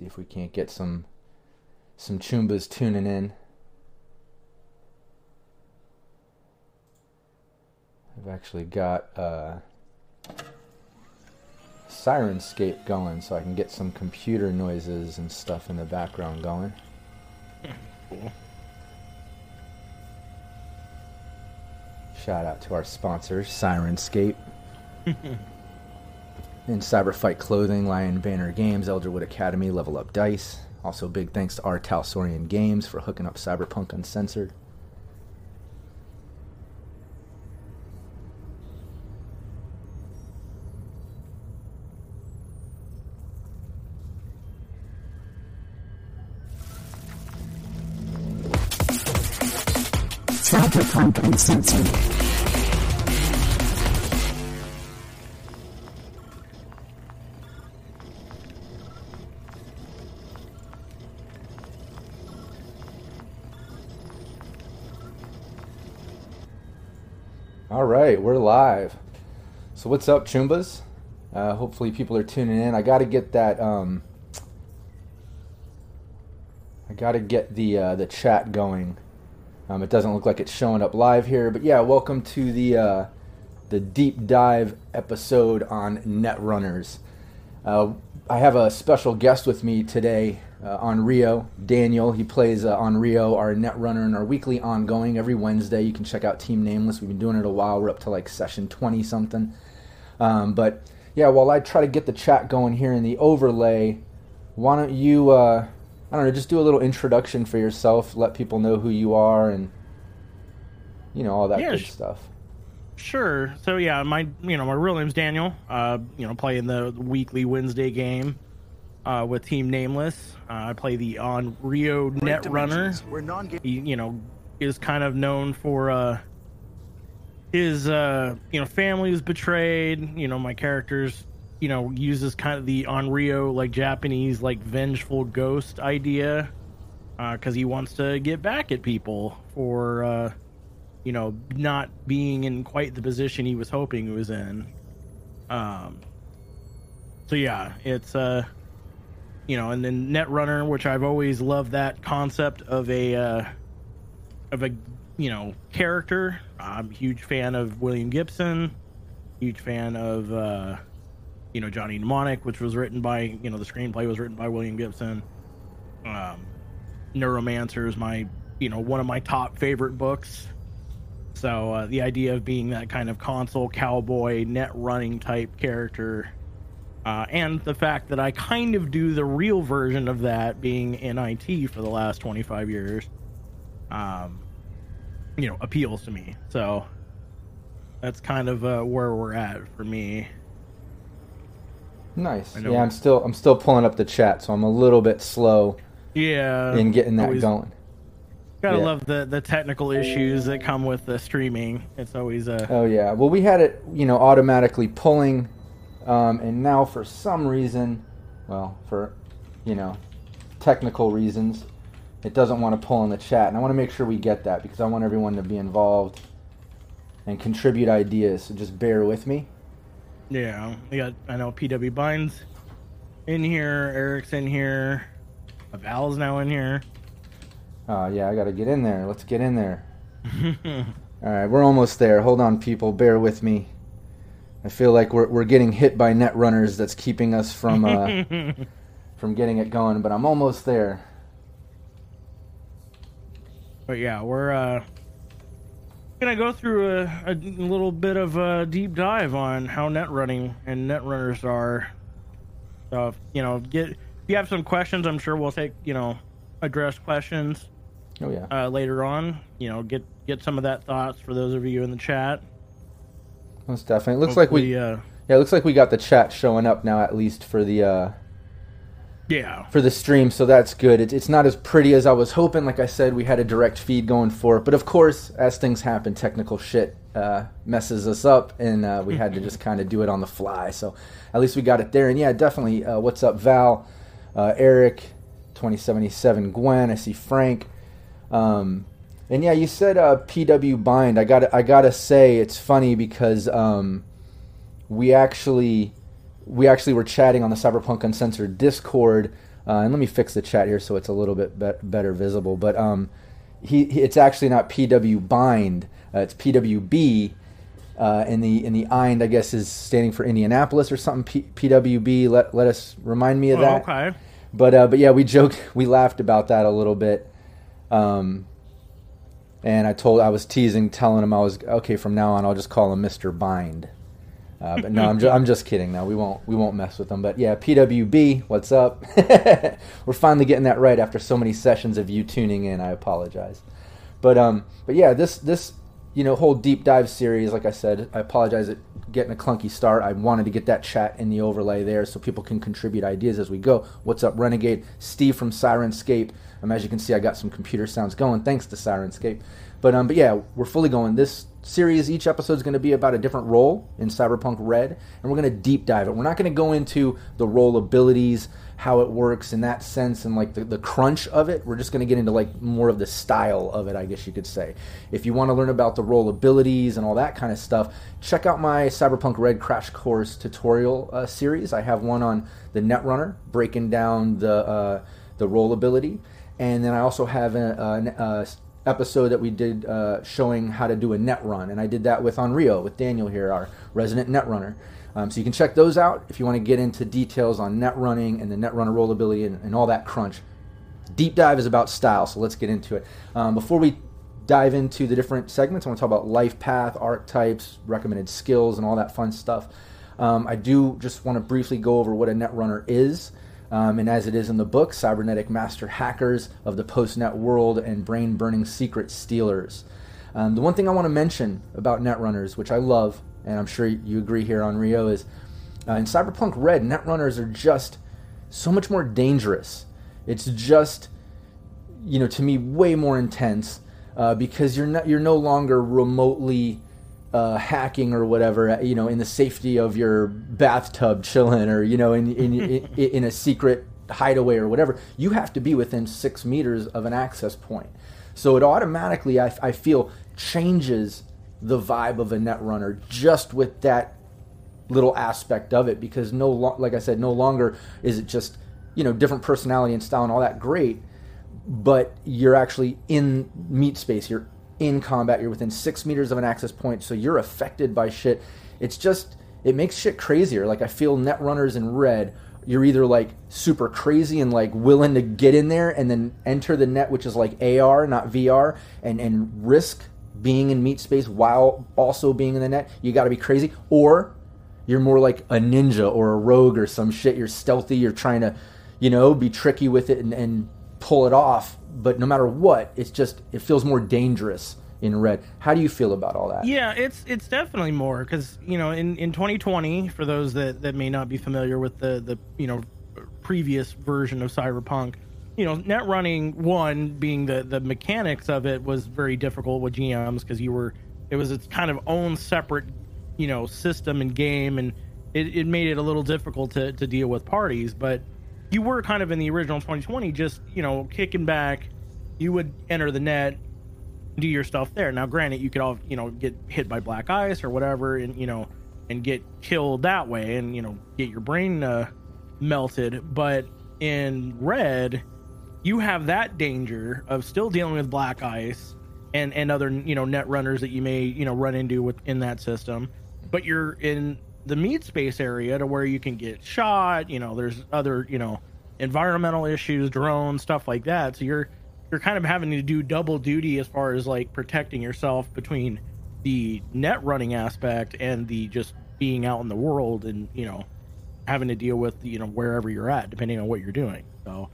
See if we can't get some some Choombas tuning in. I've actually got uh, Syrinscape going so I can get some computer noises and stuff in the background going. Cool. Shout out to our sponsors, Syrinscape. and Cyberfight Clothing, Lion Banner Games, Elderwood Academy, Level Up Dice. Also, big thanks to R. Talsorian Games for hooking up Cyberpunk Uncensored. Cyberpunk Uncensored. All right, we're live. So what's up, Choombas? Uh, hopefully people are tuning in. I got to get that. Um, I got to get the uh, the chat going. Um, it doesn't look like it's showing up live here, but yeah, welcome to the uh, the deep dive episode on Netrunners. Uh, I have a special guest with me today uh, Onryo, Daniel. He plays uh, Onryo, our net runner, in our weekly ongoing every Wednesday. You can check out Team Nameless. We've been doing it a while. We're up to like session 20 something. Um, but yeah, while I try to get the chat going here in the overlay, why don't you, uh, I don't know, just do a little introduction for yourself, let people know who you are, and you know all that Yeah, good sh- stuff. Sure. So yeah, my you know my real name's Daniel. Uh, you know, playing the weekly Wednesday game uh, with Team Nameless. Uh, I play the Onryo Net Runner. Where non He you know is kind of known for uh, his uh, you know family was betrayed. You know my characters you know uses kind of the onryo like Japanese like vengeful ghost idea because he wants to get back at people for. Uh, you know, not being in quite the position he was hoping he was in. Um, so yeah, it's uh, you know, and then Netrunner, which I've always loved that concept of a uh, of a you know character. I'm a huge fan of William Gibson, huge fan of uh, you know Johnny Mnemonic, which was written by you know the screenplay was written by William Gibson. Um, Neuromancer is my you know one of my top favorite books. So uh, the idea of being that kind of console cowboy net running type character, uh, and the fact that I kind of do the real version of that, being in IT for the last twenty five years, um, you know, appeals to me. So that's kind of uh, where we're at for me. Nice. Yeah, I'm still I'm still pulling up the chat, so I'm a little bit slow Yeah, in getting that always going. Gotta yeah. love the the technical issues that come with the streaming. It's always uh, Oh yeah. Well, we had it, you know, automatically pulling, um, and now for some reason, well, for, you know, technical reasons, it doesn't want to pull in the chat, and I want to make sure we get that because I want everyone to be involved and contribute ideas. So just bear with me. Yeah, we got I know PW Binds in here, Eric's in here, Val's now in here. Oh yeah, I got to get in there. Let's get in there. All right, we're almost there. Hold on, people. Bear with me. I feel like we're we're getting hit by net runners. That's keeping us from uh, from getting it going. But I'm almost there. but yeah, we're uh gonna go through a, a little bit of a deep dive on how net running and net runners are. So if, you know, get if you have some questions, I'm sure we'll take you know address questions Oh yeah. uh, later on. You know, get get some of that thoughts for those of you in the chat. Most definitely. It looks like we uh, yeah. It looks like we got the chat showing up now at least for the uh, Yeah. for the stream, so that's good. It, it's not as pretty as I was hoping. Like I said, we had a direct feed going for it, but of course, as things happen, technical shit uh, messes us up, and uh, we had to just kind of do it on the fly. So at least we got it there. And yeah, definitely. Uh, what's up, Val, uh, Eric, twenty seventy seven, Gwen. I see Frank. Um, and yeah, you said uh, PW Bind. I got I gotta say, it's funny because um, we actually we actually were chatting on the Cyberpunk Uncensored Discord, uh, and let me fix the chat here so it's a little bit be- better visible. But um, he, he, it's actually not PW Bind, uh, it's PWB. Uh, and the in the IND, I guess, is standing for Indianapolis or something. P- PWB. Let let us remind me of Oh, that. okay. But uh, but yeah, we joked, we laughed about that a little bit. Um, and I told, I was teasing, telling him I was okay from now on. I'll just call him Mister Bind. Uh, but no, I'm, ju- I'm just kidding. No, we won't we won't mess with them. But yeah, PWB, what's up? We're finally getting that right after so many sessions of you tuning in. I apologize. But um, but yeah, this this you know whole deep dive series, like I said, I apologize at getting a clunky start. I wanted to get that chat in the overlay there so people can contribute ideas as we go. What's up, Renegade? Steve from Syrinscape. Um, as you can see, I got some computer sounds going thanks to Syrinscape. But um, but yeah, we're fully going. This series, each episode is going to be about a different role in Cyberpunk Red, and we're going to deep dive it. We're not going to go into the role abilities, how it works in that sense, and like the, the crunch of it. We're just going to get into like more of the style of it, I guess you could say. If you want to learn about the role abilities and all that kind of stuff, check out my Cyberpunk Red Crash Course tutorial uh, series. I have one on the Netrunner, breaking down the uh, the role ability, and then I also have an episode that we did uh, showing how to do a net run, and I did that with Onryo with Daniel here, our resident net runner. Um, so you can check those out if you want to get into details on net running and the net runner rollability and, and all that crunch. Deep dive is about style, so let's get into it. Um, before we dive into the different segments, I want to talk about life path, archetypes, recommended skills, and all that fun stuff. Um, I do just want to briefly go over what a net runner is. Um, and as it is in the book, cybernetic master hackers of the post-net world and brain-burning secret stealers. Um, the one thing I want to mention about netrunners, which I love, and I'm sure you agree here Onryo, is uh, in Cyberpunk Red, netrunners are just so much more dangerous. It's just, you know, to me, way more intense uh, because you're not, you're no longer remotely uh, hacking or whatever, you know, in the safety of your bathtub, chilling, or you know, in in, in in a secret hideaway or whatever. You have to be within six meters of an access point. So it automatically, I, I feel, changes the vibe of a net runner just with that little aspect of it because no lo- like I said no longer is it just you know different personality and style and all that great but you're actually in meat space you're in combat you're within six meters of an access point so you're affected by shit. It's just it makes shit crazier. Like I feel net runners in red. You're either like super crazy and like willing to get in there and then enter the net which is like AR not VR and and risk being in meat space while also being in the net. You got to be crazy. Or you're more like a ninja or a rogue or some shit. You're stealthy. You're trying to, you know, be tricky with it and, and pull it off. But no matter what, it's just it feels more dangerous in red. How do you feel about all that? Yeah, it's it's definitely more because you know in in 2020 for those that that may not be familiar with the the you know previous version of Cyberpunk, you know net running one being the the mechanics of it was very difficult with GMs because you were it was its kind of own separate you know system and game and it, it made it a little difficult to, to deal with parties but you were kind of in the original 2020 just you know kicking back. You would enter the net do your stuff there. Now granted you could all you know get hit by black ice or whatever and you know and get killed that way and you know get your brain uh, melted. But in red you have that danger of still dealing with black ice and and other you know net runners that you may you know run into within that system. But you're in the meat space area to where you can get shot you know there's other you know environmental issues drones stuff like that so you're you're kind of having to do double duty as far as like protecting yourself between the net running aspect and the just being out in the world and you know having to deal with you know wherever you're at depending on what you're doing so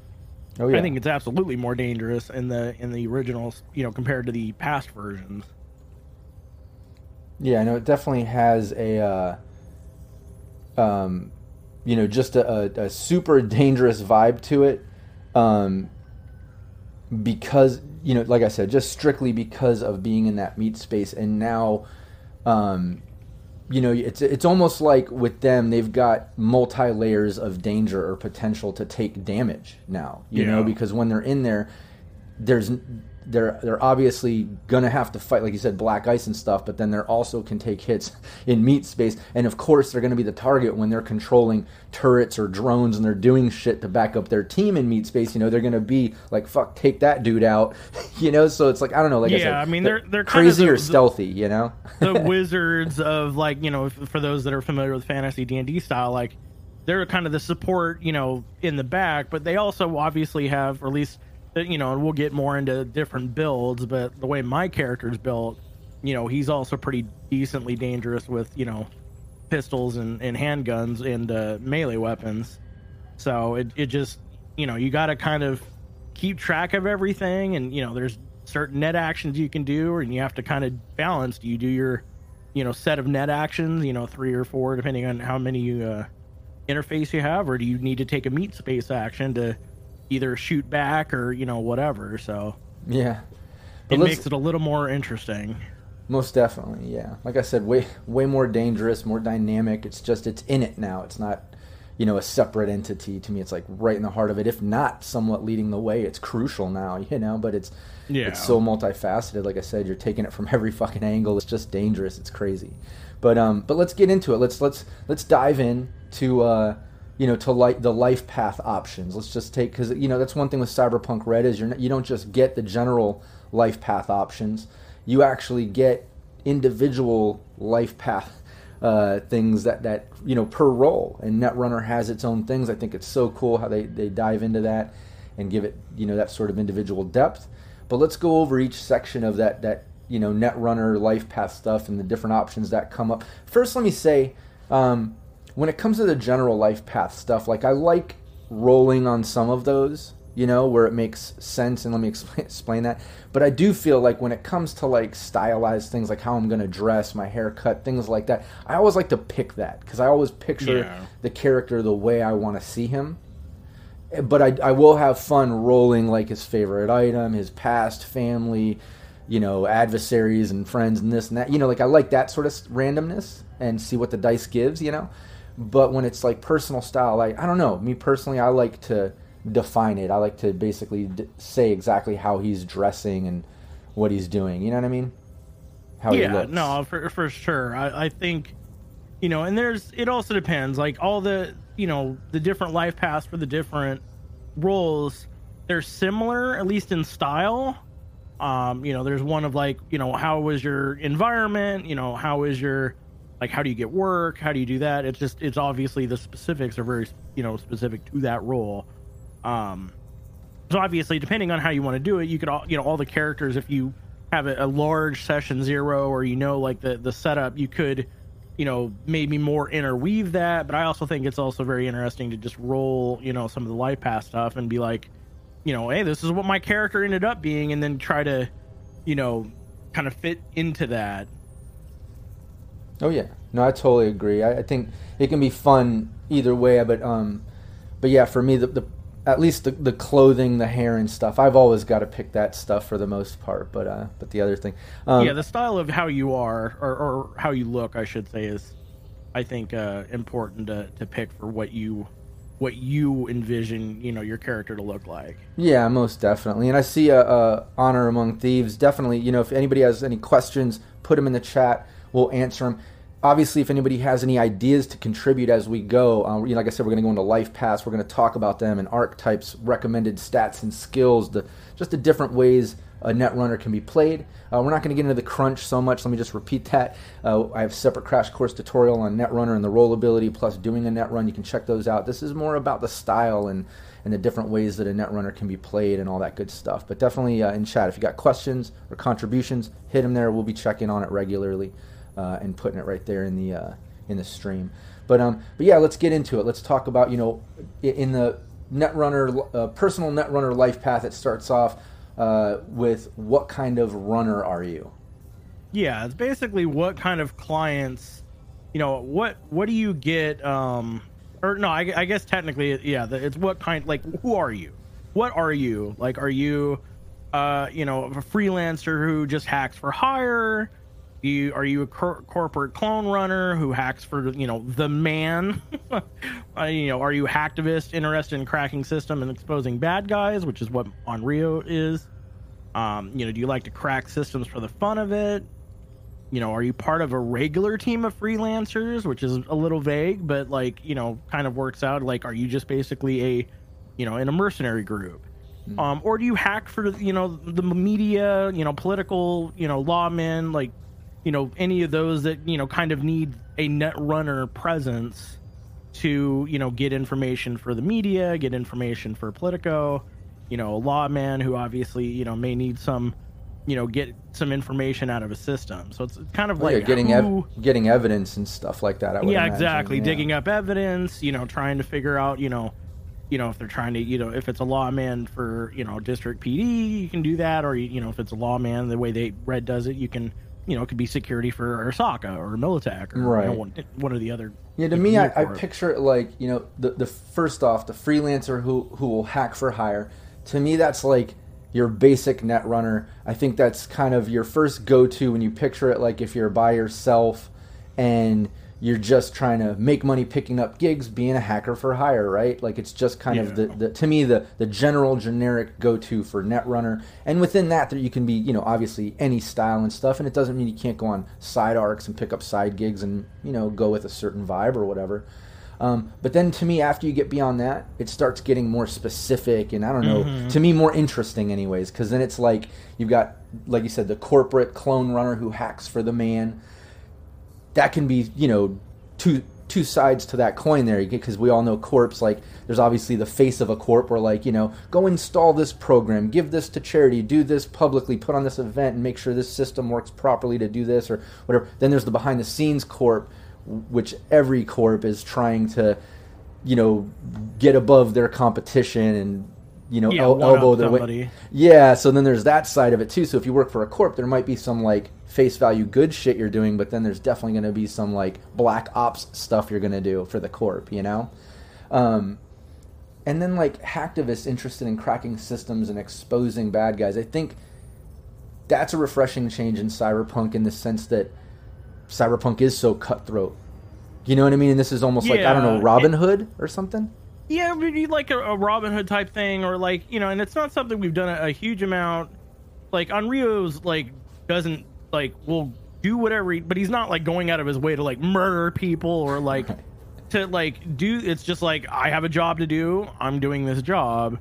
Oh yeah. I think it's absolutely more dangerous in the in the originals, you know, compared to the past versions. Yeah, I know it definitely has a uh, um, you know, just a, a, super dangerous vibe to it. Um, because you know, like I said, just strictly because of being in that meat space, and now, um, you know, it's it's almost like with them, they've got multi layers of danger or potential to take damage now. You Yeah. know, because when they're in there, there's they're they're obviously gonna have to fight, like you said, black ice and stuff. But then they're also can take hits in meat space, and of course they're gonna be the target when they're controlling turrets or drones and they're doing shit to back up their team in meat space. You know, they're gonna be like, "Fuck, take that dude out," you know. So it's like I don't know, like I Yeah, said, I mean, they're- they're kind of crazy the- or stealthy, you know. the wizards of like you know for those that are familiar with fantasy d&d style like they're kind of the support you know in the back but they also obviously have or at least you know and we'll get more into different builds but the way my character's built you know he's also pretty decently dangerous with you know pistols and, and handguns and uh, melee weapons. So it, it just you know you got to kind of keep track of everything and you know there's certain net actions you can do and you have to kind of balance. Do you do your you know set of net actions you know three or four depending on how many uh, interface you have or do you need to take a meat space action to either shoot back or you know whatever so Yeah, it makes it a little more interesting Most definitely, yeah. Like I said, way way more dangerous, more dynamic. It's just it's in it now. It's not, you know, a separate entity to me. It's like right in the heart of it. If not somewhat leading the way, it's crucial now, you know. But it's Yeah. it's so multifaceted. Like I said, you're taking it from every fucking angle. It's just dangerous. It's crazy. But um, but let's get into it. Let's let's let's dive in to uh, you know, to like the life path options. Let's just take because you know that's one thing with Cyberpunk Red is you're not, you don't just get the general life path options. You actually get individual life path uh, things that that you know per role. And Netrunner has its own things. I think it's so cool how they they dive into that and give it you know that sort of individual depth. But let's go over each section of that that you know Netrunner life path stuff and the different options that come up. First, let me say. Um, when it comes to the general life path stuff, like I like rolling on some of those, you know, where it makes sense, and let me explain, explain that. But I do feel like when it comes to like stylized things, like how I'm going to dress, my haircut, things like that, I always like to pick that because I always picture Yeah. the character the way I want to see him. Eh, but I, I will have fun rolling like his favorite item, his past family, you know, adversaries and friends and this and that. You know, like I like that sort of randomness and see what the dice gives, you know. But when it's like personal style, like I don't know, me personally, I like to define it. I like to basically d- say exactly how he's dressing and what he's doing. You know what I mean? How he yeah looks. no for, for sure I, I think you know and there's it also depends like all the you know the different life paths for the different roles they're similar at least in style um you know there's one of like you know how was your environment you know how is your like how do you get work how do you do that it's just it's obviously the specifics are very you know specific to that role um so obviously, depending on how you want to do it, you could all you know all the characters. If you have a, a large session zero, or you know like the the setup, you could you know maybe more interweave that. But I also think it's also very interesting to just roll you know some of the life path stuff and be like, you know, hey, this is what my character ended up being, and then try to you know kind of fit into that. Oh yeah, no, I totally agree. I, I think it can be fun either way, but um, but yeah, for me, the, the at least the, the clothing, the hair and stuff, I've always got to pick that stuff for the most part. But uh, but the other thing, um, yeah, the style of how you are or, or how you look, I should say, is I think uh, important to, to pick for what you what you envision you know your character to look like. Yeah, most definitely. And I see a, a honor among thieves. Definitely, you know, if anybody has any questions, put them in the chat. We'll answer them. Obviously, if anybody has any ideas to contribute as we go, um, you know, like I said, we're going to go into life paths. We're going to talk about them and archetypes, recommended stats and skills, the just the different ways a net runner can be played. Uh, we're not going to get into the crunch so much. Let me just repeat that. Uh, I have separate crash course tutorial on net runner and the role ability plus doing a net run. You can check those out. This is more about the style and and the different ways that a net runner can be played and all that good stuff. But definitely uh, in chat, if you got questions or contributions, hit them there. We'll be checking on it regularly uh, and putting it right there in the uh, in the stream. But um, but yeah, let's get into it. Let's talk about you know in the netrunner uh, personal netrunner life path. It starts off uh, with what kind of runner are you? Yeah, it's basically what kind of clients, you know, what what do you get um or no, I, I guess technically, yeah. It's what kind, like, who are you? What are you? Like, are you, uh, you know, a freelancer who just hacks for hire? You are you a cor- corporate clone runner who hacks for you know the man? uh, you know, are you hacktivist interested in cracking system and exposing bad guys, which is what Onryo is? Um, you know, do you like to crack systems for the fun of it? You know, are you part of a regular team of freelancers, which is a little vague, but like you know, kind of works out. Like, are you just basically a, you know, in a mercenary group? Mm-hmm. Um, or do you hack for you know the media, you know, political, you know, lawmen, like you know any of those that you know kind of need a net runner presence to you know get information for the media get information for politico you know a lawman who obviously you know may need some you know get some information out of a system so it's kind of like yeah, getting who, ev- getting evidence and stuff like that yeah imagine. exactly yeah. digging up evidence you know trying to figure out you know you know if they're trying to you know if it's a lawman for you know district pd you can do that or you know if it's a lawman the way they red does it you can you know, it could be security for Arasaka or Militech or right. you know, one, one or the other. Yeah, to me, I, I picture it like you know, the the first off, the freelancer who who will hack for hire. To me, that's like your basic net runner. I think that's kind of your first go to when you picture it. Like if you're by yourself and you're just trying to make money picking up gigs being a hacker for hire right like it's just kind yeah. of the, the to me the the general generic go-to for netrunner and within that there you can be you know obviously any style and stuff and it doesn't mean you can't go on side arcs and pick up side gigs and you know go with a certain vibe or whatever um, but then to me after you get beyond that it starts getting more specific and i don't know mm-hmm. to me more interesting anyways because then it's like you've got like you said the corporate clone runner who hacks for the man that can be you know two two sides to that coin there because we all know corps like there's obviously the face of a corp where like you know go install this program give this to charity do this publicly put on this event and make sure this system works properly to do this or whatever. Then there's the behind the scenes corp which every corp is trying to you know get above their competition and you know yeah, el- elbow their way. yeah so then there's that side of it too. So if you work for a corp there might be some like face value good shit you're doing, but then there's definitely going to be some like black ops stuff you're going to do for the corp, you know? Um, and then like hacktivists interested in cracking systems and exposing bad guys. I think that's a refreshing change in cyberpunk in the sense that cyberpunk is so cutthroat. You know what I mean? And this is almost yeah, like I don't know Robin Hood or something. Yeah, maybe like a, a, Robin Hood type thing, or like you know, and it's not something we've done a, a huge amount. Like Onryo's like doesn't like will do whatever he, but he's not like going out of his way to like murder people or like to like do it's just like I have a job to do. I'm doing this job.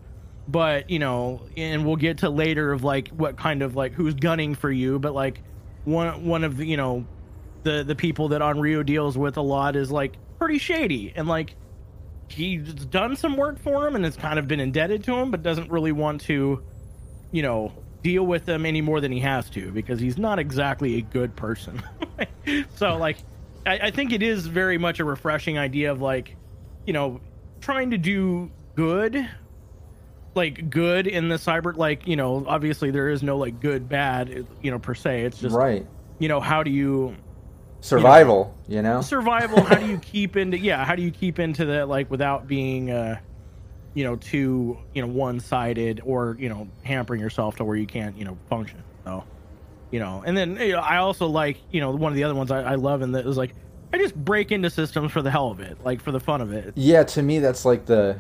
But, you know, and we'll get to later of like what kind of like who's gunning for you, but like one one of the, you know, the the people that Onryo deals with a lot is like pretty shady and like he's done some work for him and has kind of been indebted to him but doesn't really want to you know deal with them any more than he has to because he's not exactly a good person. so like I, I think it is very much a refreshing idea of like, you know, trying to do good like good in the cyber like you know obviously there is no like good bad you know per se it's just right you know how do you survival you know, you know? survival how do you keep into yeah how do you keep into that like without being uh you know, too, you know, one sided or, you know, hampering yourself to where you can't, you know, function. So, you know, and then you know, I also like, you know, one of the other ones I, I love and that is like, I just break into systems for the hell of it, like for the fun of it. Yeah, to me, that's like the,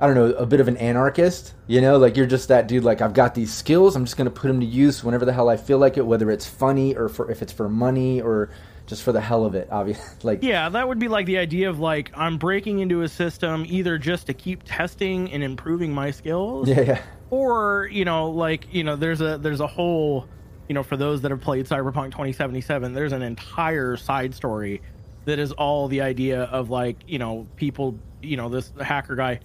I don't know, a bit of an anarchist. You know, like you're just that dude. Like I've got these skills, I'm just gonna put them to use whenever the hell I feel like it, whether it's funny or for if it's for money or just for the hell of it obviously like yeah that would be like the idea of like i'm breaking into a system either just to keep testing and improving my skills yeah, yeah. or you know like you know there's a there's a whole you know for those that have played cyberpunk 2077 there's an entire side story that is all the idea of like you know people you know this hacker guy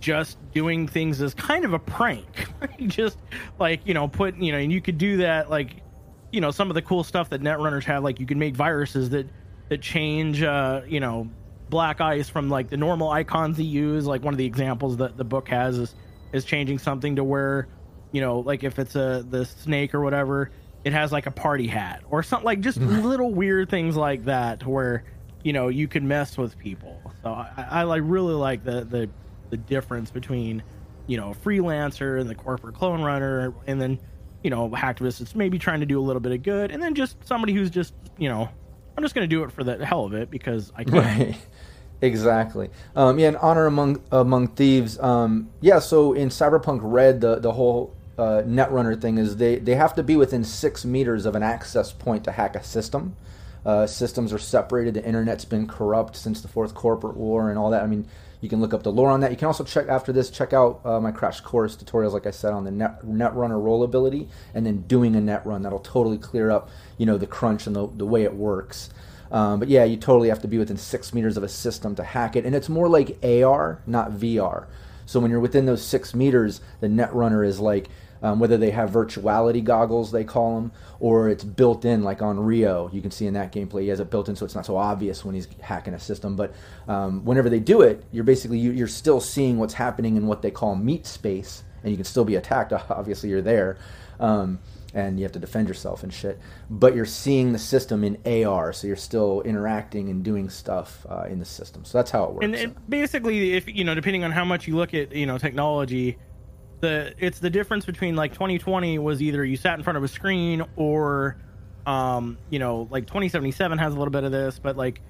just doing things as kind of a prank just like you know put you know and you could do that like you know some of the cool stuff that netrunners have like you can make viruses that that change uh you know black ice from like the normal icons they use like one of the examples that the book has is is changing something to where you know like if it's a the snake or whatever it has like a party hat or something like just little weird things like that where you know you could mess with people. So I, I like really like the the the difference between you know a freelancer and the corporate clone runner, and then you know hacktivist that's maybe trying to do a little bit of good, and then just somebody who's just you know I'm just going to do it for the hell of it because I can. Right. Exactly. Um, yeah, and honor among among thieves. Um, yeah. So in Cyberpunk Red, the the whole uh, Netrunner thing is they they have to be within six meters of an access point to hack a system. Uh, systems are separated. The internet's been corrupt since the fourth corporate war and all that. I mean, you can look up the lore on that. You can also check after this, check out uh, my crash course tutorials, like I said, on the net, Netrunner role ability, and then doing a net run. That'll totally clear up, you know, the crunch and the, the way it works. Um, but yeah, you totally have to be within six meters of a system to hack it, and it's more like AR, not VR. So when you're within those six meters, the net runner is like um, whether they have virtuality goggles, they call them, or it's built in, like Onryo. You can see in that gameplay, he has it built in, so it's not so obvious when he's hacking a system. But um, whenever they do it, you're basically you, you're still seeing what's happening in what they call meat space, and you can still be attacked. Obviously, you're there. Um, and you have to defend yourself and shit. But you're seeing the system in AR, so you're still interacting and doing stuff uh, in the system. So that's how it works. And, and basically, if you know, depending on how much you look at you know technology, the it's the difference between like 2020 was either you sat in front of a screen or, um, you know, like 2077 has a little bit of this, but like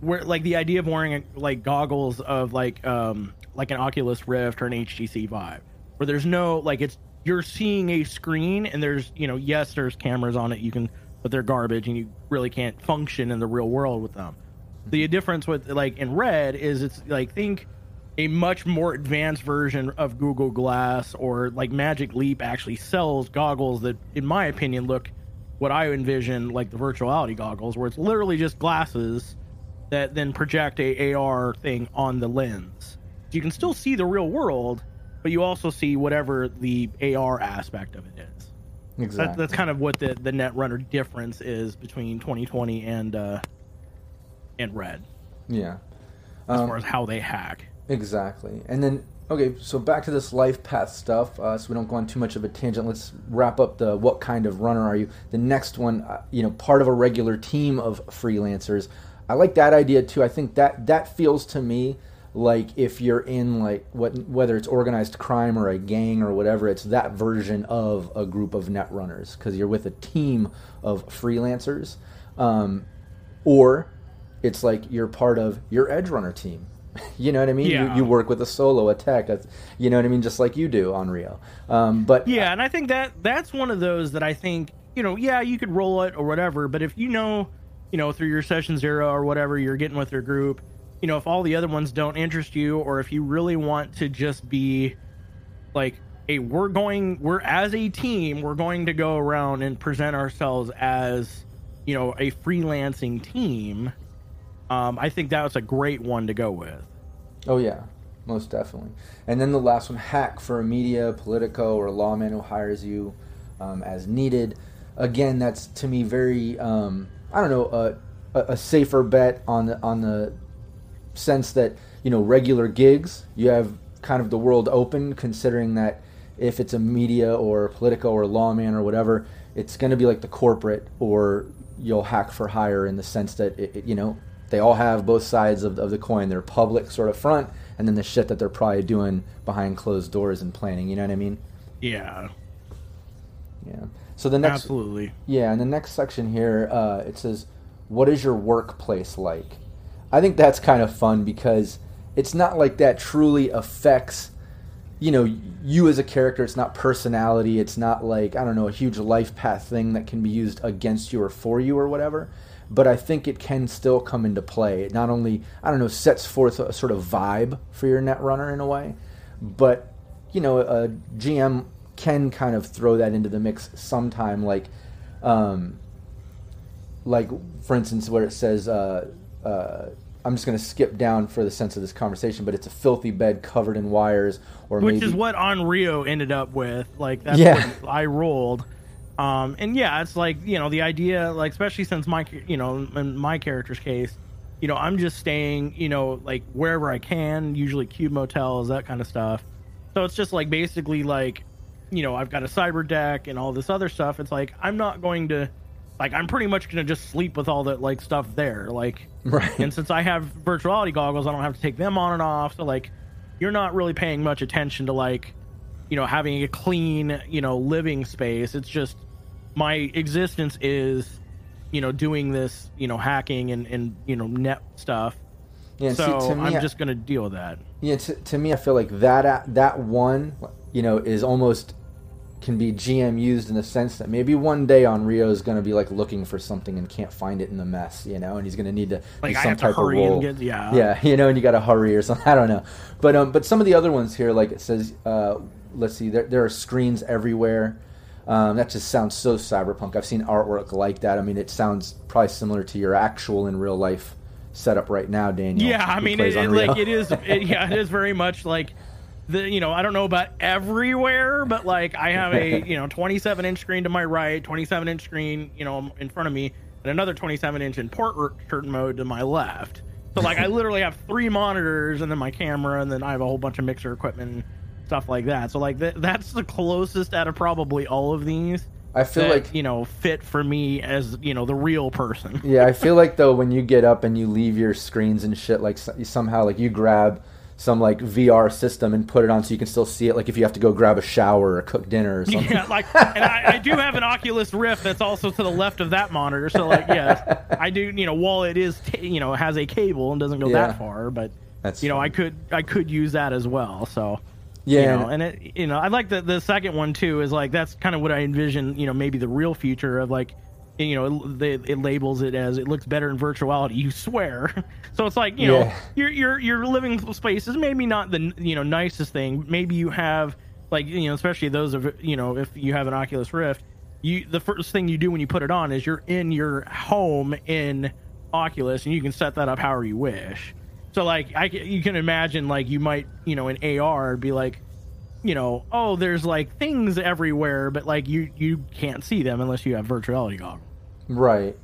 where like the idea of wearing like goggles of like um like an Oculus Rift or an HTC Vive, where there's no like it's you're seeing a screen and there's you know yes there's cameras on it you can but they're garbage and you really can't function in the real world with them. The difference with like in red is it's like think a much more advanced version of google glass or like magic leap actually sells goggles that in my opinion look what i envision like the virtuality goggles where it's literally just glasses that then project a ar thing on the lens you can still see the real world but you also see whatever the AR aspect of it is. Exactly. That, that's kind of what the the Netrunner difference is between 2020 and uh, and Red. Yeah. As um, far as how they hack. Exactly. And then okay, so back to this life path stuff. Uh, so we don't go on too much of a tangent. Let's wrap up the what kind of runner are you? The next one, uh, you know, part of a regular team of freelancers. I like that idea too. I think that that feels to me like if you're in like what whether it's organized crime or a gang or whatever it's that version of a group of net runners because you're with a team of freelancers um, or it's like you're part of your edge runner team you know what I mean? Yeah. You, you, work with a solo attack. You know what I mean? Just like you do Onryo. Um, but yeah, and I think that that's one of those that I think you know. Yeah, you could roll it or whatever, but if you know, you know, through your session zero or whatever, you're getting with your group, you know, if all the other ones don't interest you, or if you really want to just be like, hey, we're going, we're as a team, we're going to go around and present ourselves as, you know, a freelancing team. Um, I think that was a great one to go with. Oh yeah, most definitely. And then the last one, hack for a media, Politico, or lawman who hires you um, as needed. Again, that's to me very, um, I don't know, uh, a, a safer bet on the on the sense that you know regular gigs you have kind of the world open considering that if it's a media or politico or lawman or whatever it's going to be like the corporate or you'll hack for hire in the sense that it, it, you know they all have both sides of, of the coin. Their public sort of front and then the shit that they're probably doing behind closed doors and planning you know what i mean? Yeah. Yeah. So the next absolutely. Yeah in the next section here uh, it says what is your workplace like? I think that's kind of fun because it's not like that truly affects you know you as a character. It's not personality. It's not like i don't know a huge life path thing that can be used against you or for you or whatever but i think it can still come into play it not only i don't know sets forth a sort of vibe for your net runner in a way but you know a gm can kind of throw that into the mix sometime like um like for instance where it says uh uh, I'm just going to skip down for the sense of this conversation, but it's a filthy bed covered in wires, or which maybe... is what Onryo ended up with. Like that's yeah. what I rolled. Um, and yeah, it's like you know the idea, like especially since my you know in my character's case, you know I'm just staying you know like wherever I can, usually cube motels, that kind of stuff. So it's just like basically like you know I've got a cyber deck and all this other stuff. It's like I'm not going to like I'm pretty much gonna just sleep with all that like stuff there. Like, Right. and since I have virtuality goggles, I don't have to take them on and off. So like, you're not really paying much attention to like, you know, having a clean, you know, living space. It's just my existence is, you know, doing this, you know, hacking and and you know net stuff. Yeah, see, so to me, I'm just gonna deal with that. Yeah, to, to me, I feel like that that one, you know, is almost can be GM used in the sense that maybe one day Onryo is going to be like looking for something and can't find it in the mess, you know, and he's going to need to Like do some type hurry of role. and get yeah. yeah, you know, and you got to hurry or something. I don't know, but um, but some of the other ones here, like it says, uh, let's see, there there are screens everywhere. Um, that just sounds so cyberpunk. I've seen artwork like that. I mean, it sounds probably similar to your actual in real life setup right now, Daniel. Yeah, I mean, it, it, like it is. It, yeah, it is very much like the. You know, I don't know about everywhere, but like I have a you know 27 inch screen to my right, 27 inch screen you know in front of me, and another 27 inch in portrait mode to my left. So like I literally have three monitors and then my camera, and then I have a whole bunch of mixer equipment and stuff like that. So like th- that's the closest out of probably all of these. I feel that, like you know fit for me as you know the real person. Yeah, I feel like though when you get up and you leave your screens and shit, like somehow like you grab some like VR system and put it on so you can still see it. Like if you have to go grab a shower or cook dinner or something. Yeah, like, and I, I do have an Oculus Rift that's also to the left of that monitor. So, like, yes, I do. You know, while it is, ta you know, has a cable and doesn't go Yeah. that far, but That's you know, I could, I could use that as well. So, Yeah, you know, and- it, you know, I like the the second one too. Is like that's kind of what I envision. You know, maybe the real future of like. You know, it, it labels it as it looks better in virtuality. You swear, so it's like you know, Yeah. your your your living space is maybe not the you know nicest thing. Maybe you have like you know, especially those of you know, if you have an Oculus Rift, you the first thing you do when you put it on is you're in your home in Oculus, and you can set that up however you wish. So like, I you can imagine like you might you know in AR be like, you know, oh, there's like things everywhere, but like you you can't see them unless you have virtuality goggles. right.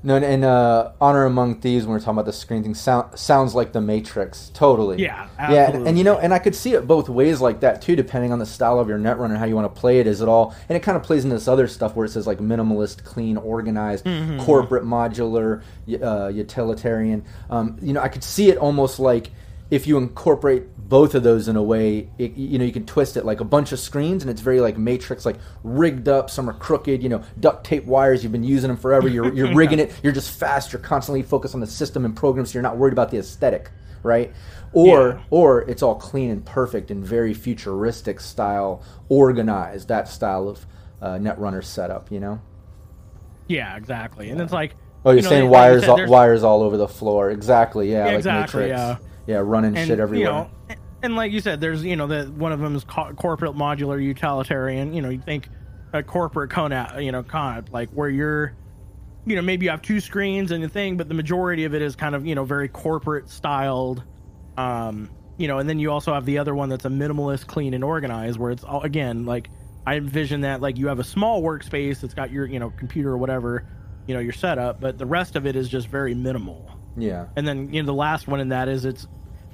No, and, and uh, Honor Among Thieves, when we're talking about the screen thing, sound, sounds like the Matrix, totally. Yeah, yeah, and, and you know, and I could see it both ways like that too, depending on the style of your Netrunner, how you want to play it. Is it all, and it kind of plays into this other stuff where it says like minimalist, clean, organized, Mm-hmm. corporate, modular, uh, utilitarian. Um, you know, I could see it almost like if you incorporate both of those in a way, it, you know, you can twist it like a bunch of screens, and it's very like Matrix, like rigged up. Some are crooked, you know, duct tape wires. You've been using them forever. You're you're rigging it. You're just fast. You're constantly focused on the system and programs, so you're not worried about the aesthetic, right? Or Yeah. or it's all clean and perfect and very futuristic style, organized. That style of uh, Netrunner setup, you know. Yeah, exactly. And it's like, Oh, you're you know, saying they- like you wires all, wires all over the floor. Exactly. Yeah. Yeah, like exactly, Matrix. yeah. Yeah, running and shit everywhere. you know, and like you said, there's you know that one of them is co- corporate modular utilitarian. You know, you think a corporate cona, you know, con like where you're, you know, maybe you have two screens and the thing, but the majority of it is kind of you know very corporate styled. Um, you know, and then you also have the other one that's a minimalist, clean, and organized, where it's all again like I envision that like you have a small workspace that's got your you know computer or whatever, you know, your setup, but the rest of it is just very minimal. yeah. And then you know the last one in that is it's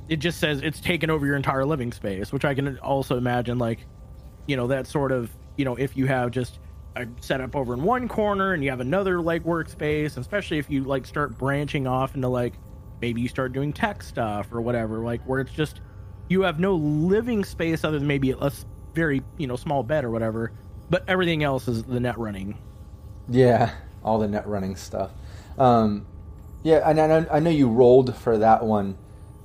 it just says it's taken over your entire living space, which I can also imagine like you know that sort of you know if you have just a setup over in one corner and you have another like workspace, especially if you like start branching off into like maybe you start doing tech stuff or whatever, like where it's just you have no living space other than maybe a very you know small bed or whatever, but everything else is the net running. Yeah, all the net running stuff. Um, yeah, and I know, I know you rolled for that one,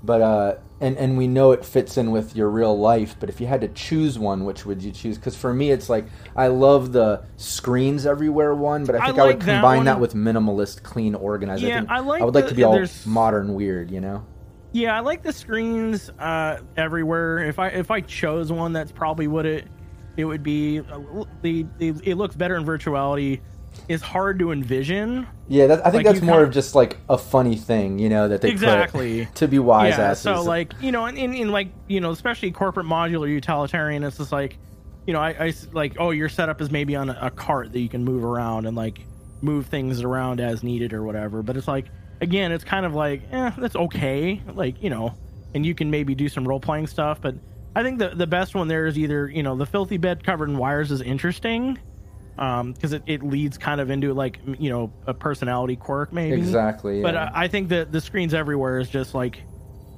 but uh, and and we know it fits in with your real life. But if you had to choose one, which would you choose? Because for me, it's like I love the screens everywhere one, but I I think I, would like that combine that, with minimalist, clean, organized. Yeah, think I like I would like to be all modern, weird. You know? Yeah, I like the screens uh, everywhere. If I if I chose one, that's probably what it it would be. Uh, The, the it looks better in virtuality. Is hard to envision. Yeah, that, I think Like, that's more kinda- of just like a funny thing, you know, that they Exactly. to be wise yeah, asses. so like you know, in, in, in like you know, especially corporate modular utilitarian, it's just like you know, I, I like oh, your setup is maybe on a, a cart that you can move around and like move things around as needed or whatever. But it's like again, it's kind of like eh, that's okay, like you know, and you can maybe do some role playing stuff. But I think the the best one there is either you know the filthy bed covered in wires is interesting. Because it, it leads kind of into like you know a personality quirk maybe Exactly. but yeah. uh, I think that the screens everywhere is just like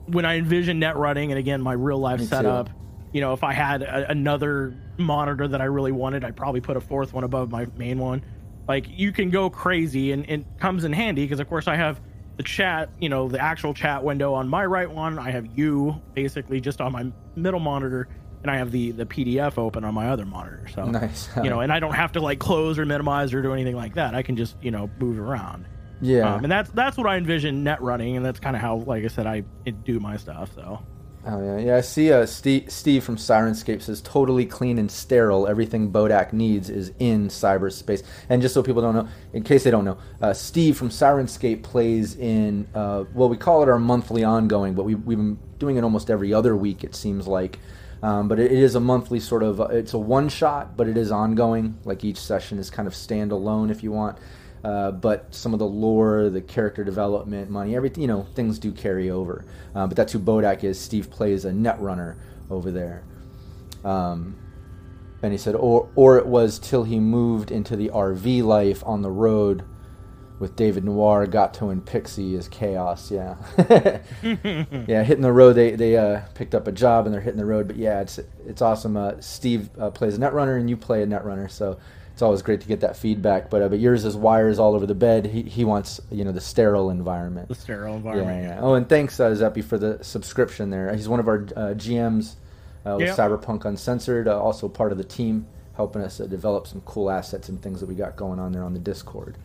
when I envision net running, and again, my real life Me too. setup. You know, if I had a, another monitor that I really wanted, I'd probably put a fourth one above my main one. Like you can go crazy, and it comes in handy because, of course, I have the chat. You know, the actual chat window on my right one. I have you basically just on my middle monitor, and I have the the PDF open on my other monitor. So Nice. you know, and I don't have to like close or minimize or do anything like that. I can just you know move around. yeah. Um, and that's that's what I envision net running, and that's kind of how, like I said, I do my stuff. So Oh yeah, yeah. I see. Uh, Steve, Steve from Syrinscape says totally clean and sterile. Everything Bodak needs is in cyberspace. And just so people don't know, in case they don't know, uh, Steve from Syrinscape plays in. Uh, well, we call it our monthly ongoing, but we, we've been doing it almost every other week. It seems like. Um, but it, it is a monthly sort of. It's a one shot, but it is ongoing. Like each session is kind of standalone, if you want. Uh, but some of the lore, the character development, money, everything, you know, things do carry over. Uh, but that's who Bodak is. Steve plays a net runner over there. Um, and he said, or, or it was till he moved into the RV life on the road with David Noir, Gato, and Pixie as chaos. Yeah. yeah, hitting the road. They, they uh, picked up a job and they're hitting the road. But yeah, it's, it's awesome. Uh, Steve uh, plays a net runner and you play a net runner. So it's always great to get that feedback. But uh, but yours is wires all over the bed. He he wants you know the sterile environment. the sterile Yeah, environment. yeah. Oh, and thanks uh, Zeppy for the subscription there. He's one of our uh, GMs uh, with Yep. Cyberpunk Uncensored. Uh, also part of the team, helping us uh, develop some cool assets and things that we got going on there on the Discord.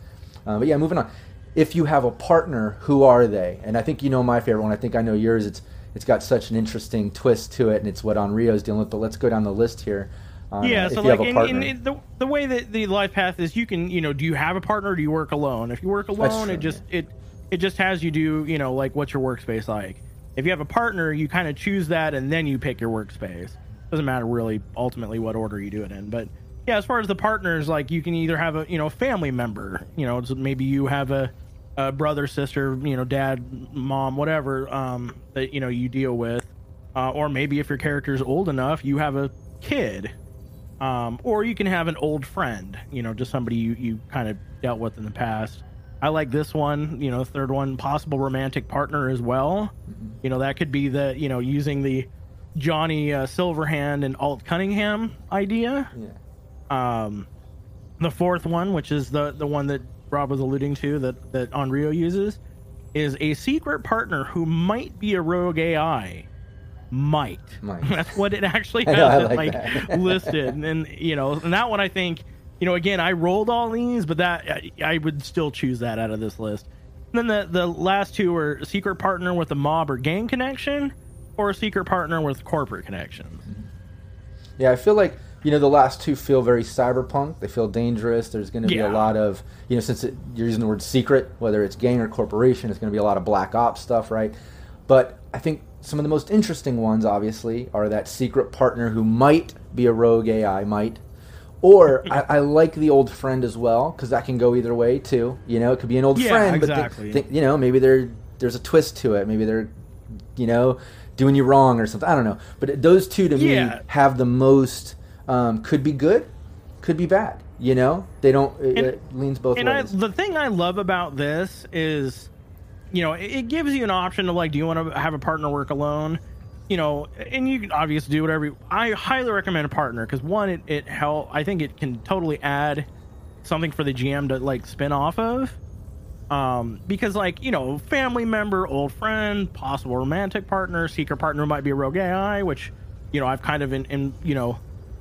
Uh, but yeah, moving on. If you have a partner, who are they? And I think you know my favorite one. I think I know yours. It's it's got such an interesting twist to it, and it's what Onryo's dealing with. But let's go down the list here. uh, Yeah, if so like in, in, in the the way that the life path is, you can you know, do you have a partner? or Do you work alone? If you work alone, true, it just it it just has you do you know like what's your workspace like. If you have a partner, you kind of choose that and then you pick your workspace. Doesn't matter really ultimately what order you do it in, but yeah, as far as the partners, like you can either have a you know family member, you know, maybe you have a, a brother, sister, you know, dad, mom, whatever um, that you know you deal with, uh, or maybe if your character's old enough, you have a kid um, or you can have an old friend, you know, just somebody you, you kind of dealt with in the past. I like this one, you know, third one, possible romantic partner as well. You know, that could be the, you know, using the Johnny uh, Silverhand and Alt Cunningham idea. yeah. Um, the fourth one, which is the the one that Rob was alluding to, that that Onryo uses, is a secret partner who might be a rogue AI. Might. Might. That's what it actually has know, it, like like, listed, and, then you know, and that one I think, you know, again, I rolled all these, but that I, I would still choose that out of this list. And then the the last two are secret partner with a mob or gang connection, or a secret partner with corporate connections. Yeah, I feel like you know the last two feel very cyberpunk. They feel dangerous. There's going to be a lot of you know since it, you're using the word secret, whether it's gang or corporation, it's going to be a lot of black ops stuff, right? But I think some of the most interesting ones, obviously, are that secret partner who might be a rogue AI, might. Or I, I like the old friend as well because that can go either way too. You know, it could be an old Yeah, friend, exactly. but you know maybe there there's a twist to it. Maybe they're you know doing you wrong or something. I don't know. But those two to me have the most um, could be good, could be bad. You know, they don't. It, And- it leans both and I, ways. the thing I love about this is, you know, it, it gives you an option to like, do you want to have a partner work alone? You know, and you can obviously do whatever. You, I highly recommend a partner because one, it it help. I think it can totally add something for the GM to like spin off of. Um, because like you know, family member, old friend, possible romantic partner, secret partner might be a rogue AI, which you know I've kind of in, in you know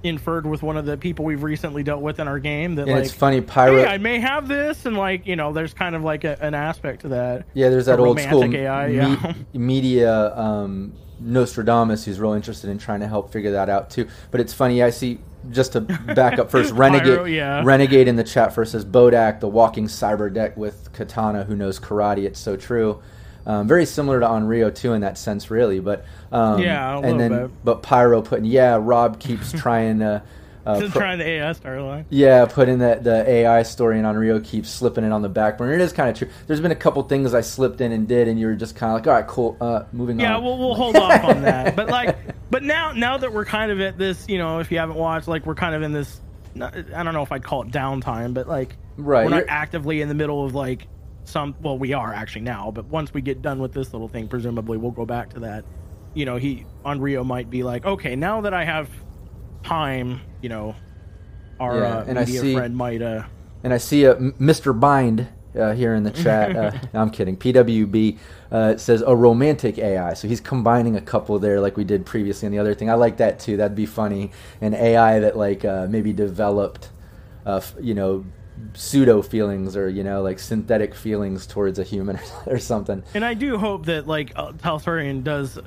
inferred with one of the people we've recently dealt with in our game that and like it's funny, pirate hey, I may have this, and like you know, there's kind of like a, an aspect to that. Yeah, there's that old school AI, me- yeah. media um, Nostradamus who's real interested in trying to help figure that out too. But it's funny, I see. Just to back up first, Renegade, Pyro, yeah. Renegade in the chat first says Bodak, the walking cyber deck with katana who knows karate. It's so true. Um, very similar to Onryo too in that sense, really. But um, Yeah, a and little then bit. but Pyro putting yeah, Rob keeps trying to. Uh, trying the AS storyline. yeah, put in the the AI story and Onryo keeps slipping it on the back burner. It is kind of true. There's been a couple things I slipped in and did, and you were just kind of like, all right, cool. Uh, moving Yeah, on. we'll we'll hold off on that. But like, but now now that we're kind of at this, you know, if you haven't watched, like we're kind of in this I don't know if I'd call it downtime, but like Right, we're not actively in the middle of like some. Well, we are actually now, but once we get done with this little thing, presumably we'll go back to that. You know, he Onryo might be like, okay, now that I have time, you know, our Yeah, uh, and I media see- friend might uh And I see a Mr. Bind uh, here in the chat. Uh, no, I'm kidding. PWB uh, says a romantic AI. So he's combining a couple there, like we did previously on the other thing. I like that too. That'd be funny. An AI that like uh, maybe developed, uh, you know, pseudo feelings or you know like synthetic feelings towards a human or something. And I do hope that like uh, Talsorian does,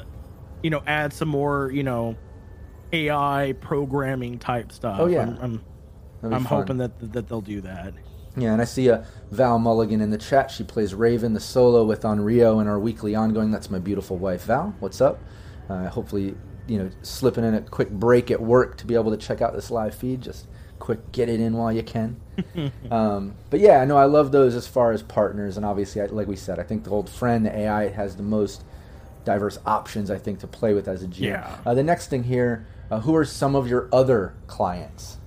you know, add some more, you know, AI programming type stuff. Oh, yeah. I'm I'm, I'm hoping that that they'll do that. Yeah, and I see a Val Mulligan in the chat. She plays Raven, the solo with Onryo in our weekly ongoing. That's my beautiful wife, Val. What's up? Uh, hopefully, you know, slipping in a quick break at work to be able to check out this live feed. Just quick, get it in while you can. um, but yeah, I know I love those as far as partners, and obviously, I, like we said, I think the old friend, the AI, has the most diverse options. I think to play with as a GM. Yeah. Uh, the next thing here, uh, who are some of your other clients?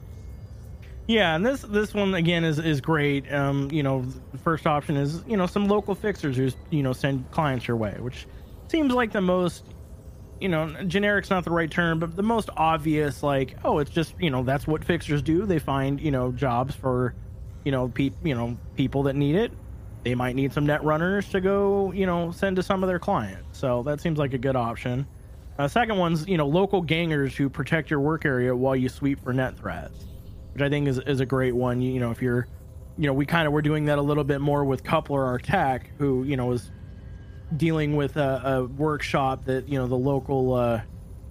Yeah, and this this one again is is great. Um, you know, the first option is you know some local fixers who's you know send clients your way, which seems like the most you know generic's not the right term, but the most obvious. Like, oh, it's just you know that's what fixers do. They find you know jobs for you know pe- you know people that need it. They might need some net runners to go you know send to some of their clients. So that seems like a good option. Uh, second one's you know local gangers who protect your work area while you sweep for net threats which I think is, is a great one. You, you know, if you're, you know, we kind of were doing that a little bit more with Coupler, our tech, who you know was dealing with a, a workshop that you know the local uh,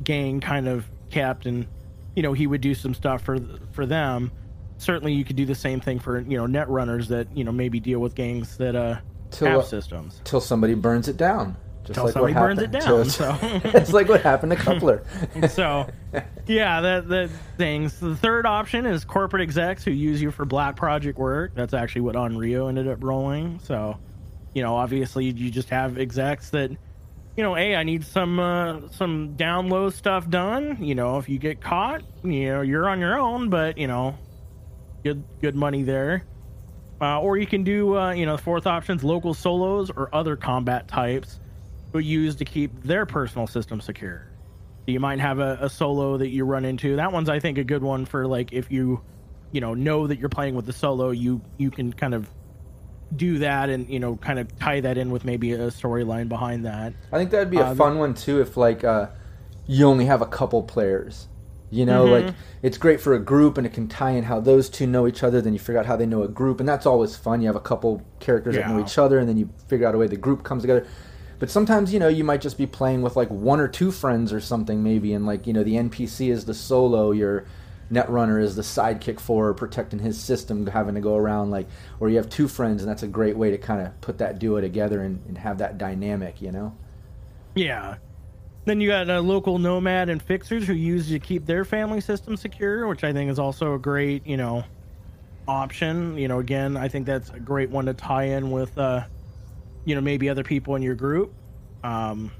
gang kind of kept, and you know he would do some stuff for for them. Certainly, you could do the same thing for you know net runners that you know maybe deal with gangs that uh, Till, have systems. Till somebody burns it down. Just Till like somebody burns it down, so. it's like what happened to Coupler. so yeah that that things the third option is corporate execs who use you for black project work that's actually what Onryo ended up rolling so you know obviously you just have execs that you know hey i need some uh, some down low stuff done. You know if you get caught you know you're on your own but you know good good money there. Uh, or you can do uh, you know fourth options local solos or other combat types who use to keep their personal system secure. You might have a, a solo that you run into. That one's I think a good one for like if you, you know, know that you're playing with the solo, you you can kind of do that and you know kind of tie that in with maybe a storyline behind that. I think that'd be a Uh, fun one too if like uh, you only have a couple players. You know, Mm-hmm. like it's great for a group and it can tie in how those two know each other. Then you figure out how they know a group, and that's always fun. You have a couple characters that know each other, and then you figure out a way the group comes together. But sometimes, you know, you might just be playing with like one or two friends or something, maybe, and like you know, the NPC is the solo, your netrunner is the sidekick for protecting his system, having to go around like, or you have two friends, and that's a great way to kind of put that duo together and, and have that dynamic, you know. Yeah. Then you got a local nomad and fixers who use to keep their family system secure, which I think is also a great, you know, option. You know, again, I think that's a great one to tie in with, uh, you know, maybe other people in your group. Um,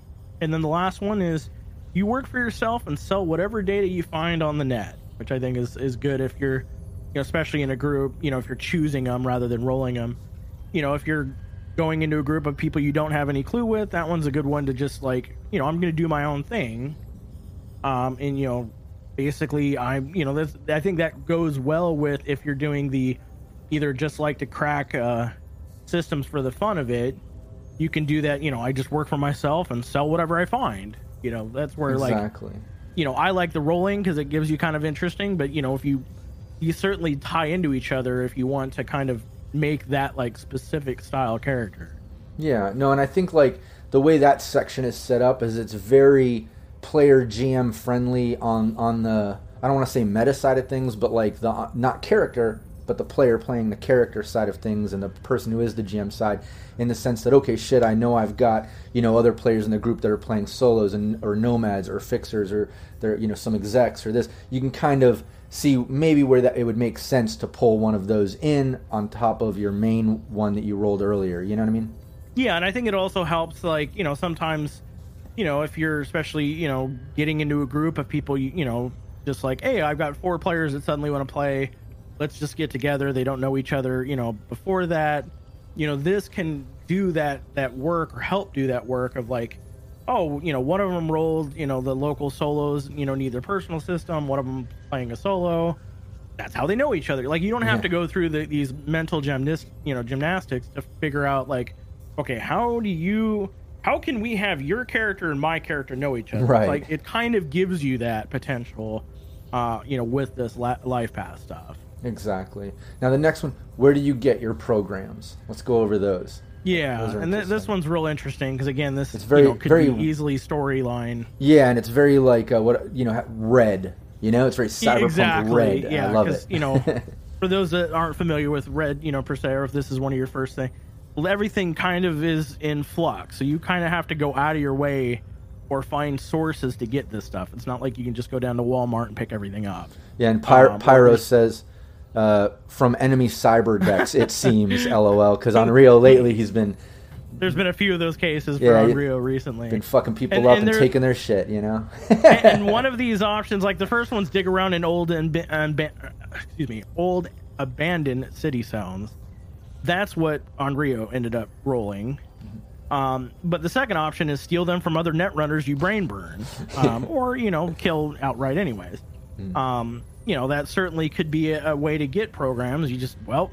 and then the last one is you work for yourself and sell whatever data you find on the net, which I think is, is good if you're, you know, especially in a group, you know, if you're choosing them rather than rolling them. You know, if you're going into a group of people you don't have any clue with, that one's a good one to just like, you know, I'm going to do my own thing. Um, and you know, basically, I'm, you know, that's, I think that goes well with if you're doing the either just like to crack uh, systems for the fun of it. You can do that. You know, I just work for myself and sell whatever I find. You know, that's where like exactly. You know, I like the rolling because it gives you kind of interesting. But you know, if you you certainly tie into each other if you want to kind of make that like specific style character. Yeah, no, and I think like the way that section is set up is it's very player GM friendly on on the I don't want to say meta side of things, but like the not character, but the player playing the character side of things and the person who is the GM side in the sense that okay, shit, I know I've got, you know, other players in the group that are playing solos and or nomads or fixers or they're, you know, some execs or this. You can kind of see maybe where that it would make sense to pull one of those in on top of your main one that you rolled earlier. You know what I mean? Yeah, and I think it also helps, like you know, sometimes, you know, if you're especially you know getting into a group of people, you, you know, just like, hey, I've got four players that suddenly want to play. Let's just get together. They don't know each other, you know, before that. You know, this can do that that work or help do that work of like, oh, you know, one of them rolled, you know, the local solos, you know, need their personal system. One of them playing a solo. That's how they know each other. Like, you don't have Yeah. to go through the, these mental gymnast, you know, gymnastics to figure out like, okay, how do you, how can we have your character and my character know each other? Right. Like, it kind of gives you that potential, uh, you know, with this la- life path stuff. Exactly. Now the next one, where do you get your programs? Let's go over those. Yeah, Those and th- this one's real interesting because again, this It's very- you know, could very- be easily storyline. Yeah, and it's very like uh, what you know, red. You know, it's very cyberpunk exactly. red. Yeah, I love it. you know, for those that aren't familiar with red, you know, per se, or if this is one of your first thing, everything kind of is in flux. So you kind of have to go out of your way or find sources to get this stuff. It's not like you can just go down to Walmart and pick everything up. yeah, and Py- um, Pyro says uh, from enemy cyber decks. it seems, lol, because Onryo lately he's been There's been a few of those cases for Yeah, Onryo recently. been fucking people And- up and and, taking their shit. You know. and, and one of these options, like the first one's dig around in old and unba- excuse me, old abandoned city sounds. That's what Onryo ended up rolling. Um, but the second option is steal them from other net runners you brain burn, um, or you know kill outright anyways. Um, you know that certainly could be a, a way to get programs. You just well,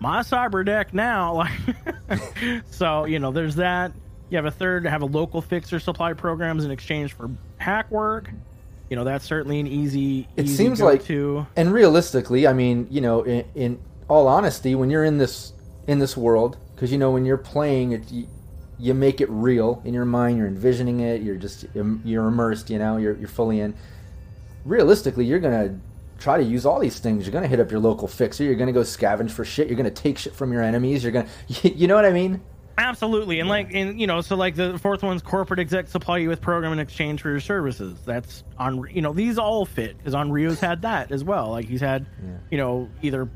my cyber deck now, like so you know there's that. You have a third, have a local fixer supply programs in exchange for hack work. You know that's certainly an easy. It easy seems like- to and realistically, I mean, you know, in, in all honesty, when you're in this in this world, because you know, when you're playing it, you, you make it real in your mind. You're envisioning it. You're just you're immersed. You know, you're you're fully in. Realistically, you're gonna try to use all these things. You're gonna hit up your local fixer. You're gonna go scavenge for shit. You're gonna take shit from your enemies. You're gonna, you know what I mean? Absolutely, and like, and you know, so like the fourth one's corporate exec supply you with program in exchange for your services. That's on, you know, these all fit because Onryo's had that as well. Like he's had, you know, either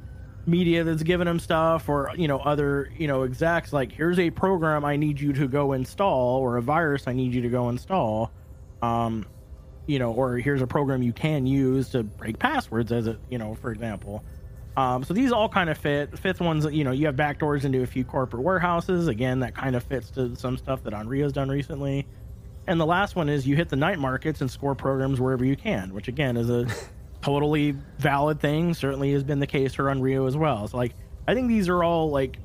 media that's given him stuff or you know other you know execs like here's a program I need you to go install or a virus I need you to go install, um, you know, or here's a program you can use to break passwords as a you know for example. Um, so these all kind of fit. Fifth one's, you know, you have backdoors into a few corporate warehouses. Again, that kind of fits to some stuff that Onryo's done recently. And the last one is you hit the night markets and score programs wherever you can, which again is a totally valid thing. Certainly has been the case for Onryo as well. So like, I think these are all like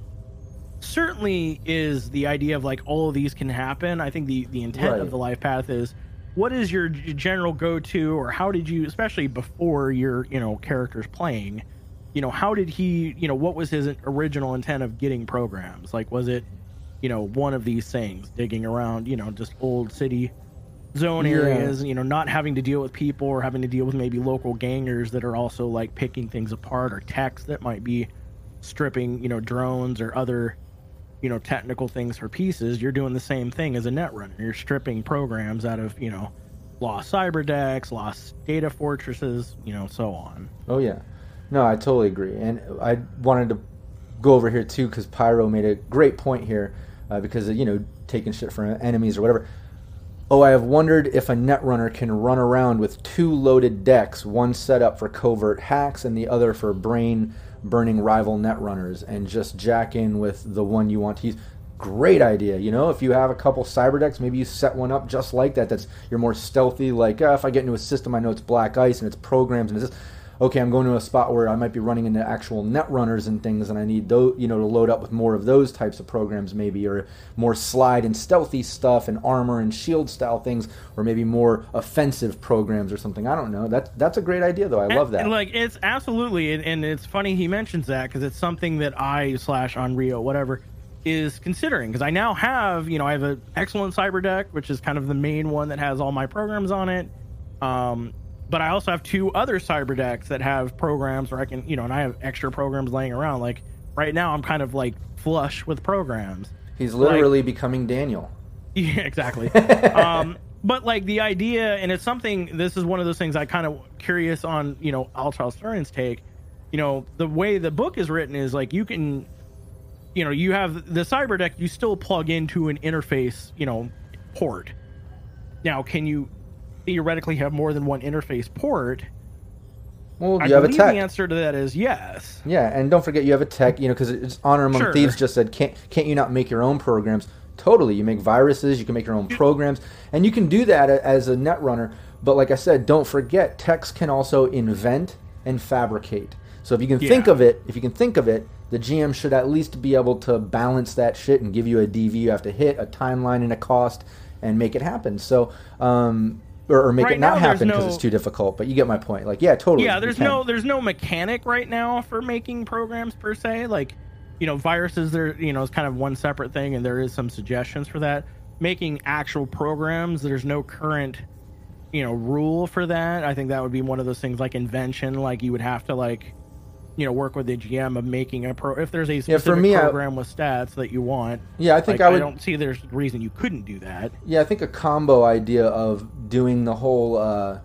certainly is the idea of like all of these can happen. I think the the intent Right. of the life path is what is your general go to or how did you especially before your you know characters playing you know how did he you know what was his original intent of getting programs like was it you know one of these things digging around you know just old city zone Yeah. areas you know not having to deal with people or having to deal with maybe local gangers that are also like picking things apart or techs that might be stripping you know drones or other you know technical things for pieces you're doing the same thing as a net runner you're stripping programs out of you know lost cyber decks lost data fortresses you know so on. Oh yeah, no, I totally agree, and I wanted to go over here too because Pyro made a great point here uh, because of, you know taking shit from enemies or whatever. Oh, I have wondered if a netrunner can run around with two loaded decks, one set up for covert hacks and the other for brain burning rival netrunners, and just jack in with the one you want to use. Great idea, you know. If you have a couple cyber decks, maybe you set one up just like that. That's you're more stealthy. Like, uh, if I get into a system, I know it's black ice and it's programs and it's this okay, I'm going to a spot where I might be running into actual net runners and things, and I need those, you know, to load up with more of those types of programs, maybe, or more slide and stealthy stuff and armor and shield style things, or maybe more offensive programs or something. I don't know. That's that's a great idea, though. I love that. like it's absolutely, and, and it's funny he mentions that because it's something that I slash Onryo whatever is considering because I now have you know I have an excellent cyber deck which is kind of the main one that has all my programs on it. Um, but I also have two other cyber decks that have programs where I can you know, and I have extra programs laying around. Like right now, I'm kind of like flush with programs. He's literally becoming Daniel. Yeah, exactly. um, but like the idea, and it's something. This is one of those things I kind of curious on. You know, Al Stern's take. You know, the way the book is written is like you can, you know, you have the cyber deck. You still plug into an interface. You know, port. Now, can you theoretically have more than one interface port? Well, I you have a tech. the answer to that is yes. Yeah, and don't forget you have a tech. You know, because it's Honor Among Sure. Thieves just said, can't can't you not make your own programs? Totally, you make viruses, you can make your own programs, and you can do that as a net runner. But like I said, don't forget techs can also invent and fabricate. So if you can think of it, if you can think of it, the GM should at least be able to balance that shit and give you a DV you have to hit, a timeline and a cost, and make it happen. So. Um, or, or make Right it not now, happen because no- it's too difficult. But you get my point. Like, yeah, totally. Yeah, there's no there's no mechanic right now for making programs per se. Like, you know, viruses there, you know, is kind of one separate thing, and there is some suggestions for that. Making actual programs, there's no current, you know, rule for that. I think that would be one of those things like invention. Like you would have to like, you know, work with the GM of making a pro. If there's a Yeah, for specific me, I- program with stats that you want, Yeah, I think like, I would. don't see there's a reason you couldn't do that. Yeah, I think a combo idea of doing the whole, uh,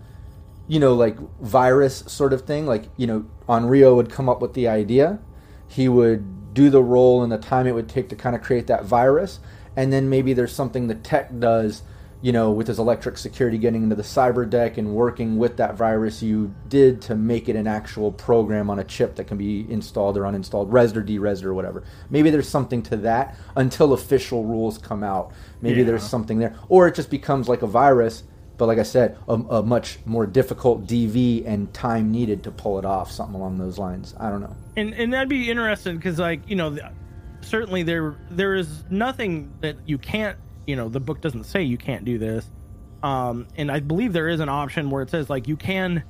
you know, like virus sort of thing. Like, you know, Onryo would come up with the idea. He would do the role and the time it would take to kind of create that virus. And then maybe there's something the tech does, you know, with his electric security getting into the cyber deck and working with that virus you did to make it an actual program on a chip that can be installed or uninstalled, rezzed or derezzed or whatever. Maybe there's something to that until official rules come out. Maybe Yeah. there's something there. Or it just becomes like a virus, but like I said, a, a much more difficult DV and time needed to pull it off, something along those lines. I don't know. and and that'd be interesting because like you know certainly there there is nothing that you can't you know the book doesn't say you can't do this. Um and i believe there is an option where it says like you can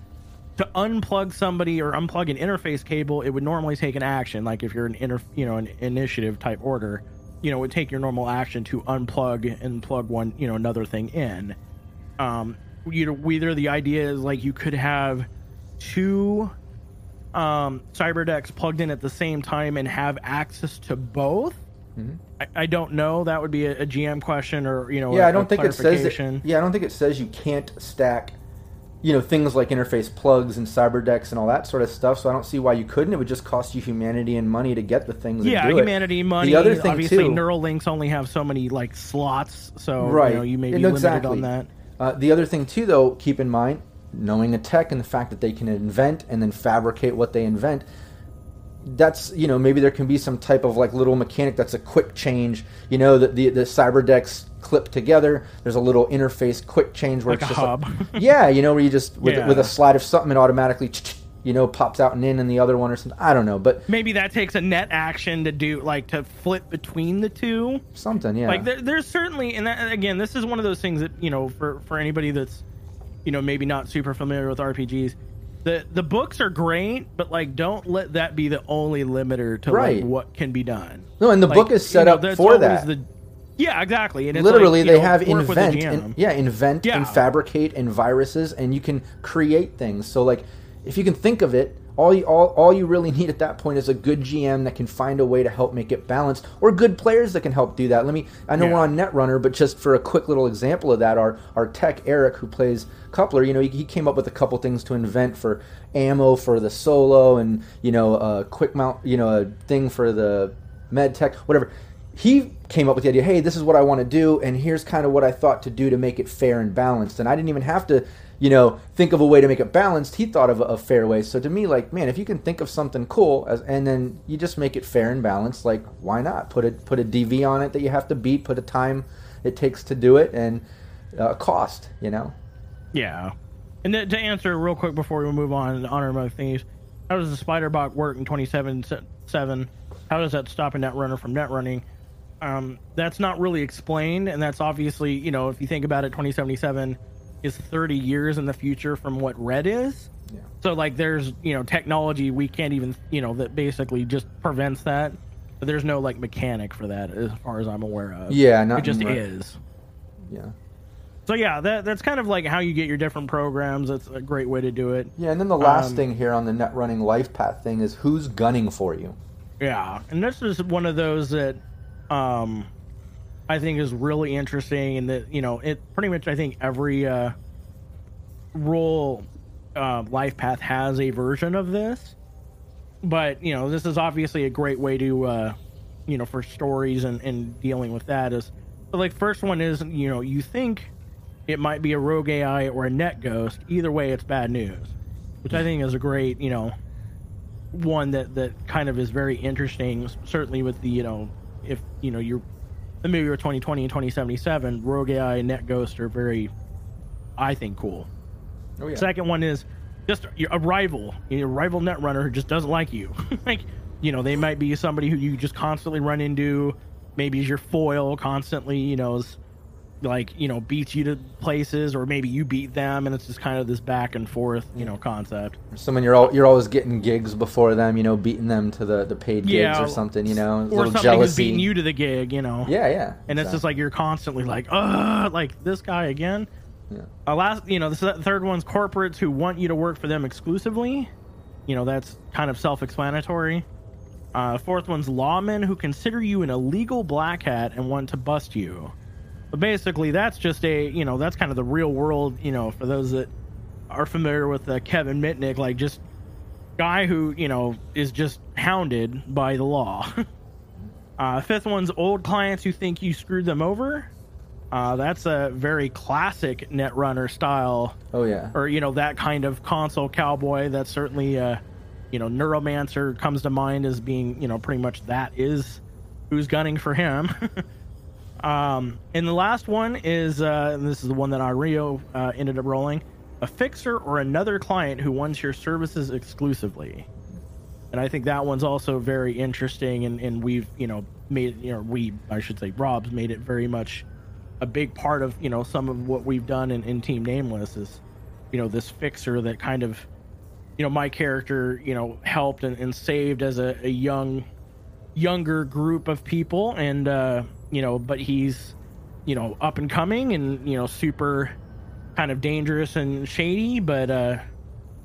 to unplug somebody or unplug an interface cable it would normally take an action. Like if you're an inter you know an initiative type order you know it would take your normal action to unplug and plug one you know another thing in. Um you know either the idea is like you could have two um cyber decks plugged in at the same time and have access to both I, I don't know that would be a, a gm question or you know yeah, I I don't think it says that. Yeah, I don't think it says you can't stack, you know, things like interface plugs and cyber decks and all that sort of stuff. So I don't see why you couldn't. It would just cost you humanity and money to get the things. yeah do it. humanity money The other thing obviously too, neural links only have so many like slots so right? you know you may be and limited exactly. on that Uh, the other thing too, though, keep in mind knowing the tech and the fact that they can invent and then fabricate what they invent. That's you know maybe there can be some type of like little mechanic that's a quick change. You know that the the cyber decks clip together. There's a little interface quick change where Like it's just hub. Like, yeah, you know where you just with, with a slide of something it automatically you know pops out and in and the other one or something. I don't know, but maybe that takes a net action to do like to flip between the two something yeah. like there, there's certainly and that, again this is one of those things that you know for for anybody that's you know maybe not super familiar with rpgs the the books are great but like don't let that be the only limiter to Right. like what can be done no, and the Like, book is set you know, up for that. the- yeah exactly and literally like, they know, have work with the invent and, yeah invent Yeah. and fabricate and viruses and you can create things so like if you can think of it all you all, all you really need at that point is a good gm that can find a way to help make it balanced or good players that can help do that. Let me i know Yeah. we're on netrunner but just for a quick little example of that our our tech eric who plays coupler you know he, he came up with a couple things to invent for ammo for the solo and you know a quick mount you know a thing for the med tech whatever. He came up with the idea hey this is what i want to do and here's kind of what i thought to do to make it fair and balanced. And i didn't even have to you know think of a way to make it balanced he thought of a, a fair way so to me like man if you can think of something cool as, and then you just make it fair and balanced like why not put a put a dv on it that you have to beat put a time it takes to do it and uh, cost you know Yeah. And to, to answer real quick before we move on to honor among thieves, how does the spider bot work in 27.7? How does that stop a net runner from net running? Um, that's not really explained, and that's obviously, you know, if you think about it, 2077 is 30 years in the future from what red is. Yeah. So, like, there's, you know, technology we can't even, you know, that basically just prevents that. But there's no, like, mechanic for that as far as I'm aware of. Yeah, not It just is. yeah So yeah, that that's kind of like how you get your different programs. That's a great way to do it. yeah and then the last Um, thing here on the net running life path thing is who's gunning for you Yeah, and this is one of those that um, I think is really interesting, and that you know, it pretty much I think every uh, role uh, life path has a version of this. But you know, this is obviously a great way to uh, you know for stories and, and dealing with that is. But like first one is you know you think it might be a rogue AI or a net ghost. Either way, it's bad news. which I think is a great, you know, one that that kind of is very interesting. Certainly with the, you know, if you know you're the movie 2020 and 2077, Rogue AI and Net Ghost are very, I think, cool. Oh yeah. Second one is just your- a rival, a rival net runner who just doesn't like you. like, you know, they might be somebody who you just constantly run into. Maybe is your foil constantly, you know, is like you know beats you to places, or maybe you beat them, and it's just kind of this back and forth, you know, concept. Someone you're all, you're always getting gigs before them, you know, beating them to the, the paid gigs Yeah, or something, you know, a Or little somebody jealousy. beating you to the gig, you know. Yeah, yeah. And it's just like you're constantly like, uh, like this guy again. Yeah. Uh, last, you know, the third one's corporates who want you to work for them exclusively. You know, that's kind of self-explanatory. Uh, fourth one's lawmen who consider you an illegal black hat and want to bust you. But basically, that's just a, you know, that's kind of the real world. You know, for those that are familiar with uh, Kevin Mitnick, like just guy who you know is just hounded by the law. Uh, fifth one's old clients who think you screwed them over. Uh, that's a very classic Netrunner style, oh yeah. or you know that kind of console cowboy. That's certainly, uh, you know, Neuromancer comes to mind as being, you know, pretty much that is who's gunning for him. um, and the last one is, uh, this is the one that Onryo uh, ended up rolling, a fixer or another client who wants your services exclusively and I think that one's also very interesting. And, and we've you know made you know we I should say Rob's made it very much a big part of you know some of what we've done in, in Team Nameless is you know this fixer that kind of you know my character you know helped and, and saved as a, a young younger group of people and uh you know but he's you know up and coming and you know super kind of dangerous and shady but uh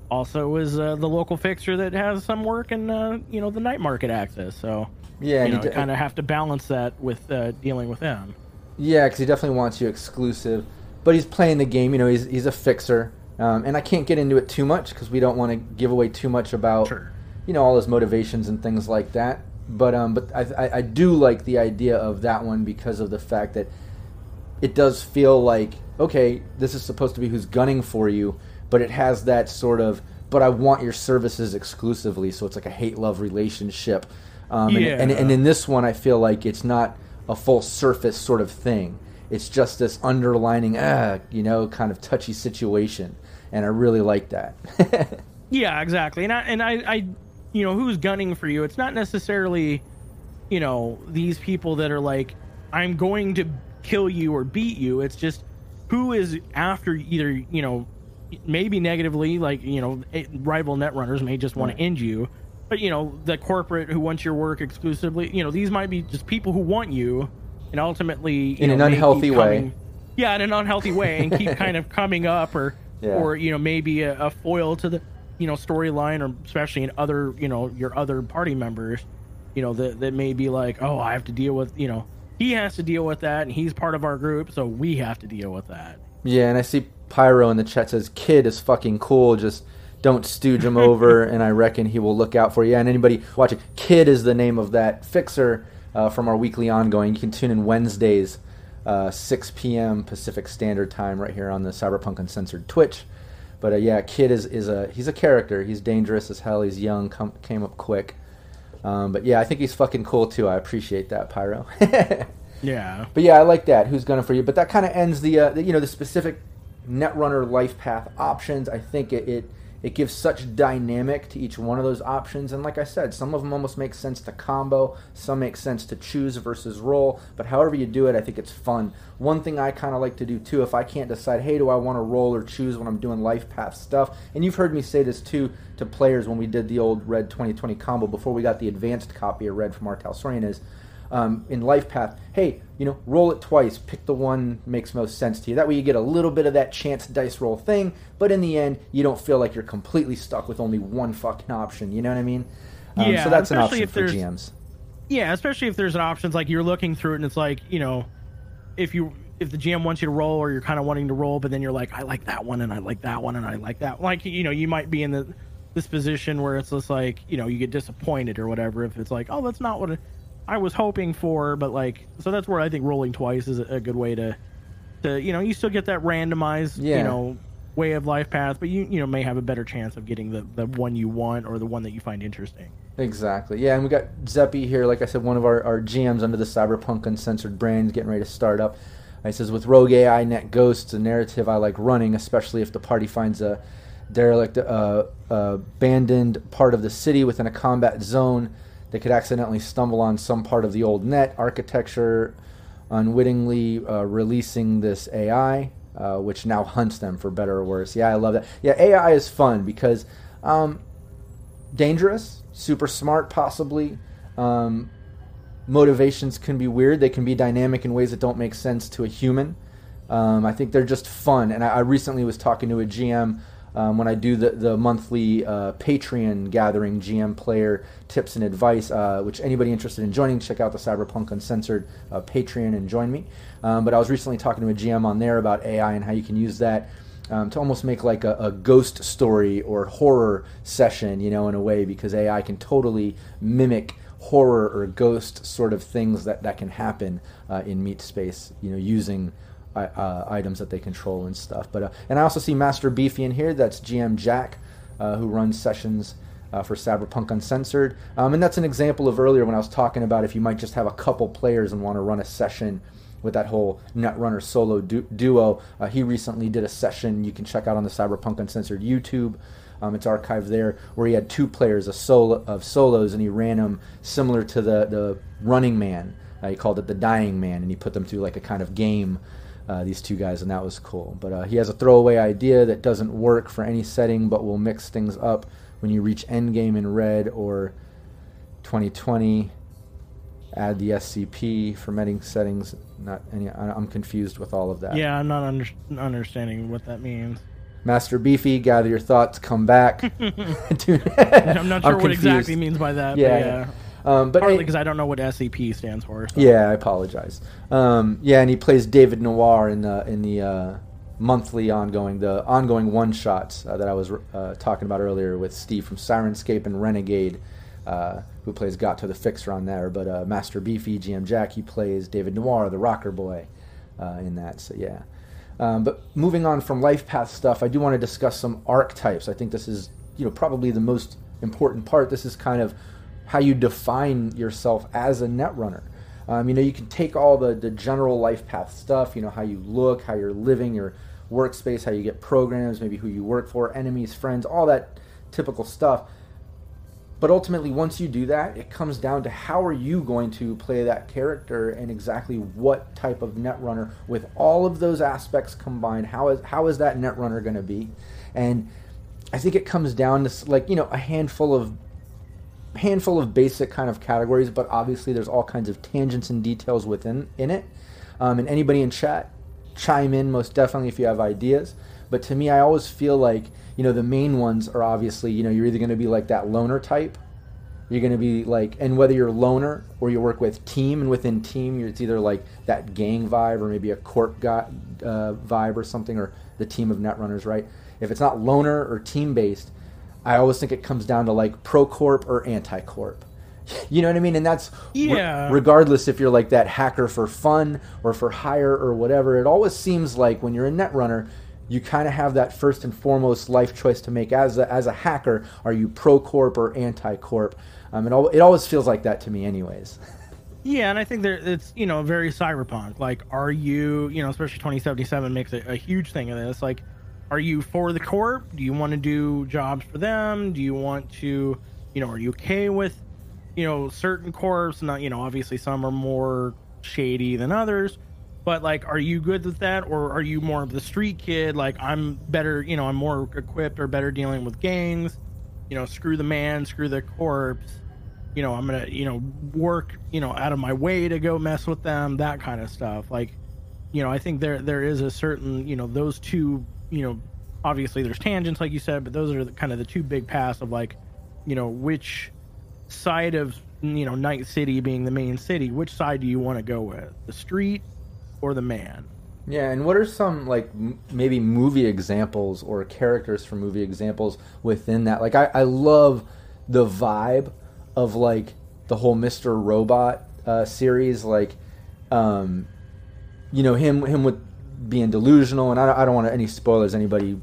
also is uh, the local fixer that has some work and, uh, you know the night market access. So Yeah, you know, de- kind of have to balance that with uh, dealing with them. Yeah, because he definitely wants you exclusive, but he's playing the game. You know, he's he's a fixer, um, and I can't get into it too much because we don't want to give away too much about Sure. you know all his motivations and things like that. But um, but I, I I do like the idea of that one because of the fact that it does feel like okay, this is supposed to be who's gunning for you, but it has that sort of but I want your services exclusively, so it's like a hate love relationship. Um, and, and, and in this one, I feel like it's not a full surface sort of thing. It's just this underlining, ah, you know, kind of touchy situation, and I really like that. Yeah, exactly. And I and I, I you know who's gunning for you? It's not necessarily you know these people that are like I'm going to kill you or beat you. It's just who is after either you know maybe negatively like you know eh, rival net runners may just want Right. to end you but you know the corporate who wants your work exclusively you know these might be just people who want you and ultimately In know, an unhealthy way. coming- yeah in an unhealthy way and keep kind of coming up or Yeah. or you know maybe a, a foil to the you know storyline or especially in other you know your other party members you know that that may be like oh i have to deal with you know he has to deal with that and he's part of our group so we have to deal with that yeah, and I see Pyro in the chat says, "Kid is fucking cool. Just don't stooge him over, and I reckon he will look out for you." And anybody watching, Kid is the name of that fixer uh, from our weekly ongoing. You can tune in Wednesdays, uh, 6 p.m. Pacific Standard Time, right here on the Cyberpunk Uncensored Twitch. But uh, yeah, Kid is, is a he's a character. He's dangerous as hell. He's young, come, came up quick. Um, but yeah, I think he's fucking cool too. I appreciate that, Pyro. yeah But yeah, I like that. Who's gunning for you? But that kind of ends the, uh, the you know the specific Netrunner life path options. I think it, it it gives such dynamic to each one of those options. And like I said, some of them almost make sense to combo. Some make sense to choose versus roll. But however you do it, I think it's fun. One thing I kind of like to do too, if I can't decide, hey, do I want to roll or choose when I'm doing life path stuff? And you've heard me say this too to players when we did the old Red 2020 combo before we got the advanced copy of Red from R. Talsorian is um, in life path hey you know roll it twice. Pick the one makes most sense to you. That way you get a little bit of that chance dice roll thing but in the end you don't feel like you're completely stuck with only one fucking option. You know what i mean? Um, Yeah, so that's an especially option if for there's- gms Yeah, especially if there's an options like you're looking through it and it's like, you know, if you if the GM wants you to roll or you're kind of wanting to roll, but then you're like, I like that one and I like that one and I like that. Like, you know, you might be in the this position where it's just like, you know, you get disappointed or whatever if it's like, oh, that's not what I was hoping for, but like, so that's where I think rolling twice is a, a good way to, to you know, you still get that randomized, Yeah. you know, way of life path, but you you know may have a better chance of getting the the one you want or the one that you find interesting. Exactly. Yeah, and we got Zeppy here, like I said, one of our, our GMs under the Cyberpunk Uncensored brand, getting ready to start up. He says, with Rogue AI, Net Ghosts, a narrative I like running, especially if the party finds a derelict, uh, uh, abandoned part of the city within a combat zone. They could accidentally stumble on some part of the old net architecture, unwittingly uh, releasing this AI, uh, which now hunts them for better or worse. Yeah, I love that. Yeah, AI is fun because um, dangerous, super smart, possibly. Um, motivations can be weird. They can be dynamic in ways that don't make sense to a human. Um, I think they're just fun. And I, I, recently was talking to a GM um, when I do the, the monthly uh, Patreon gathering, GM player tips and advice, uh, which anybody interested in joining, check out the Cyberpunk Uncensored uh, Patreon and join me. Um, but I was recently talking to a GM on there about AI and how you can use that um, to almost make like a, a, ghost story or horror session, you know, in a way, because AI can totally mimic horror or ghost sort of things that, that can happen uh, in meat space, you know, using uh, items that they control and stuff. But uh, and I also see Master Beefy in here. That's GM Jack, uh, who runs sessions. Uh, for Cyberpunk Uncensored, um, and that's an example of earlier when I was talking about if you might just have a couple players and want to run a session with that whole Netrunner solo du- duo. Uh, he recently did a session you can check out on the Cyberpunk Uncensored YouTube. Um, it's archived there where he had two players a solo of solos and he ran them similar to the the Running Man. Uh, he called it the Dying Man, and he put them through like a kind of game. Uh, these two guys, and that was cool. But uh, he has a throwaway idea that doesn't work for any setting, but will mix things up when you reach endgame in red or 2020 add the SCP formatting settings. Not any. I'm confused with all of that. Yeah, I'm not under, understanding what that means. Master Beefy, gather your thoughts, come back. I'm not sure I'm what exactly means by that. Yeah, yeah. Um, but partly because I don't know what SCP stands for. So. Yeah, I apologize. Um, yeah, and he plays David Noir in the in the uh, monthly ongoing the ongoing one shots uh, that I was uh, talking about earlier with Steve from Syrinscape and Renegade. Uh, who plays Gato the Fixer on there. But uh, Master Beefy, GM Jack, he plays David Noir, the rocker boy, uh, in that. So yeah. Um, but moving on from life path stuff, I do want to discuss some archetypes. I think this is you know probably the most important part. This is kind of how you define yourself as a netrunner. Um, you know, you can take all the, the general life path stuff, you know, how you look, how you're living, your workspace, how you get programs, maybe who you work for, enemies, friends, all that typical stuff. But ultimately, once you do that, it comes down to how are you going to play that character and exactly what type of netrunner with all of those aspects combined. How is how is that netrunner going to be? And I think it comes down to like you know a handful of handful of basic kind of categories, but obviously there's all kinds of tangents and details within in it. Um, and anybody in chat, chime in most definitely if you have ideas. But to me, I always feel like you know the main ones are obviously you know you're either going to be like that loner type you're going to be like and whether you're loner or you work with team and within team it's either like that gang vibe or maybe a corp guy, uh, vibe or something or the team of netrunners right if it's not loner or team based i always think it comes down to like pro corp or anti corp you know what i mean and that's yeah. re- regardless if you're like that hacker for fun or for hire or whatever it always seems like when you're a netrunner you kind of have that first and foremost life choice to make as a, as a hacker. Are you pro corp or anti corp? Um, it, al- it always feels like that to me, anyways. Yeah, and I think there it's you know very cyberpunk. Like, are you you know especially twenty seventy seven makes a, a huge thing of this. Like, are you for the corp? Do you want to do jobs for them? Do you want to you know are you okay with you know certain corps? Not you know obviously some are more shady than others but like are you good with that or are you more of the street kid like i'm better you know i'm more equipped or better dealing with gangs you know screw the man screw the corpse you know i'm gonna you know work you know out of my way to go mess with them that kind of stuff like you know i think there there is a certain you know those two you know obviously there's tangents like you said but those are the, kind of the two big paths of like you know which side of you know night city being the main city which side do you want to go with the street or the man. Yeah, and what are some like m- maybe movie examples or characters from movie examples within that? Like I, I love the vibe of like the whole Mr. Robot uh, series, like um, you know him him with being delusional, and I, I don't want any spoilers. Anybody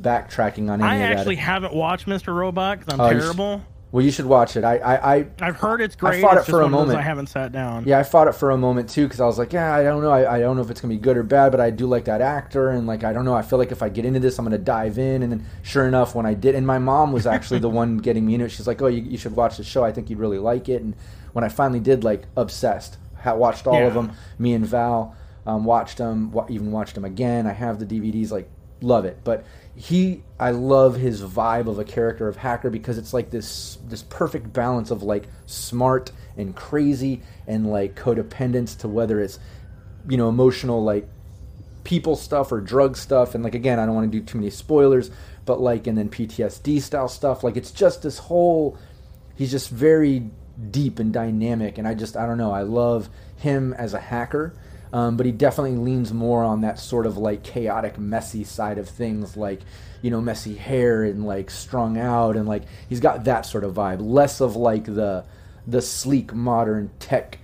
backtracking on any I of that. I actually haven't watched Mr. Robot because I'm Oh, you terrible. well, you should watch it. I, I, I I've heard it's great. I fought it's it for a one of those moment. I haven't sat down. Yeah, I fought it for a moment too because I was like, yeah, I don't know, I, I don't know if it's gonna be good or bad, but I do like that actor, and like I don't know, I feel like if I get into this, I'm gonna dive in, and then sure enough, when I did, and my mom was actually the one getting me into it. She's like, oh, you, you should watch the show. I think you'd really like it. And when I finally did, like, obsessed, ha- watched all of them. Me and Val um, watched them, even watched them again. I have the DVDs, like, love it. But he, I love his vibe of a character of hacker because it's like this this perfect balance of like smart and crazy and like codependence to whether it's you know emotional like people stuff or drug stuff and like again i don't want to do too many spoilers but like and then ptsd style stuff like it's just this whole he's just very deep and dynamic and i just i don't know i love him as a hacker um, but he definitely leans more on that sort of like chaotic messy side of things like you know messy hair and like strung out and like he's got that sort of vibe less of like the the sleek modern tech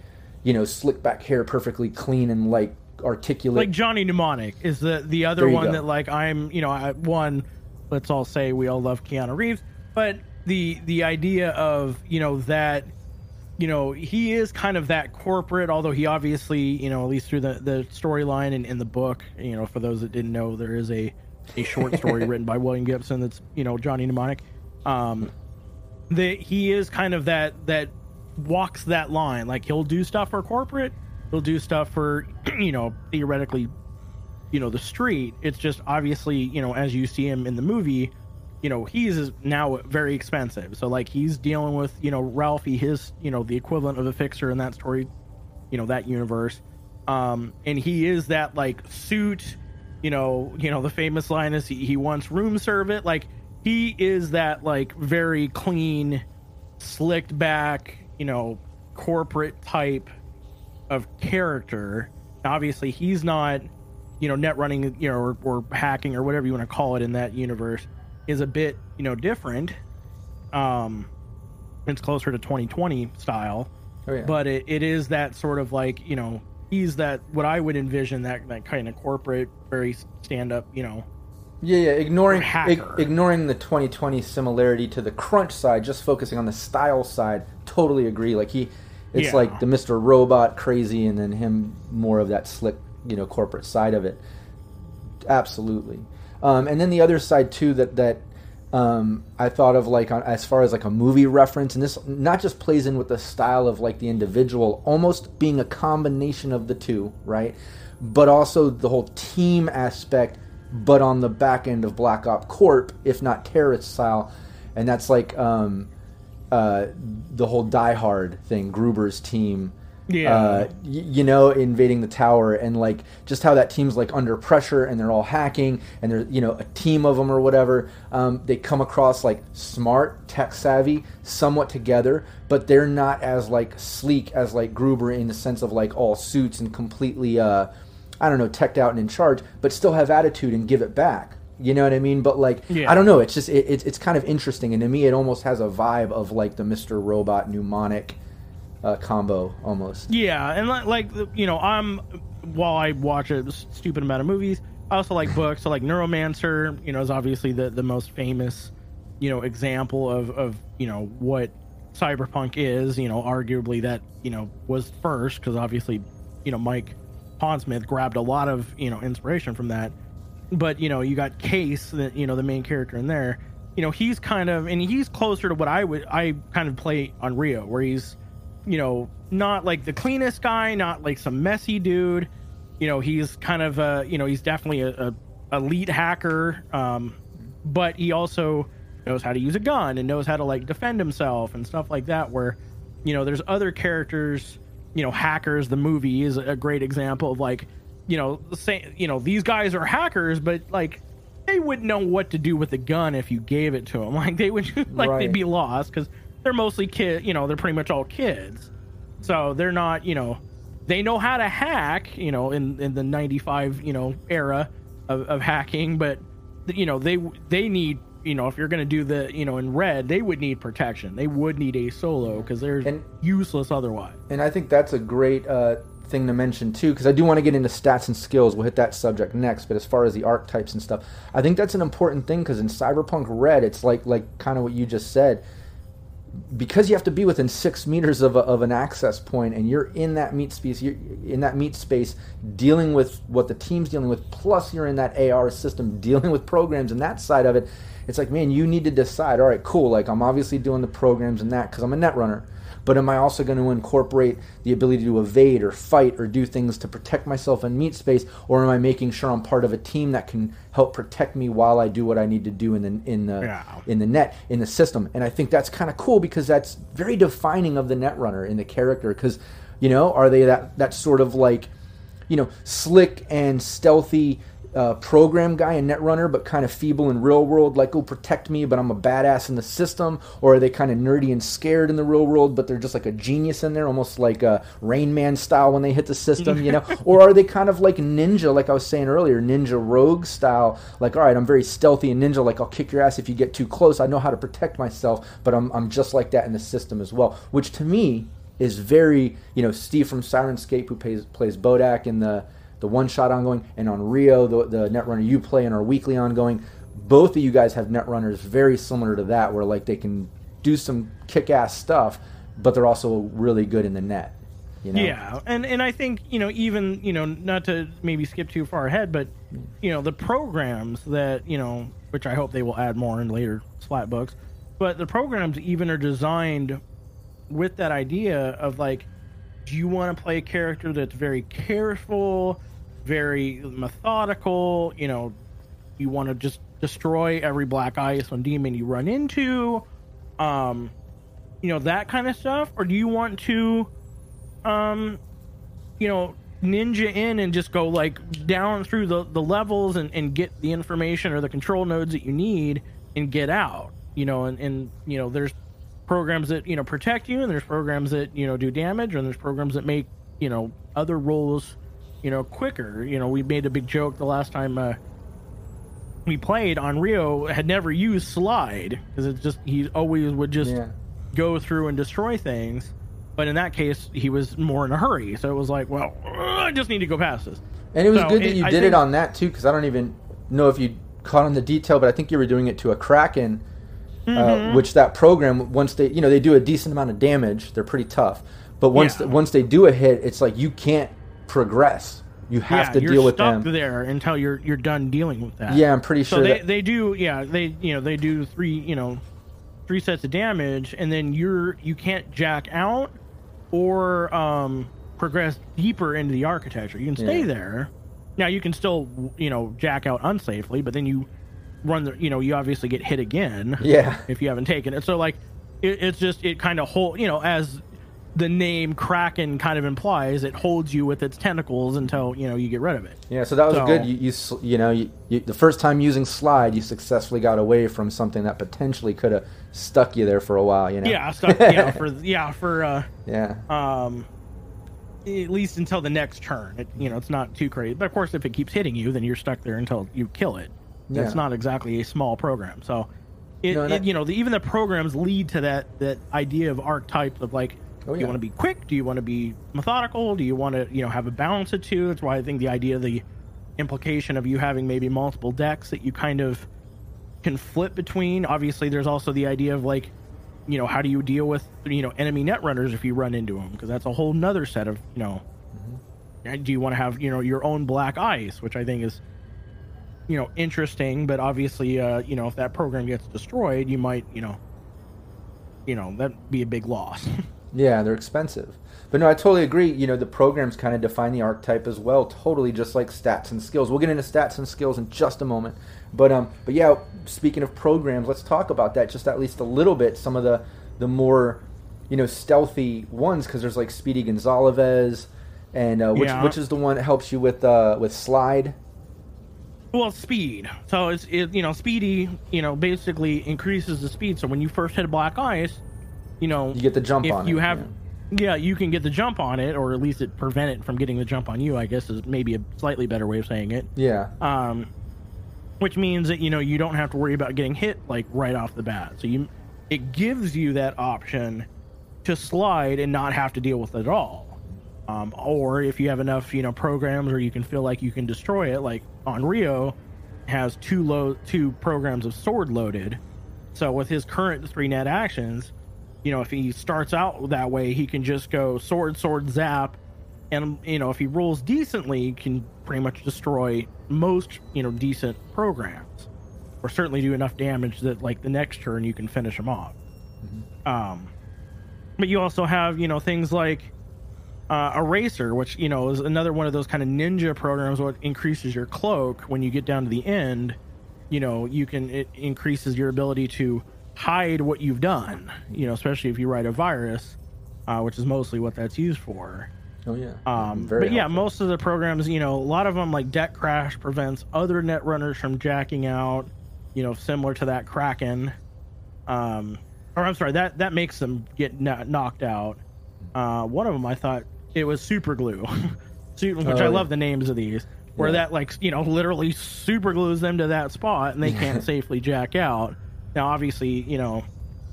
you know slick back hair perfectly clean and like articulate like Johnny Mnemonic is the the other one go. that like I'm you know I, one let's all say we all love Keanu Reeves but the the idea of you know that you know he is kind of that corporate although he obviously you know at least through the the storyline and in the book you know for those that didn't know there is a a short story written by William Gibson that's you know Johnny Mnemonic. Um that he is kind of that that walks that line. Like he'll do stuff for corporate he'll do stuff for you know theoretically you know the street. It's just obviously you know as you see him in the movie you know he's now very expensive. So like he's dealing with you know Ralfi his you know the equivalent of a fixer in that story you know that universe. Um and he is that like suit you know you know the famous line is he, he wants room service like he is that like very clean slicked back you know corporate type of character. Obviously he's not you know net running you know or, or hacking or whatever you want to call it in that universe is a bit you know different um it's closer to 2020 style Oh, yeah. but it, it is that sort of like you know he's that what i would envision that that kind of corporate very stand up you know Yeah, yeah. Ignoring ig- ignoring the 2020 similarity to the crunch side, just focusing on the style side. Totally agree. Like he, it's Yeah. like the Mr. Robot crazy, and then him more of that slick, you know, corporate side of it. Absolutely. Um, and then the other side too that that um, I thought of like on, as far as like a movie reference, and this not just plays in with the style of like the individual, almost being a combination of the two, right? But also the whole team aspect, but on the back end of Black Op Corp, if not terrorist style, and that's like um, uh, the whole Die Hard thing, Gruber's team. Yeah. Uh, y- you know, invading the tower and like just how that team's like under pressure and they're all hacking and they're you know a team of them or whatever. Um, they come across like smart, tech savvy, somewhat together, but they're not as like sleek as like Gruber in the sense of like all suits and completely uh, I don't know, teched out and in charge, but still have attitude and give it back. You know what I mean? But like, Yeah. I don't know. It's just it, it's it's kind of interesting, and to me, it almost has a vibe of like the Mister Robot mnemonic uh, combo almost. Yeah, and like, like you know, I'm while I watch a stupid amount of movies, I also like books. So like Neuromancer, you know, is obviously the the most famous, you know, example of of you know what cyberpunk is. You know, arguably that you know was first because obviously, you know, Mike Pondsmith grabbed a lot of you know inspiration from that. But you know, you got Case, that you know the main character in there. You know, he's kind of and he's closer to what I would I kind of play Onryo, where he's you know, not like the cleanest guy, not like some messy dude. You know, he's kind of a, you know, he's definitely a, a elite hacker, um, but he also knows how to use a gun and knows how to like defend himself and stuff like that. Where, you know, there's other characters, you know, hackers. The movie is a great example of like, you know, say, you know, these guys are hackers, but like. They wouldn't know what to do with the gun if you gave it to them. Like they would, like Right. they'd be lost because they're mostly kid. You know, they're pretty much all kids. So they're not, you know, they know how to hack, you know, in, in the 95, you know, era of, of hacking, but you know, they they need, you know, if you're going to do the, you know, in red, they would need protection. They would need a solo cuz they're And- useless otherwise. And I think that's a great uh, thing to mention too, because I do want to get into stats and skills. We'll hit that subject next. But as far as the archetypes and stuff, I think that's an important thing because in Cyberpunk Red, it's like like kind of what you just said. Because you have to be within six meters of, a, of an access point, and you're in that meat space, you're in that meat space, dealing with what the team's dealing with. Plus, you're in that AR system, dealing with programs and that side of it. It's like, man, you need to decide. All right, cool. Like I'm obviously doing the programs and that because I'm a net runner but am I also going to incorporate the ability to evade or fight or do things to protect myself in meat space, or am I making sure I'm part of a team that can help protect me while I do what I need to do in the in the Yeah. in the net in the system? And I think that's kind of cool because that's very defining of the net runner in the character. Because you know, are they that that sort of like you know slick and stealthy uh, program guy and netrunner, but kind of feeble in real world, like, oh, protect me, but I'm a badass in the system? Or are they kind of nerdy and scared in the real world, but they're just like a genius in there, almost like a Rain Man style when they hit the system, you know? or are they kind of like ninja, like I was saying earlier, ninja rogue style, like, all right, I'm very stealthy and ninja, like, I'll kick your ass if you get too close. I know how to protect myself, but I'm, I'm just like that in the system as well, which to me is very, you know, Steve from Syrinscape, who plays, plays Bodak in the the one shot ongoing, and Onryo, the, the netrunner you play in our weekly ongoing. Both of you guys have netrunners very similar to that, where like they can do some kick ass stuff, but they're also really good in the net. You know? Yeah, and and I think you know even you know not to maybe skip too far ahead, but you know the programs that you know which I hope they will add more in later splat books, but the programs even are designed with that idea of like, do you want to play a character that's very careful, very methodical? You know, you want to just destroy every black ice and demon you run into, um, you know that kind of stuff, or do you want to? um you know ninja in and just go like down through the, the levels and, and get the information or the control nodes that you need and get out you know and, and you know there's programs that you know protect you and there's programs that you know do damage and there's programs that make you know other roles you know quicker you know we made a big joke the last time uh we played Onryo had never used slide because it's just he always would just Yeah. go through and destroy things. But in that case, he was more in a hurry. So it was like, well, I just need to go past this. And it was So, good that it- you did think- it on that too, because I don't even know if you caught on the detail, but I think you were doing it to a Kraken, Mm-hmm. uh, which that program once they you know they do a decent amount of damage, they're pretty tough. But once Yeah. once they do a hit, it's like you can't progress. You have yeah, to deal with stuck them. there until you're you're done dealing with that. Yeah, I'm pretty sure. So they, that. they do yeah they you know they do three you know three sets of damage and then you're you can't jack out or um progress deeper into the architecture. You can stay Yeah. there. Now you can still you know jack out unsafely, but then you run the you know you obviously get hit again. yeah, if you haven't taken it. So like, it, it's just it kind of hold you know as the name Kraken kind of implies, it holds you with its tentacles until you know you get rid of it. yeah. So that was So- good. You you you know you, you, the first time using slide, you successfully got away from something that potentially could have stuck you there for a while. You know. Yeah, stuff. yeah, for yeah for uh, yeah. um at least until the next turn. It, you know, it's not too crazy. But of course, if it keeps hitting you, then you're stuck there until you kill it. That's Yeah. not exactly a small program. So, it, No, and it that- you know, the, even the programs lead to that that idea of archetype of like, Oh, do you want to be quick? Do you want to be methodical? Do you want to you know have a balance of two? That's why I think the idea, of the implication of you having maybe multiple decks that you kind of can flip between. Obviously, there's also the idea of like, you know, how do you deal with you know enemy net runners if you run into them? Because that's a whole nother set of you know. and Do you want to have you know your own black ice, which I think is you know interesting, but obviously, uh, you know, if that program gets destroyed, you might you know, you know, that'd be a big loss. Yeah, they're expensive. But no, I totally agree. You know, the programs kind of define the archetype as well, totally just like stats and skills. We'll get into stats and skills in just a moment. But um but yeah, speaking of programs, let's talk about that just at least a little bit. Some of the the more you know, stealthy ones because there's like Speedy Gonzalez and uh, which Yeah. which is the one that helps you with uh with slide. Well, speed. So it's it, you know, speedy. You know, basically increases the speed. So when you first hit a black ice, you know, You get the jump if on you it, have, yeah. yeah. you can get the jump on it, or at least it prevent it from getting the jump on you. I guess is maybe a slightly better way of saying it. Yeah. Um, which means that you know you don't have to worry about getting hit like right off the bat. So you, it gives you that option to slide and not have to deal with it at all. Um, or if you have enough, you know, programs where you can feel like you can destroy it, like Onryo has two low two programs of sword loaded. So with his current three net actions, you know, if he starts out that way, he can just go sword, sword, zap, and you know, if he rolls decently, he can pretty much destroy most you know decent programs, or certainly do enough damage that like the next turn you can finish him off. Um, but you also have you know things like uh, Eraser, which you know is another one of those kind of ninja programs. What increases your cloak when you get down to the end. You know, you can it increases your ability to hide what you've done. You know, especially if you write a virus, uh, which is mostly what that's used for. Oh yeah. Um, Very but yeah, helpful. most of the programs, you know, a lot of them like Deck Crash prevents other net runners from jacking out. You know, similar to that Kraken. Um, or I'm sorry, that that makes them get kno- knocked out. Uh, one of them I thought it was Super Glue, which Oh, I yeah. love the names of these. Where Yeah. that like you know literally super glues them to that spot and they can't safely jack out. Now, obviously, you know,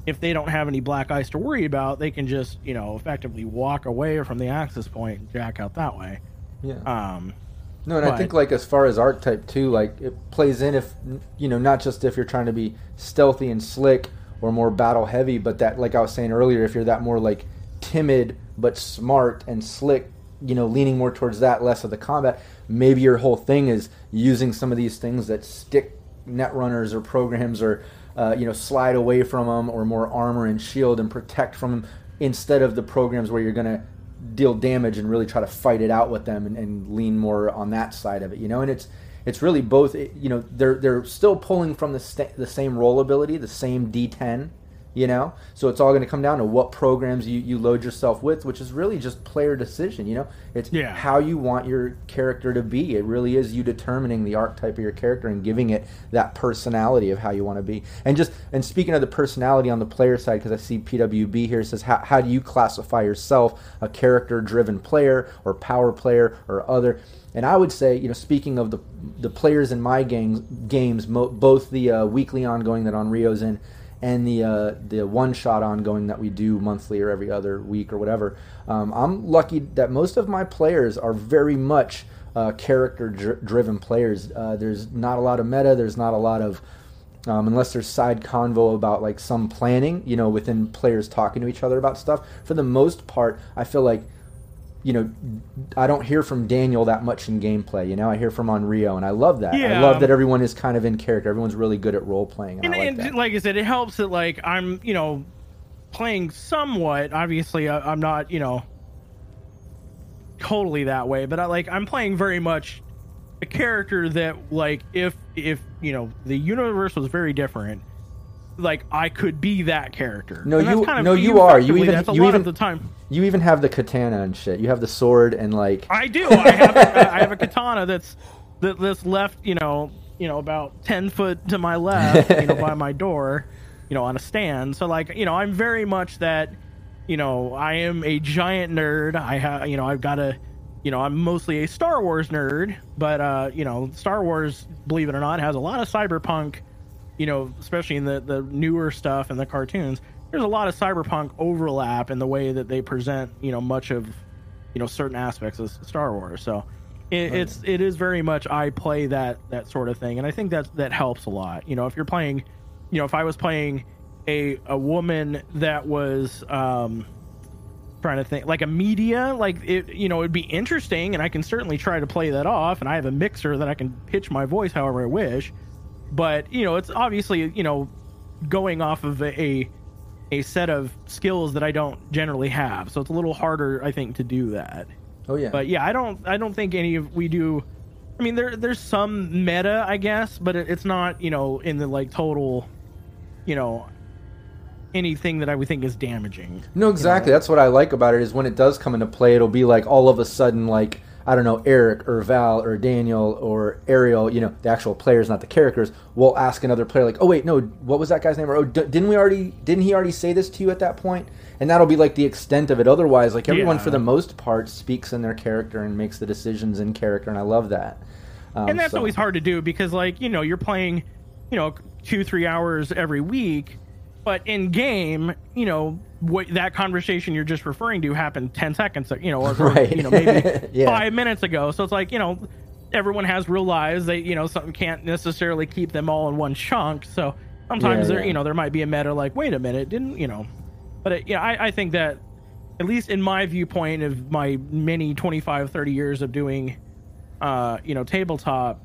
if they don't have any black ice to worry about, they can just you know effectively walk away from the access point and jack out that way. Yeah. Um, No, and I think like as far as archetype too, like it plays in if you know not just if you're trying to be stealthy and slick or more battle heavy, but that like I was saying earlier, if you're that more like timid but smart and slick, you know, leaning more towards that, less of the combat. Maybe your whole thing is using some of these things that stick net runners or programs or uh, you know slide away from them or more armor and shield and protect from them instead of the programs where you're gonna deal damage and really try to fight it out with them and, and lean more on that side of it, you know. And it's it's really both. You know, they're they're still pulling from the sta- the same roll ability, the same D10, you know. So it's all going to come down to what programs you, you load yourself with, which is really just player decision. You know, it's Yeah. how you want your character to be. It really is you determining the archetype of your character and giving it that personality of how you want to be. And just and speaking of the personality on the player side, because I see PWB here says, how, how do you classify yourself a character-driven player or power player or other? And I would say, you know, speaking of the the players in my games, games mo- both the uh, weekly ongoing that Onryo's in, and the uh, the one shot ongoing that we do monthly or every other week or whatever. Um, I'm lucky that most of my players are very much uh, character dr- driven players. Uh, there's not a lot of meta. There's not a lot of um, unless there's side convo about like some planning, you know, within players talking to each other about stuff. For the most part, I feel like you know, I don't hear from Daniel that much in gameplay. You know, I hear from Onryo, and I love that. I love that everyone is kind of in character. Everyone's really good at role playing, and, and, I like and like I said, it helps that like I'm you know playing somewhat. Obviously, I, I'm not you know totally that way, but I like I'm playing very much a character that like if if you know the universe was very different. Like I could be that character. No, you- kind of- no, you are. You even- you even- the time. you even have the katana and shit. You have the sword and like. I do. I have a, I have a katana that's that, that's left, you know, you know, about ten foot to my left, you know, by my door, you know, on a stand. So like, you know, I'm very much that, you know, I am a giant nerd. I have, you know, I've got a, you know, I'm mostly a Star Wars nerd, but uh, you know, Star Wars, believe it or not, has a lot of cyberpunk, you know, especially in the the newer stuff and the cartoons. There's a lot of cyberpunk overlap in the way that they present, you know, much of you know certain aspects of Star Wars. So it, it's it is very much I play that that sort of thing, and I think that that helps a lot. You know, if you're playing, you know, if I was playing a a woman that was um trying to think like a media like it you know it'd be interesting and i can certainly try to play that off and i have a mixer that i can pitch my voice however i wish but you know it's obviously you know going off of a, a set of skills that i don't generally have so it's a little harder i think to do that Oh yeah. but yeah i don't i don't think any of we do i mean there there's some meta i guess but it, it's not you know in the like total you know anything that i would think is damaging No, exactly. That's what I like about it is when it does come into play, it'll be like all of a sudden, like I don't know, Eric or Val or Daniel or Ariel, you know, the actual players, not the characters, will ask another player like, "Oh wait, no, what was that guy's name?" Or "Oh, d- didn't we already? Didn't he already say this to you at that point?" And that'll be like the extent of it. Otherwise, like everyone Yeah. for the most part speaks in their character and makes the decisions in character, and I love that. Um, and that's so- always hard to do because like you know you're playing you know two three hours every week but in game, you know, what that conversation you're just referring to happened 10 seconds, you know, or, Right. you know, maybe Yeah. five minutes ago. So it's like, you know, everyone has real lives. They, you know, something can't necessarily keep them all in one chunk. So sometimes Yeah, there, yeah. you know, there might be a meta like, wait a minute, didn't, you know, but it, yeah, I, I think that at least in my viewpoint of my many 25, 30 years of doing, uh, you know, tabletop,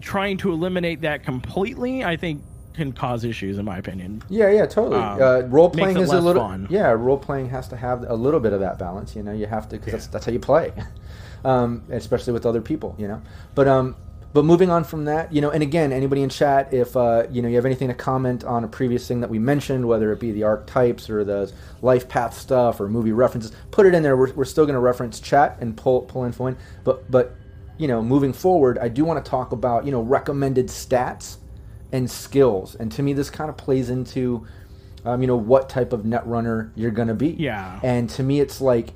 trying to eliminate that completely, I think can cause issues in my opinion. Yeah, yeah, totally. Um, uh, role playing it is a little. fun. Yeah, role playing has to have a little bit of that balance. You know, you have to because that's that's how you play, um, especially with other people. You know, but um, but moving on from that, you know, and again, anybody in chat, if uh, you know you have anything to comment on a previous thing that we mentioned, whether it be the archetypes or the life path stuff or movie references, put it in there. We're, we're still going to reference chat and pull pull info in, but but you know, moving forward, I do want to talk about you know recommended stats and skills. And to me, this kind of plays into, um, you know, what type of net runner you're going to be. Yeah. And to me, it's like,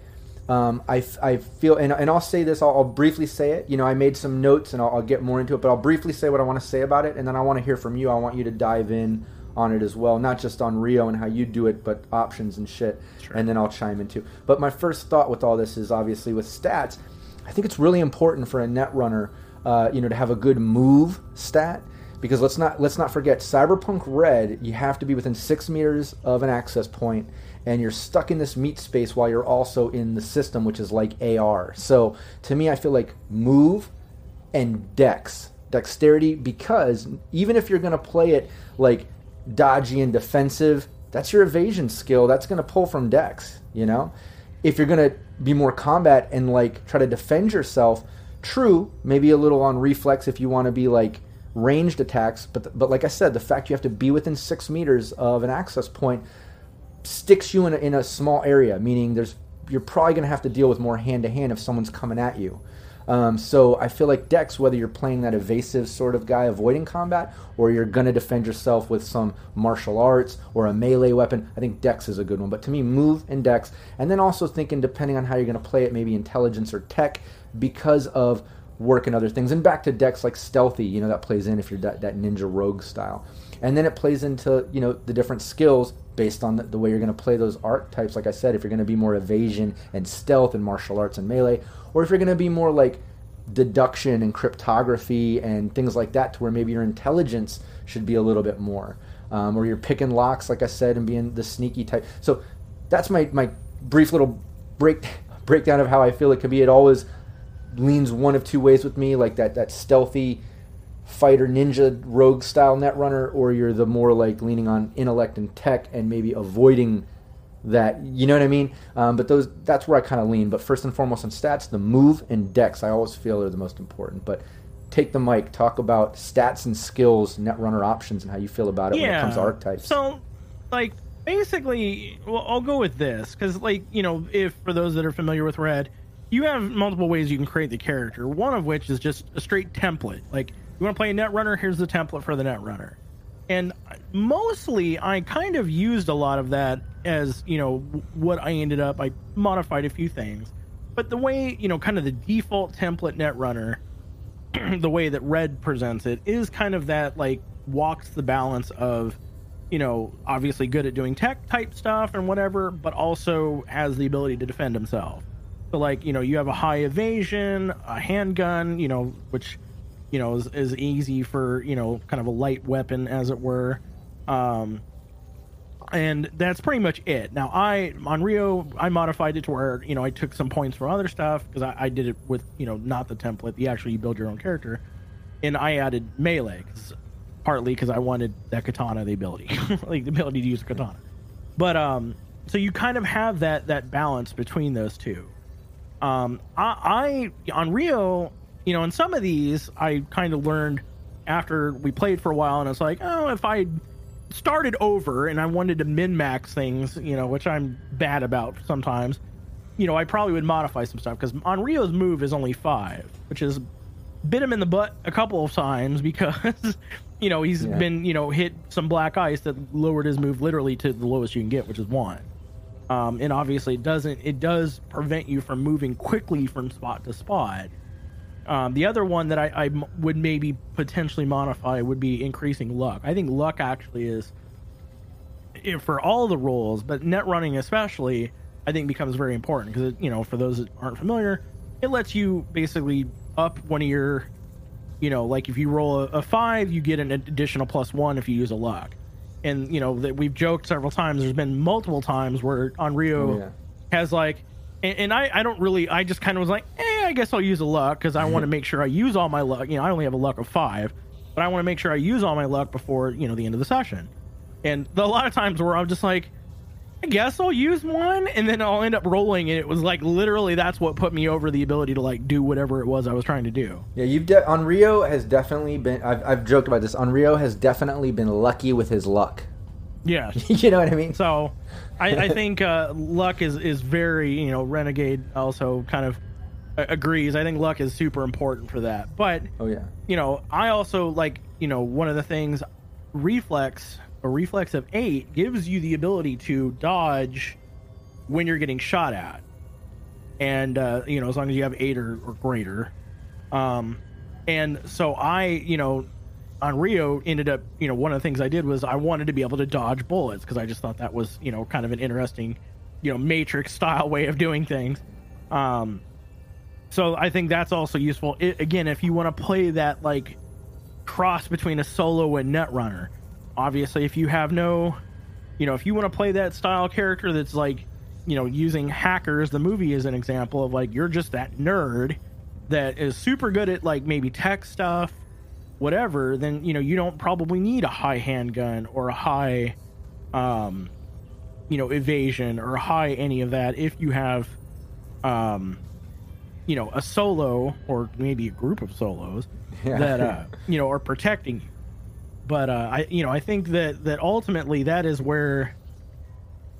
um, I, I feel, and, and I'll say this, I'll, I'll briefly say it. You know, I made some notes and I'll, I'll get more into it, but I'll briefly say what I want to say about it. And then I want to hear from you. I want you to dive in on it as well, not just Onryo and how you do it, but options and shit. Sure. And then I'll chime in too. But my first thought with all this is obviously with stats, I think it's really important for a net runner, uh, you know, to have a good move stat because let's not let's not forget Cyberpunk Red. You have to be within six meters of an access point, and you're stuck in this meat space while you're also in the system, which is like AR. So to me, I feel like move and dex dexterity because even if you're going to play it like dodgy and defensive that's your evasion skill that's going to pull from dex you know if you're going to be more combat and like try to defend yourself true maybe a little on reflex if you want to be like ranged attacks but but like i said the fact you have to be within six meters of an access point sticks you in a, in a small area, meaning there's you're probably going to have to deal with more hand to hand if someone's coming at you. Um, so I feel like Dex, whether you're playing that evasive sort of guy avoiding combat, or you're going to defend yourself with some martial arts or a melee weapon, I think Dex is a good one. But to me, move and Dex, and then also thinking depending on how you're going to play it, maybe intelligence or tech, because of work and other things. And back to decks like stealthy, you know that plays in if you're that, that ninja rogue style, and then it plays into you know the different skills based on the, the way you're going to play those archetypes. Like I said, if you're going to be more evasion and stealth and martial arts and melee, or if you're going to be more like deduction and cryptography and things like that, to where maybe your intelligence should be a little bit more, um, or you're picking locks, like I said, and being the sneaky type. So that's my my brief little break breakdown of how I feel it could be. It always leans one of two ways with me, like that that stealthy fighter ninja rogue style net runner, or you're the more like leaning on intellect and tech and maybe avoiding that. You know what I mean? Um, but those that's where I kind of lean. But first and foremost on stats, the move and dex I always feel are the most important. But take the mic, talk about stats and skills, net runner options, and how you feel about it when it comes to archetypes. So, like, basically, well, I'll go with this because, like, you know, if for those that are familiar with Red, you have multiple ways you can create the character. One of which is just a straight template. Like, you want to play a Netrunner? Here's the template for the Netrunner. And mostly, I kind of used a lot of that as, you know, what I ended up. I modified a few things. But the way, you know, kind of the default template Netrunner the way that Red presents it is kind of that like walks the balance of, you know, obviously good at doing tech type stuff and whatever, but also has the ability to defend himself. So like, you know, you have a high evasion, a handgun, you know, which, you know, is, is easy for, you know, kind of a light weapon as it were. Um and that's pretty much it. Now, I Onryo, I modified it to where you know I took some points from other stuff because I, I did it with you know not the template. You actually you build your own character, and I added melee 'cause- partly because I wanted that katana the ability, like the ability to use a katana. But um, so you kind of have that that balance between those two. Um, I, I Onryo, you know, in some of these, I kind of learned after we played for a while, and it's like, oh, if I started over and I wanted to min max things, you know, which I'm bad about sometimes, you know, I probably would modify some stuff because Onryo's move is only five, which is bit him in the butt a couple of times because, you know, he's Yeah. been, you know, hit some black ice that lowered his move literally to the lowest you can get, which is one. Um, and obviously, it doesn't. It does prevent you from moving quickly from spot to spot. Um, the other one that I would maybe potentially modify would be increasing luck. I think luck actually is if for all the rules, but net running especially, I think becomes very important because you know for those that aren't familiar, it lets you basically up one of your, you know, like if you roll a, a five, you get an additional plus one if you use a luck, and you know that we've joked several times. There's been multiple times where Onryo Oh, yeah. has like, and, and I I don't really I just kind of was like, eh, I guess I'll use a luck because I want to make sure I use all my luck. You know, I only have a luck of five, but I want to make sure I use all my luck before you know the end of the session. And the, a lot of times where I'm just like, I guess I'll use one, and then I'll end up rolling, and it was like literally that's what put me over the ability to like do whatever it was I was trying to do. Yeah, you've de- Onryo has definitely been. I've, I've joked about this. Onryo has definitely been lucky with his luck. Yeah. you know what I mean? So, I, I think uh, luck is is very you know renegade also kind of agrees. I think luck is super important for that, but Oh yeah. you know, I also like, you know, one of the things reflex a reflex of 8 gives you the ability to dodge when you're getting shot at. And uh, you know, as long as you have 8 or, or greater. Um and so I, you know, Onryo ended up, you know, one of the things I did was I wanted to be able to dodge bullets because I just thought that was, you know, kind of an interesting, you know, matrix style way of doing things. Um so I think that's also useful. It, again, if you want to play that like cross between a solo and netrunner, obviously, if you have no, you know, if you want to play that style character that's like, you know, using hackers, the movie is an example of like you're just that nerd that is super good at like maybe tech stuff, whatever. Then you know you don't probably need a high handgun or a high, um, you know, evasion or a high any of that if you have, um you know a solo or maybe a group of solos Yeah. that uh you know are protecting you but uh i you know i think that that ultimately that is where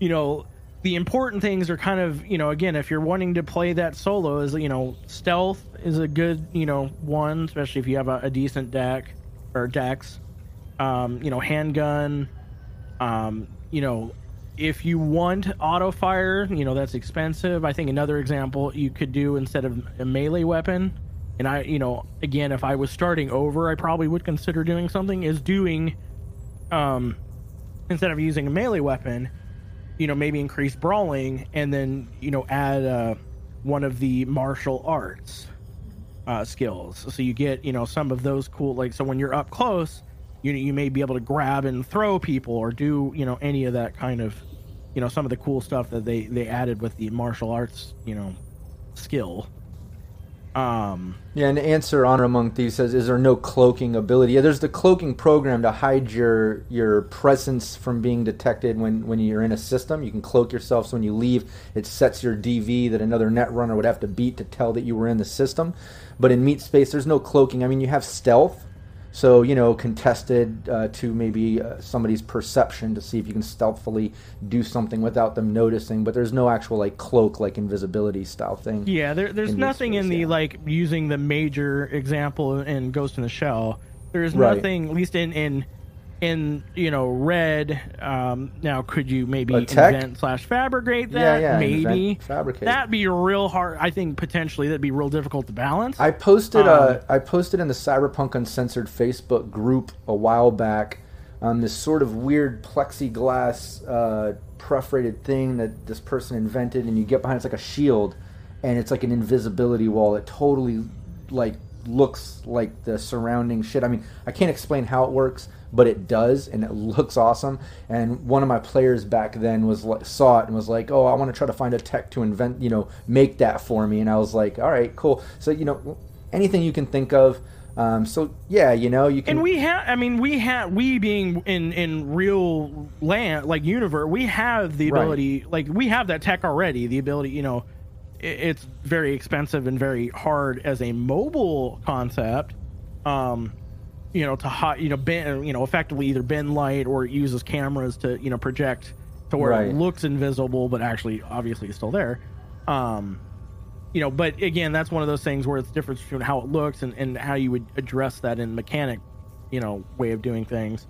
you know the important things are kind of you know again if you're wanting to play that solo is you know stealth is a good you know one especially if you have a, a decent deck or decks. Um you know handgun um you know if you want auto fire you know that's expensive. I think another example you could do instead of a melee weapon and i you know again if i was starting over i probably would consider doing something is doing um instead of using a melee weapon you know maybe increase brawling and then you know add uh one of the martial arts uh skills. So you get you know some of those cool like so when you're up close you you may be able to grab and throw people or do you know any of that kind of you know some of the cool stuff that they they added with the martial arts you know skill um Yeah, and answer Honor Among Thieves says, is there no cloaking ability? Yeah, there's the cloaking program to hide your your presence from being detected when, when you're in a system. You can cloak yourself so when you leave, it sets your DV that another net runner would have to beat to tell that you were in the system. But in Meat Space, there's no cloaking. I mean, you have stealth, so you know, contested uh, to maybe uh, somebody's perception to see if you can stealthily do something without them noticing. But there's no actual like cloak, like invisibility style thing. Yeah, there, there's in nothing in the yeah. like using the major example in Ghost in the Shell. There's Right. nothing, at least in in in you know red. Um, now, could you maybe invent slash fabricate that? yeah, maybe invent, fabricate. that'd be real hard. I think potentially that'd be real difficult to balance. I posted Um, uh, I posted in the Cyberpunk Uncensored Facebook group a while back on this sort of weird plexiglass uh, perforated thing that this person invented, and you get behind it's like a shield, and it's like an invisibility wall that totally like looks like the surrounding shit. I mean, I can't explain how it works, but it does, and it looks awesome. And one of my players back then was like, saw it and was like, "Oh, I want to try to find a tech to invent, you know, make that for me." And I was like, "All right, cool." So you know, anything you can think of. Um, so yeah, you know, you can. and we have, I mean, we have, we being in in real land, like universe, we have the Right. ability, like we have that tech already. The ability, you know, it's very expensive and very hard as a mobile concept. Um, you know, to hot, you know, bend, you know, effectively either bend light or it uses cameras to, you know, project to where Right. it looks invisible, but actually, obviously, is still there. Um, you know, but again, that's one of those things where it's different between how it looks and, and how you would address that in mechanic, you know, way of doing things.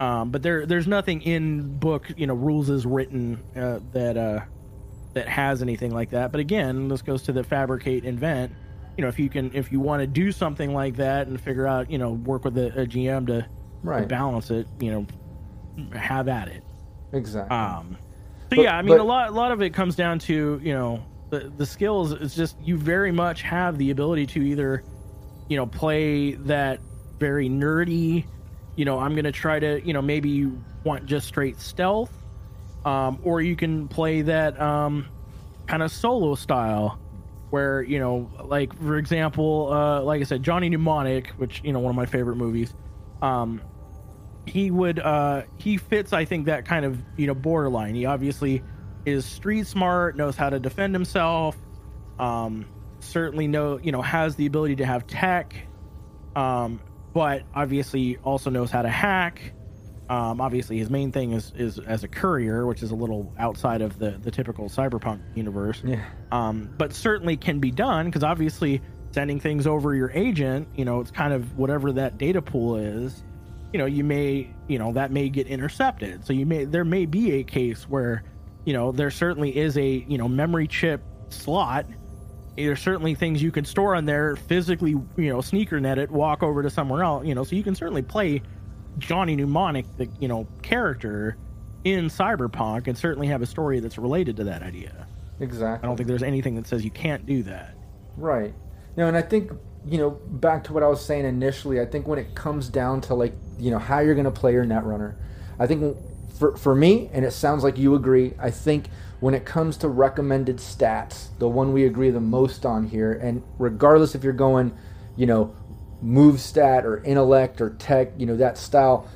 Um, but there, there's nothing in book, you know, rules is written uh, that uh, that has anything like that. But again, this goes to the fabricate invent. You know, if you can, if you want to do something like that and figure out, you know, work with a, a GM to, to balance it, you know, have at it. Exactly. Um, so But- yeah, I mean, but- a lot, a lot of it comes down to you know the the skills. It's just you very much have the ability to either, you know, play that very nerdy. You know, I'm gonna try to you know maybe you want just straight stealth, um, or you can play that um, kind of solo style. Where you know, like for example, uh, like I said, Johnny Mnemonic, which you know one of my favorite movies. Um, he would uh he fits i think that kind of you know borderline he obviously is street smart knows how to defend himself um certainly know you know has the ability to have tech um but obviously also knows how to hack um obviously his main thing is is as a courier which is a little outside of the the typical cyberpunk universe Yeah. um, but certainly can be done because obviously sending things over your agent, you know, it's kind of whatever that data pool is. You know, you may, you know, that may get intercepted. So you may there may be a case where, you know, there certainly is a you know memory chip slot. There's certainly things you can store on there physically, you know, sneaker net it, walk over to somewhere else, you know, so you can certainly play Johnny Mnemonic, the you know character in Cyberpunk, and certainly have a story that's related to that idea. Exactly. I don't think there's anything that says you can't do that. Right. No, and I think you know back to what I was saying initially. I think when it comes down to like you know how you're going to play your netrunner, I think for for me, and it sounds like you agree. I think when it comes to recommended stats, the one we agree the most on here, and regardless if you're going, you know, move stat or intellect or tech, you know that style,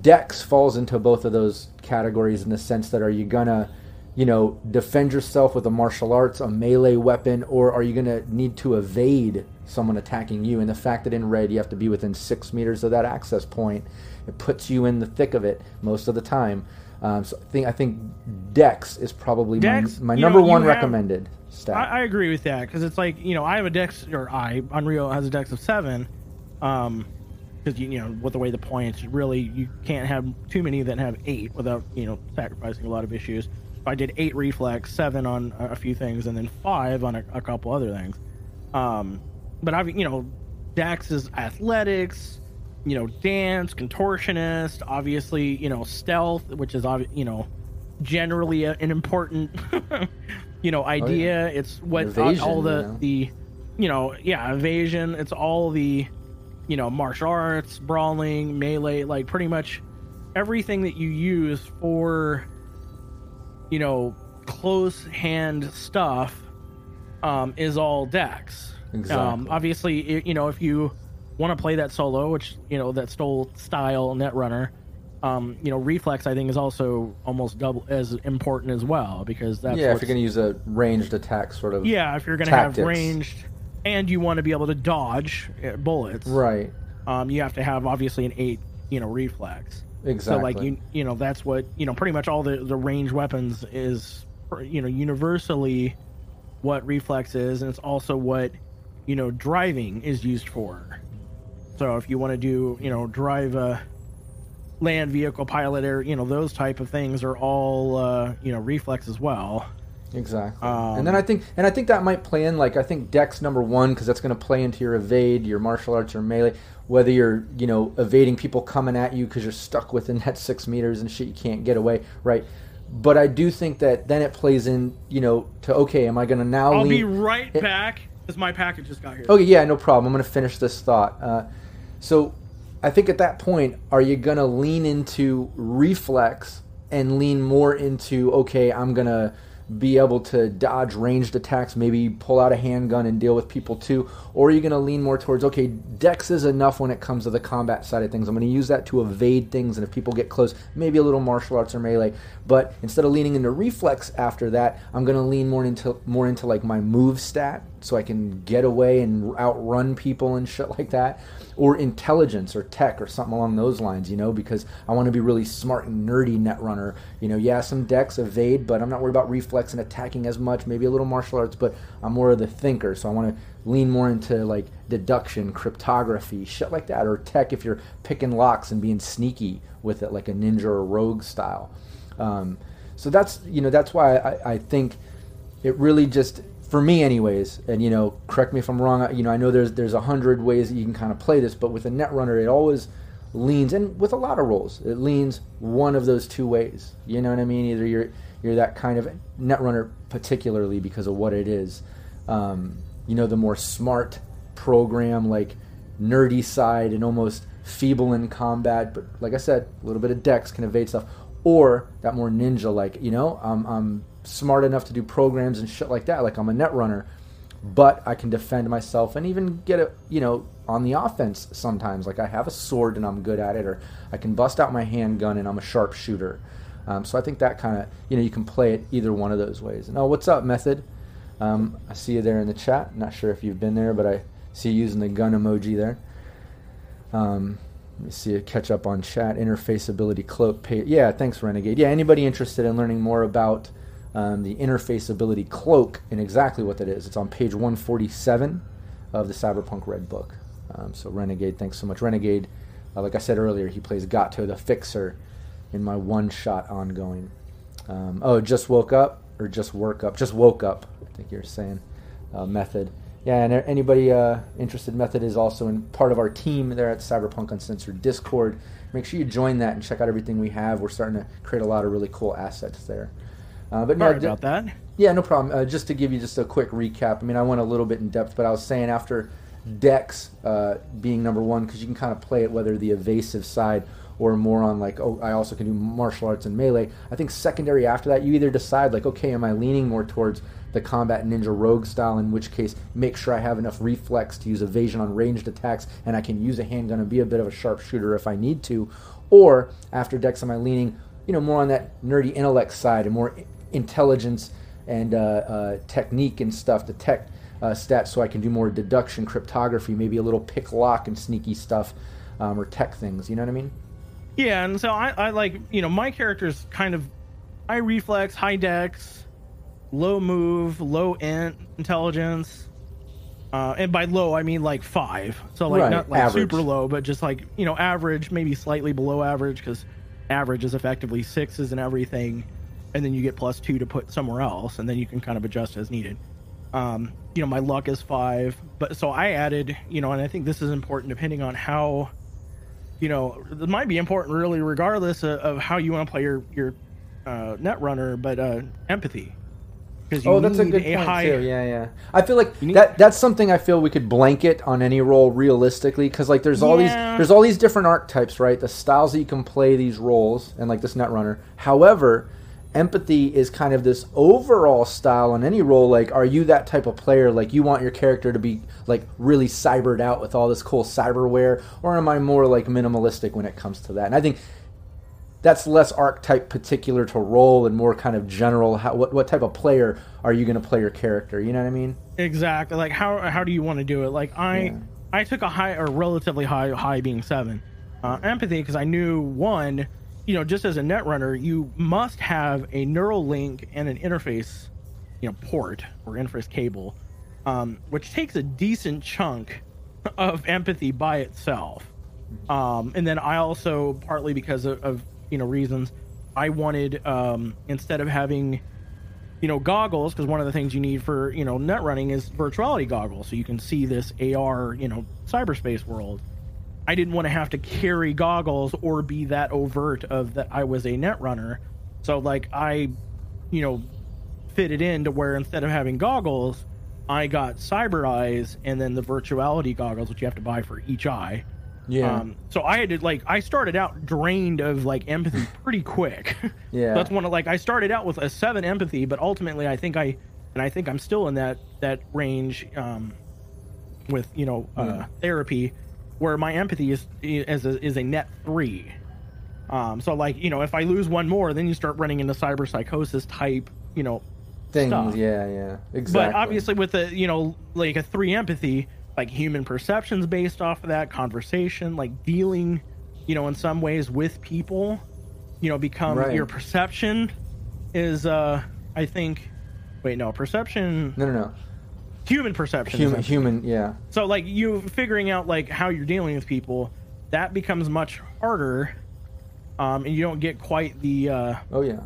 Dex falls into both of those categories in the sense that are you gonna you know, defend yourself with a martial arts, a melee weapon, or are you to need to evade someone attacking you? And the fact that in red you have to be within six meters of that access point, it puts you in the thick of it most of the time. Um, so I think I think Dex is probably Dex, my, my number know, one have- recommended stat. I, I agree with that because it's like you know I have a dex or I Onryo has a dex of seven, um, because you, you know with the way the points really you can't have too many that have eight without you know sacrificing a lot of issues. I did eight reflex, seven on a a few things, and then five on a, a couple other things. Um, but I've you know Dex is athletics, you know dance, contortionist, obviously you know stealth, which is you know generally a, an important you know idea. It's what Evasion, all the you know. the you know yeah evasion. It's all the you know martial arts, brawling, melee, like pretty much everything that you use for you know close hand stuff um, is all dex. Exactly. Um, obviously, you know if you want to play that solo, which you know that stole style netrunner, um, you know reflex I think is also almost double as important as well because that's yeah, if you're going to use a ranged attack sort of. yeah if you're going to have ranged and you want to be able to dodge uh, bullets, Right. um, you have to have obviously an eight you know reflex. Exactly. So like you you know that's what you know pretty much all the the range weapons is you know universally what reflex is and it's also what you know driving is used for. So if you want to do you know drive a land vehicle pilot or you know those type of things are all uh, you know reflex as well. Exactly. Um, and then I think, and I think that might play in. Like I think Dex number one because that's going to play into your evade, your martial arts, or melee. Whether you're, you know, evading people coming at you because you're stuck within that six meters and shit, you can't get away, right? But I do think that then it plays in, you know, to okay, am I going to now I'll lean? be right it- back because my package just got here. Okay, yeah, no problem. I'm going to finish this thought. Uh, so, I think at that point, are you going to lean into reflex and lean more into okay, I'm going to be able to dodge ranged attacks, maybe pull out a handgun and deal with people too, or are you going to lean more towards okay, dex is enough when it comes to the combat side of things. I'm going to use that to evade things, and if people get close, maybe a little martial arts or melee. But instead of leaning into reflex after that, I'm going to lean more into more into like my move stat, so I can get away and outrun people and shit like that, or intelligence or tech or something along those lines. You know, because I want to be really smart and nerdy netrunner. You know, yeah, some decks evade, but I'm not worried about reflex and attacking as much. Maybe a little martial arts, but I'm more of the thinker, so I want to lean more into like deduction, cryptography, shit like that, or tech if you're picking locks and being sneaky with it, like a ninja or rogue style. Um, so that's you know that's why I, I think it really just for me anyways and you know correct me if i'm wrong you know i know there's there's a hundred ways that you can kind of play this but with a net runner it always leans, and with a lot of roles, it leans one of those two ways. You know what I mean? Either you're you're that kind of net runner particularly because of what it is. Um, you know, the more smart program, like nerdy side, and almost feeble in combat, but like I said, a little bit of dex can evade stuff, or that more ninja, like you know, I'm, I'm smart enough to do programs and shit like that, like I'm a net runner but I can defend myself and even get it, you know, on the offense sometimes. Like I have a sword and I'm good at it, or I can bust out my handgun and I'm a sharpshooter. Um, so I think that kind of, you know, you can play it either one of those ways. And oh, what's up, Method? Um, I see you there in the chat. Not sure if you've been there, but I see you using the gun emoji there. Um, let me see a catch up on chat. Interfaceability cloak. Pay- yeah, thanks, Renegade. Yeah, anybody interested in learning more about um, the interfaceability cloak and exactly what that is? It's on page 147 of the Cyberpunk Red Book. Um, so Renegade, thanks so much. Renegade, uh, like I said earlier, he plays Gato the Fixer in my one-shot ongoing. Um, oh, just woke up or just work up? Just woke up. I think you're saying uh, method. Yeah, and anybody uh, interested, Method is also in part of our team there at Cyberpunk Uncensored Discord. Make sure you join that and check out everything we have. We're starting to create a lot of really cool assets there. Uh, but Sorry no, about that. Yeah, no problem. Uh, just to give you just a quick recap. I mean, I went a little bit in depth, but I was saying after Dex uh, being number one, because you can kind of play it whether the evasive side or more on like, oh, I also can do martial arts and melee. I think secondary after that, you either decide like, okay, am I leaning more towards the combat ninja rogue style, in which case make sure I have enough reflex to use evasion on ranged attacks and I can use a handgun and be a bit of a sharpshooter if I need to. Or after Dex, am I leaning, you know, more on that nerdy intellect side and more intelligence and uh, uh, technique and stuff, the tech uh, stats, so I can do more deduction, cryptography, maybe a little pick lock and sneaky stuff um, or tech things. You know what I mean? Yeah, and so I, I like, you know, my character's kind of high reflex, high dex, low move, low int intelligence. Uh, and by low, I mean like five. So like right. not like average. super low, but just like you know average, maybe slightly below average, because average is effectively sixes and everything, and then you get plus two to put somewhere else, and then you can kind of adjust as needed. Um, you know, my luck is five, but so I added, you know, and I think this is important depending on how, you know, it might be important really regardless of, of how you want to play your your uh, net runner, but uh, empathy oh, that's a good a point high... too. Yeah, yeah. I feel like need... that that's something I feel we could blanket on any role realistically because like there's all yeah. these there's all these different archetypes, right? The styles that you can play these roles and like this netrunner. However, empathy is kind of this overall style on any role. Like, are you that type of player? Like, you want your character to be like really cybered out with all this cool cyberware, or am I more like minimalistic when it comes to that? And I think that's less archetype particular to role and more kind of general how, what, what type of player are you going to play your character you know what i mean? Exactly like how how do you want to do it? Like i yeah. i took a high or relatively high high being seven uh, empathy because i knew one you know just as a net runner you must have a neural link and an interface you know port or interface cable um, which takes a decent chunk of empathy by itself. Um, and then I also partly because of, of you know reasons. I wanted um, instead of having you know goggles because one of the things you need for you know net running is virtuality goggles. So you can see this ar you know cyberspace world. I didn't want to have to carry goggles or be that overt of that i was a net runner. So like i you know fitted in to where instead of having goggles i got cyber eyes and then the virtuality goggles which you have to buy for each eye yeah. Um, so I had to like I started out drained of like empathy pretty quick. yeah. That's one of like I started out with a seven empathy, but ultimately I think I and I think I'm still in that that range um, with you know uh, yeah. therapy where my empathy is is a, is a net three. Um, so like you know if I lose one more, then you start running into cyber psychosis type you know things. Stuff. Yeah, yeah, exactly. But obviously with a you know like a three empathy like human perceptions based off of that conversation like dealing you know in some ways with people you know become right. your perception is uh i think wait no perception no no no. Human perception human human yeah. So like you figuring out like how you're dealing with people that becomes much harder um and you don't get quite the uh oh yeah.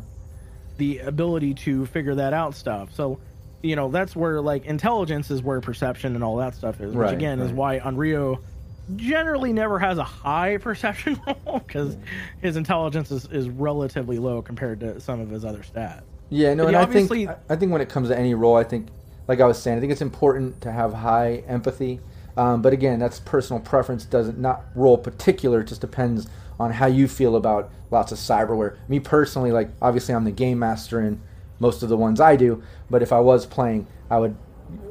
the ability to figure that out stuff. So you know that's where like intelligence is where perception and all that stuff is which right, again right. is why Onryo generally never has a high perception roll because his intelligence is, is relatively low compared to some of his other stats. Yeah, no, But and I think I think when it comes to any role, I think, like I was saying, I think it's important to have high empathy. Um, but again, that's personal preference. Doesn't not role particular. It just depends on how you feel about lots of cyberware. Me personally, like obviously, I'm the game master in most of the ones I do. But if I was playing, I would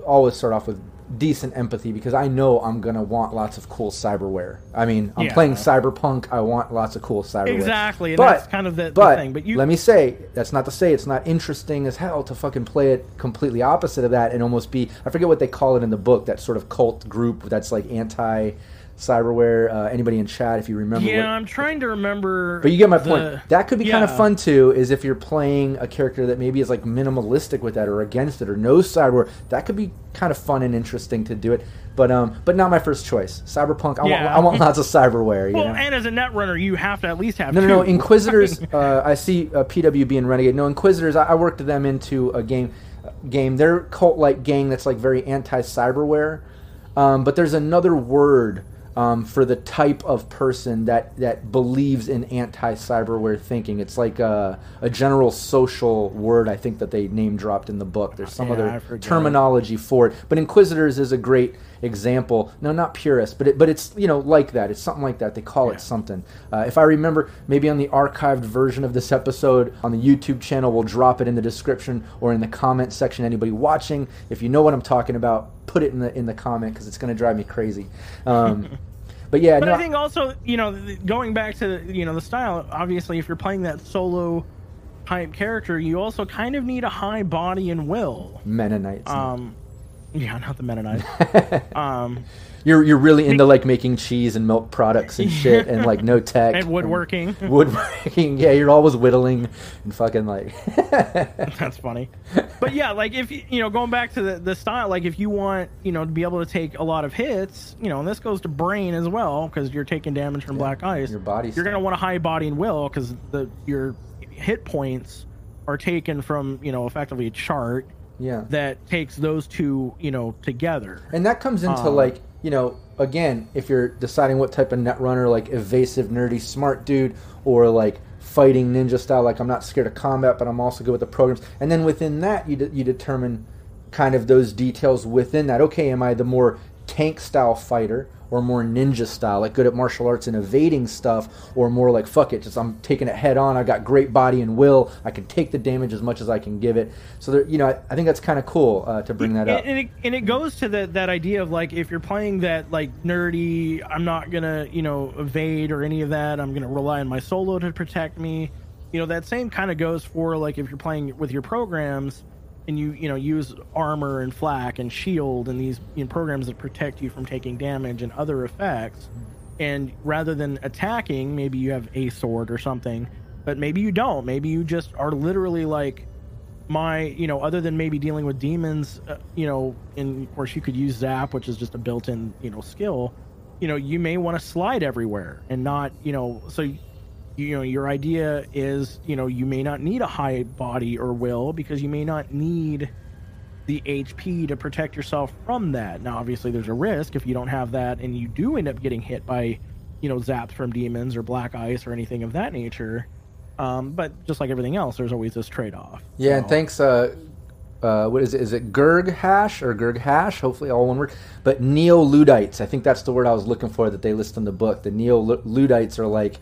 always start off with decent empathy because I know I'm gonna want lots of cool cyberware. I mean, I'm Yeah. playing cyberpunk. I want lots of cool cyberware. Exactly, and but, that's kind of the- the but thing, but you- let me say that's not to say it's not interesting as hell to fucking play it completely opposite of that and almost be I forget what they call it in the book that sort of cult group that's like anti cyberware. Uh, anybody in chat if you remember? Yeah, what, I'm trying to remember. but you get my the- point. That could be kind of fun too. Is if you're playing a character that maybe is like minimalistic with that or against it or no cyberware. That could be kind of fun and interesting to do it. But um, but not my first choice. Cyberpunk. I want Yeah. I want lots of cyberware. You Well, know? and as a netrunner, you have to at least have No, no, no. Inquisitors. uh, I see uh, PWB and Renegade. No, Inquisitors. I, I worked them into a game. Game. They're cult-like gang that's like very anti-cyberware. Um, but there's another word um, for the type of person that that believes in anti-cyberware thinking. It's like a, a general social word. I think that they name dropped in the book. There's some Yeah, other terminology for it. But Inquisitors is a great example. No, not purist, but it, but it's you know like that. It's something like that. They call Yeah. it something. Uh, if I remember, maybe on the archived version of this episode on the YouTube channel, we'll drop it in the description or in the comment section. Anybody watching, if you know what I'm talking about, put it in the in the comment because it's going to drive me crazy. Um, but yeah, But no, I think also, you know, going back to you know the style. Obviously, if you're playing that solo type character, you also kind of need a high body and will. Mennonites. Um, yeah, not the Mennonite. um, you're you're really into like making cheese and milk products and shit and like no tech and woodworking. Woodworking, yeah, you're always whittling and fucking like. That's funny. But yeah, like if you you know going back to the, the style, like if you want you know to be able to take a lot of hits, you know, and this goes to brain as well because you're taking damage from black ice. your body You're gonna want a high body and will because the your hit points are taken from you know effectively a chart yeah. that takes those two you know together. And that comes into Um, like, you know, again, if you're deciding what type of net runner, like evasive, nerdy, smart dude, or like fighting ninja style, like I'm not scared of combat, but I'm also good with the programs. And then within that, you, de- you determine kind of those details within that. Okay, am I the more tank style fighter? Or more ninja style, like good at martial arts and evading stuff, or more like fuck it, just I'm taking it head on. I got great body and will. I can take the damage as much as I can give it. So there, you know, I, I think that's kind of cool uh, to bring that up. And, and, it, and it goes to that idea of like if you're playing that like nerdy, I'm not gonna you know evade or any of that. I'm gonna rely on my solo to protect me. You know that same kind of goes for like if you're playing with your programs and you you know use armor and flak and shield and these you know, programs that protect you from taking damage and other effects. And rather than attacking, maybe you have a sword or something, but maybe you don't. Maybe you just are literally like my you know other than maybe dealing with demons uh, you know and of course you could use zap which is just a built-in you know skill you know you may want to slide everywhere and not you know so you know your idea is you know you may not need a high body or will because you may not need the hp to protect yourself from that now obviously there's a risk if you don't have that and you do end up getting hit by you know zaps from demons or black ice or anything of that nature um, but just like everything else there's always this trade-off Yeah, and thanks. Uh, uh, what is it? Is it Gurg Hash or Gurg Hash? Hopefully, all one word. But Neo Luddites. I think that's the word I was looking for that they list in the book. The Neo Ludites are like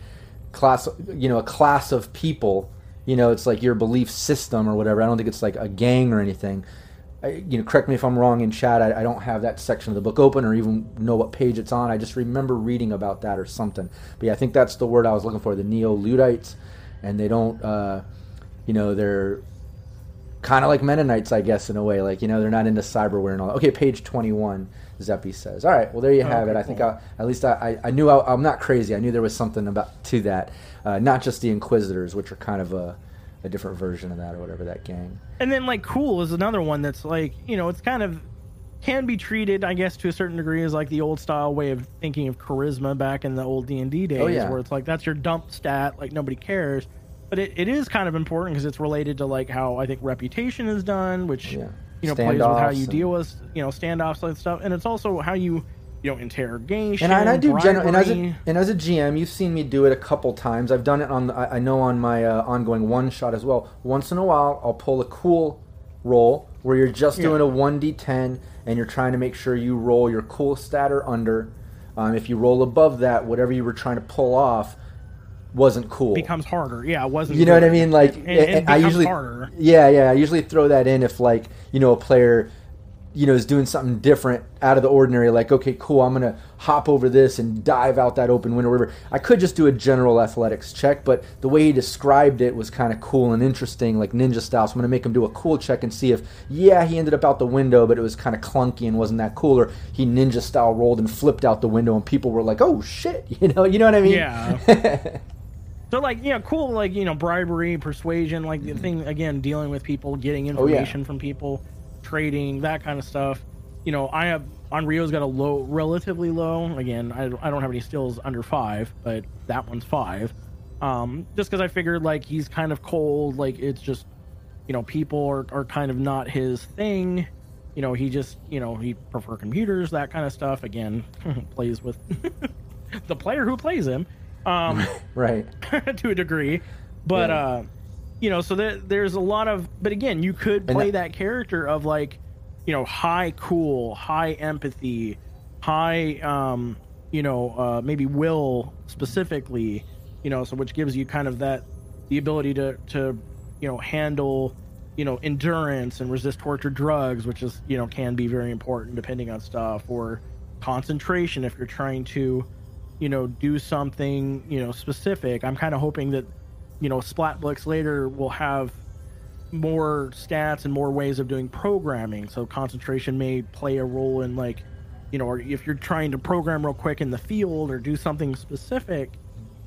class, you know, a class of people. You know, it's like your belief system or whatever. I don't think it's like a gang or anything. I, you know, correct me if I'm wrong in chat. I, I don't have that section of the book open or even know what page it's on. I just remember reading about that or something. But yeah, I think that's the word I was looking for. The Neo Luddites, and they don't. Uh, you know, they're kind of like Mennonites, I guess, in a way. Like, you know, they're not into cyberware and all. that. Okay, page 21, Zeppi says. All right, well, there you have Okay, it. I think. I, at least I, I, I knew I, I'm not crazy. I knew there was something about to that. Uh, not just the Inquisitors, which are kind of a, a different version of that or whatever, that gang. and then like cool is another one that's like you know it's kind of can be treated i guess to a certain degree as like the old style way of thinking of charisma back in the old d&d days Oh, yeah. where it's like that's your dump stat like nobody cares but it, it is kind of important because it's related to like how i think reputation is done which Yeah. You know plays with how you deal with you know standoffs and stuff and it's also how you you know, interrogation. And I, and I do general, and as a and as a GM, you've seen me do it a couple times. I've done it on the, I I know on my uh, ongoing one shot as well. Once in a while, I'll pull a cool roll where you're just Yeah. doing a one d10 and you're trying to make sure you roll your cool stat or under. Um, if you roll above that, whatever you were trying to pull off wasn't cool. becomes harder. Yeah, it wasn't. You know what I mean? Like, and, and and I usually, harder. yeah, yeah, I usually throw that in if like you know a player, you know, is doing something different out of the ordinary. Like, okay, cool, I'm gonna hop over this and dive out that open window, whatever. I could just do a general athletics check, but the way he described it was kind of cool and interesting, like ninja style. So I'm gonna make him do a cool check and see if, yeah, he ended up out the window, but it was kind of clunky and wasn't that cool, or he ninja style rolled and flipped out the window, and people were like, oh shit, you know, you know what I mean? Yeah. So like yeah, cool like you know bribery, persuasion, like the thing again dealing with people, getting Mm-hmm. Oh, yeah. information from people, trading that kind of stuff. You know, I have Onryo's got a low, relatively low. Again, I, I don't have any skills under five, but that one's five. Um, just because I figured like he's kind of cold, like it's just you know people are are kind of not his thing. You know, he just you know he prefer computers, that kind of stuff. Again, plays with the player who plays him. Um, right. to a degree. But Yeah. uh you know, so there, there's a lot of but again, you could play that- that character of like, you know, high cool, high empathy, high um, you know, uh maybe will specifically, you know, so which gives you kind of that the ability to to you know, handle you know, endurance and resist torture drugs, which is, you know, can be very important depending on stuff or concentration if you're trying to you know, do something, you know, specific. I'm kind of hoping that, you know, splat books later will have more stats and more ways of doing programming. So concentration may play a role in like, you know, or if you're trying to program real quick in the field or do something specific,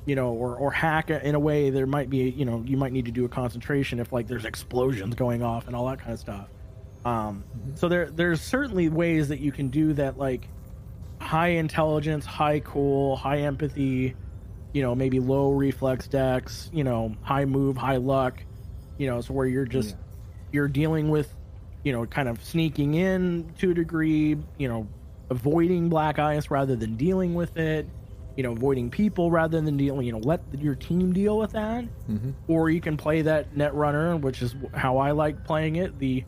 you know, or, or hack in a way, there might be, you know, you might need to do a concentration if like there's explosions going off and all that kind of stuff. Um, so there, there's certainly ways that you can do that, like, high intelligence, high cool, high empathy, you know, maybe low reflex dex, you know, high move, high luck, you know, so where you're just Yeah. you're dealing with, you know, kind of sneaking in to a degree, you know, avoiding black ice rather than dealing with it, you know, avoiding people rather than dealing, you know, let your team deal with that. Mhm. Or you can play that net runner, which is how I like playing it, the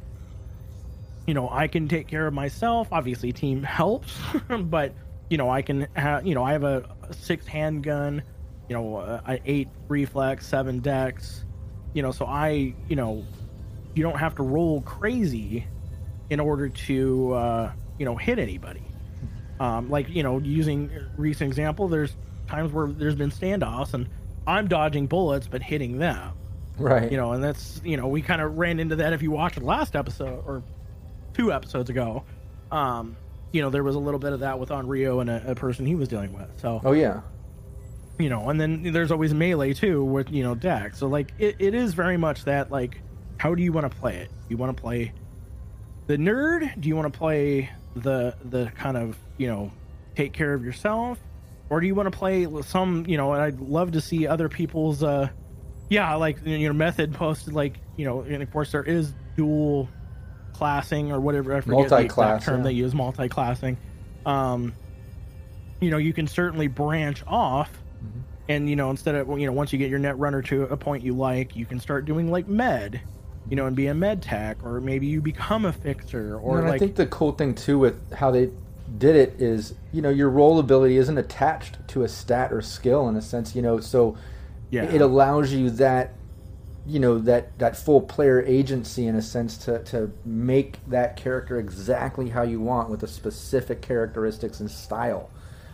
you know, I can take care of myself. Obviously, team helps, but you know, I can have, you know, I have a, a six handgun, you know, a, a eight reflex, seven dex, you know, so I, you know, you don't have to roll crazy in order to, uh, you know, hit anybody. Um, like you know, using recent example, there's times where there's been standoffs and I'm dodging bullets but hitting them Right. you know, and that's you know we kind of ran into that if you watched the last episode or two episodes ago. Um, you know, there was a little bit of that with Onryo and a, a person he was dealing with. So Oh yeah. you know, and then there's always melee too with you know deck. So like it, it is very much that like how do you want to play it? You want to play the nerd? Do you want to play the the kind of you know take care of yourself, or do you want to play some you know? And I'd love to see other people's uh yeah like you know method posted like you know and of course there is dual classing or whatever I forget the exact term yeah. they use multi-classing. Um, you know you can certainly branch off and you know instead of you know once you get your net runner to a point you like you can start doing like med you know and be a med tech or maybe you become a fixer or and like I think the cool thing too with how they did it is, you know, your role ability isn't attached to a stat or skill in a sense, you know, so yeah it allows you that you know that that full player agency in a sense to to make that character exactly how you want with the specific characteristics and style.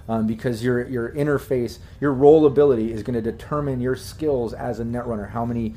Um, because your your interface your role ability is going to determine your skills as a netrunner. How many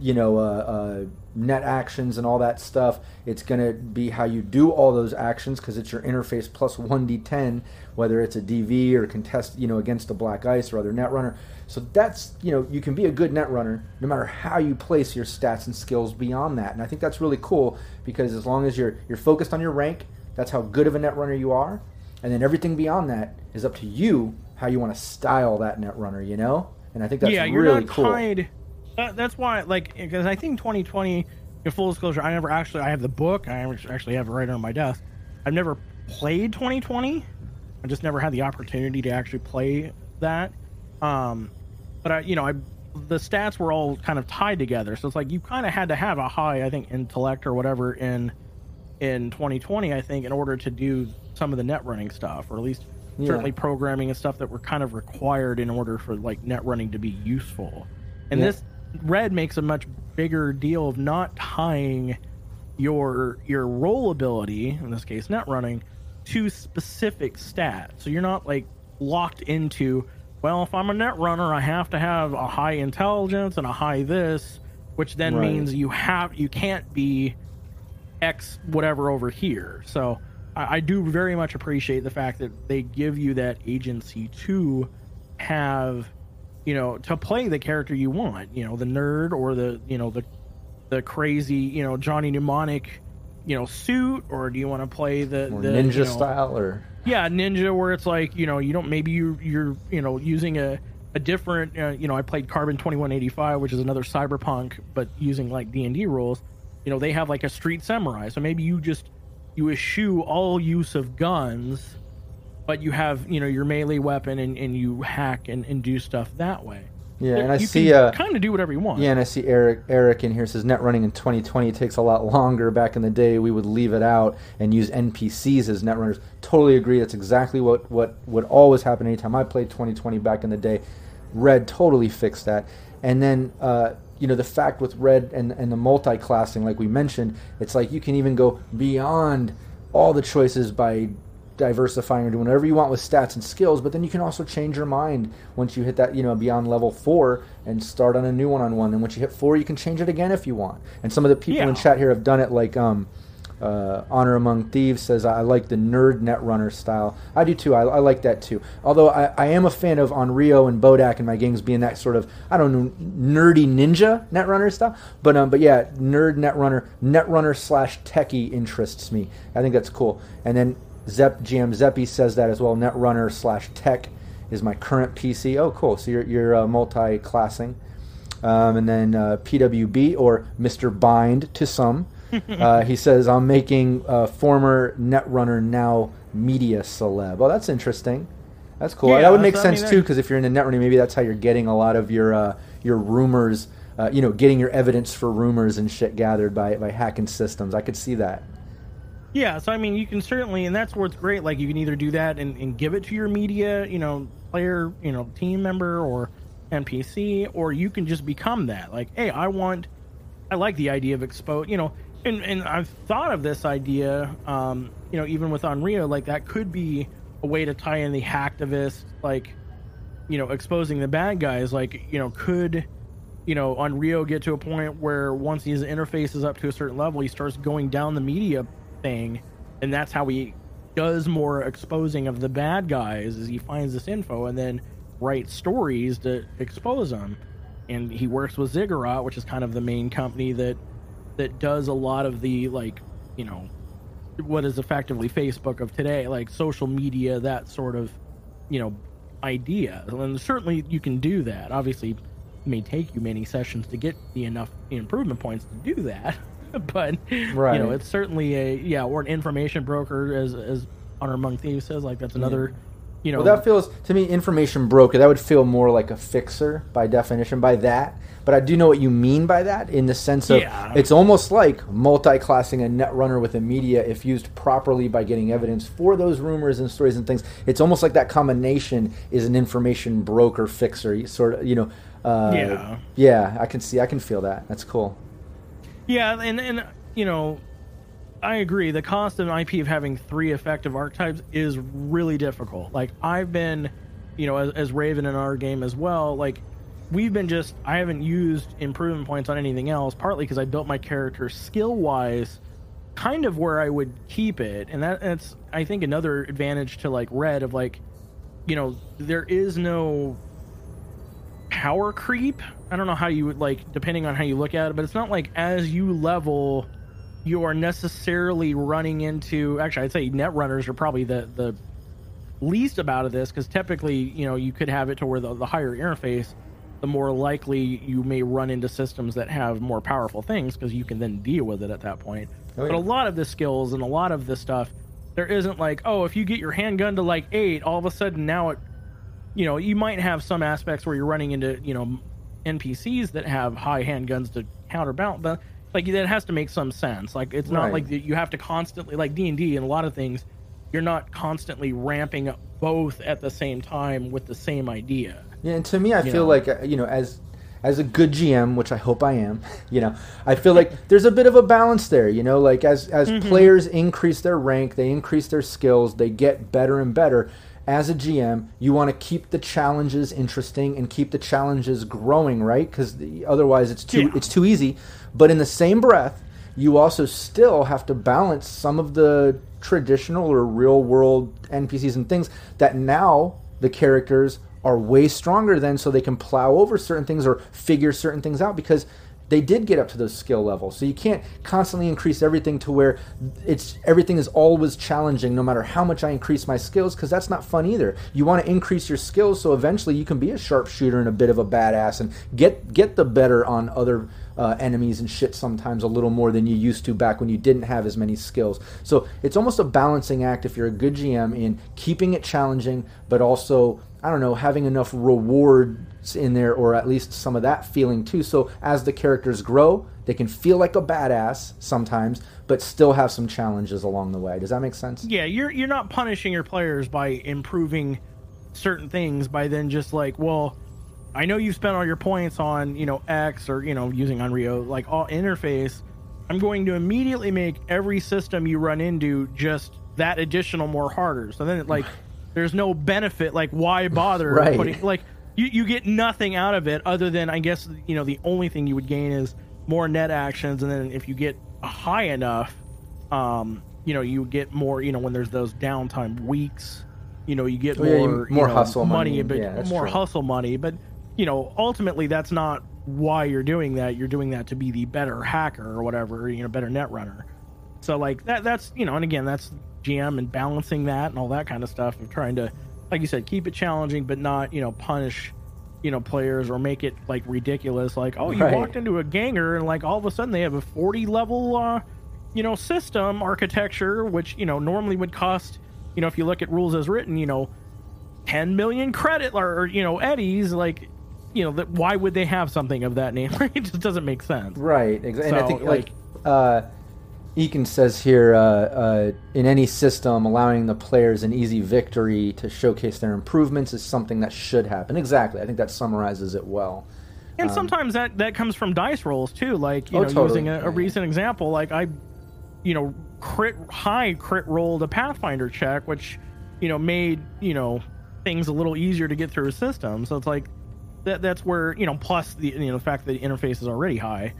you know uh, uh, net actions and all that stuff. It's going to be how you do all those actions because it's your interface plus 1d10 whether it's a dv or contest you know against a black ice or other netrunner so that's you know you can be a good net runner no matter how you place your stats and skills beyond that. And i think that's really cool because as long as you're you're focused on your rank that's how good of a net runner you are. And then everything beyond that is up to you how you want to style that net runner, you know? And i think that's yeah you're really not cool. tied. That, that's why like because i think 2020 in full disclosure i never actually i have the book i actually have it right on my desk. I've never played 2020 I just never had the opportunity to actually play that. Um, but I, you know, I the stats were all kind of tied together, so it's like you kind of had to have a high, I think, intellect or whatever in in 2020, I think, in order to do some of the net running stuff, or at least Yeah. certainly programming and stuff that were kind of required in order for like net running to be useful. And Yeah. this red makes a much bigger deal of not tying your your role ability, in this case net running, to specific stats. So you're not like locked into, well, if I'm a net runner, I have to have a high intelligence and a high this, which then Right. means you have you can't be X whatever over here. So I, I do very much appreciate the fact that they give you that agency to have, you know, to play the character you want. You know, the nerd or the you know the the crazy you know Johnny Mnemonic, you know, suit, or do you want to play the Or the ninja you know, style, or yeah ninja where it's like you know you don't maybe you you're you know using a a different uh, you know i played carbon 2185 which is another cyberpunk but using like d&d rules. You know they have like a street samurai so maybe you just you eschew all use of guns but you have you know your melee weapon and, and you hack and, and do stuff that way yeah. And I you see, uh, kind of do whatever you want yeah, and I see Eric Eric in here says net running in 2020 takes a lot longer. Back in the day, we would leave it out and use NPCs as net runners. Totally agree. That's exactly what what would always happen anytime I played 2020 back in the day. Red totally fixed that. And then uh, you know the fact with red and and the multi-classing, like we mentioned, it's like you can even go beyond all the choices by diversifying or doing whatever you want with stats and skills. But then you can also change your mind once you hit that you know beyond level four and start on a new one on one. And once you hit four, you can change it again if you want. And some of the people in chat here have done it, like um, uh, Honor Among Thieves says, I like the nerd netrunner style. I do too. I, I like that too. Although I, I am a fan of Onryo and Bodak and my games being that sort of, I don't know, nerdy ninja netrunner style. But um, but yeah, nerd netrunner, netrunner slash techie interests me. I think that's cool. And then Zep GM Zeppy says that as well. Netrunner slash tech is my current PC. Oh, cool. So you're, you're uh, multi-classing. Um, and then uh, PWB or Mr. Bind to some. uh, he says, I'm making uh, former Netrunner now media celeb. Oh, that's interesting. That's cool. Yeah, that would make I sense mean, too, because if you're in the Netrunner, maybe that's how you're getting a lot of your uh, your rumors. Uh, you know, getting your evidence for rumors and shit gathered by by hacking systems. I could see that. Yeah, so I mean, you can certainly, and that's where it's great. Like, you can either do that and, and give it to your media, you know, player, you know, team member or NPC, or you can just become that. Like, hey, I want, I like the idea of expose, you know, and and I've thought of this idea, um, you know, even with Onryo, like that could be a way to tie in the hacktivist, like, you know, exposing the bad guys. Like, you know, could you know, Onryo get to a point where once his interface is up to a certain level, he starts going down the media thing, and that's how he does more exposing of the bad guys. Is he finds this info and then writes stories to expose them, and he works with Ziggurat, which is kind of the main company that that does a lot of the like, you know, what is effectively Facebook of today, like social media, that sort of, you know, idea. And certainly you can do that. Obviously, may take you many sessions to get the enough improvement points to do that. but Right. you know, it's certainly a yeah, or an information broker, as as Honor Among Thieves says. Like that's another, you know, Well, that feels to me information broker. That would feel more like a fixer by definition by that. But I do know what you mean by that in the sense of Yeah. it's almost like multi-classing a net runner with a media if used properly by getting evidence for those rumors and stories and things. It's almost like that combination is an information broker fixer. You Sort of, you know. Uh, Yeah. Yeah, I can see. I can feel that. That's cool. Yeah, and and you know, I agree. The cost of an IP of having three effective archetypes is really difficult. Like I've been, you know, as, as Raven in our game as well. Like we've been just I haven't used improvement points on anything else. Partly because I built my character skill wise, kind of where I would keep it, and that that's I think another advantage to like Red of like, you know, there is no power creep. I don't know how you would like, depending on how you look at it, but it's not like as you level, you are necessarily running into. Actually, I'd say net runners are probably the the least about of this because typically, you know, you could have it to where the, the higher interface, the more likely you may run into systems that have more powerful things because you can then deal with it at that point. Oh, But a lot of the skills and a lot of the stuff there isn't like, oh, if you get your handgun to like eight, all of a sudden now it, you know, you might have some aspects where you're running into, you know, NPCs that have high handguns to counterbalance, but like that has to make some sense. Like it's not Right. like you have to constantly like D and D and a lot of things, you're not constantly ramping up both at the same time with the same idea. Yeah, and to me, I feel know. like uh, you know, as as a good GM, which I hope I am, you know, I feel like there's a bit of a balance there. You know, like as as Mm-hmm. players increase their rank, they increase their skills, they get better and better. As a GM, you want to keep the challenges interesting and keep the challenges growing, right? Because otherwise, it's too Yeah. it's too easy. But in the same breath, you also still have to balance some of the traditional or real world NPCs and things that now the characters are way stronger than so they can plow over certain things or figure certain things out because they did get up to those skill levels. So you can't constantly increase everything to where it's everything is always challenging no matter how much I increase my skills because that's not fun either. You want to increase your skills so eventually you can be a sharpshooter and a bit of a badass and get get the better on other uh, enemies and shit sometimes a little more than you used to back when you didn't have as many skills. So it's almost a balancing act if you're a good GM in keeping it challenging, but also I don't know having enough rewards in there, or at least some of that feeling too. So as the characters grow, they can feel like a badass sometimes, but still have some challenges along the way. Does that make sense? Yeah, you're you're not punishing your players by improving certain things by then just like, well, I know you've spent all your points on, you know, X or, you know, using Onryo, like all interface. I'm going to immediately make every system you run into just that additional more harder. So then it like there's no benefit, like why bother Right. putting like you, you get nothing out of it other than I guess you know the only thing you would gain is more net actions. And then if you get high enough um you know you get more you know when there's those downtime weeks you know you get Oh, yeah, you- more you more know, hustle money, money, but yeah, more true. hustle money. But you know ultimately that's not why you're doing that. You're doing that to be the better hacker or whatever you know better net runner. So like that that's you know and again that's gm and balancing that and all that kind of stuff of trying to like you said keep it challenging but not you know punish you know players or make it like ridiculous like oh you Right. walked into a ganger and like all of a sudden they have a 40 level uh you know system architecture which you know normally would cost you know if you look at rules as written you know 10 million credit or, or, you know eddies like you know that why would they have something of that name it just doesn't make sense Right. Exactly. and I So, think like uh, Eakin says here, uh, uh, in any system, allowing the players an easy victory to showcase their improvements is something that should happen. Exactly. I think that summarizes it well. And sometimes that that comes from dice rolls too. Like you Oh, know, totally. using a, a recent example, like I, you know, crit high crit rolled a Pathfinder check, which you know made you know things a little easier to get through a system. So it's like that that's where you know plus the you know the fact that the interface is already high,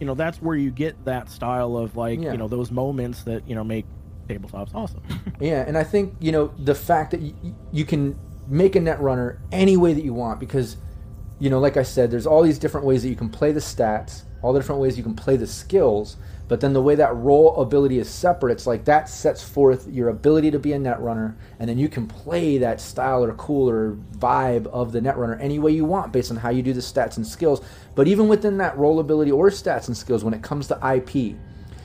you know that's where you get that style of like Yeah. you know those moments that you know make tabletops awesome. Yeah, and I think you know the fact that y- you can make a net runner any way that you want because you know, like I said, there's all these different ways that you can play the stats, all the different ways you can play the skills. But then the way that role ability is separate, it's like that sets forth your ability to be a net runner, and then you can play that style or cool or vibe of the net runner any way you want based on how you do the stats and skills. But even within that role ability or stats and skills, when it comes to IP,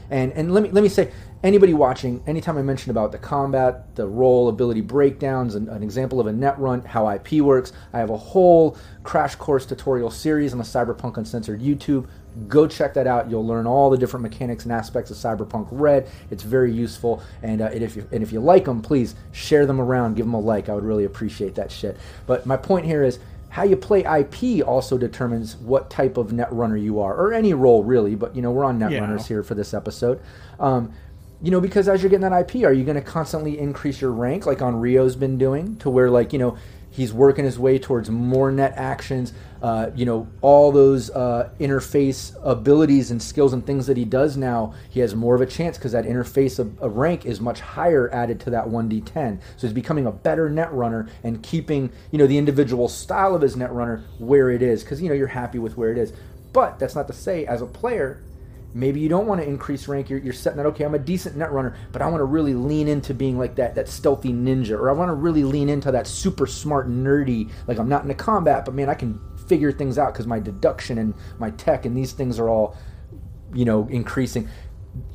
and and let me let me say, anybody watching, anytime I mention about the combat, the role ability breakdowns, and an example of a net run, how IP works, I have a whole crash course tutorial series on the Cyberpunk Uncensored YouTube. Go check that out. You'll learn all the different mechanics and aspects of Cyberpunk Red. It's very useful, and, uh, and if you and if you like them, please share them around. Give them a like. I would really appreciate that shit. But my point here is how you play IP also determines what type of netrunner you are, or any role really. But you know, we're on netrunners Yeah. here for this episode. Um, you know, because as you're getting that IP, are you going to constantly increase your rank, like Onryo's been doing, to where like you know he's working his way towards more net actions. Uh, you know, all those uh, interface abilities and skills and things that he does now, he has more of a chance because that interface of, of rank is much higher added to that 1d10. So he's becoming a better net runner and keeping, you know, the individual style of his net runner where it is because, you know, you're happy with where it is. But that's not to say, as a player, maybe you don't want to increase rank. You're, you're setting that, okay, I'm a decent net runner, but I want to really lean into being like that, that stealthy ninja, or I want to really lean into that super smart nerdy, like I'm not into combat, but man, I can figure things out because my deduction and my tech and these things are all, you know, increasing.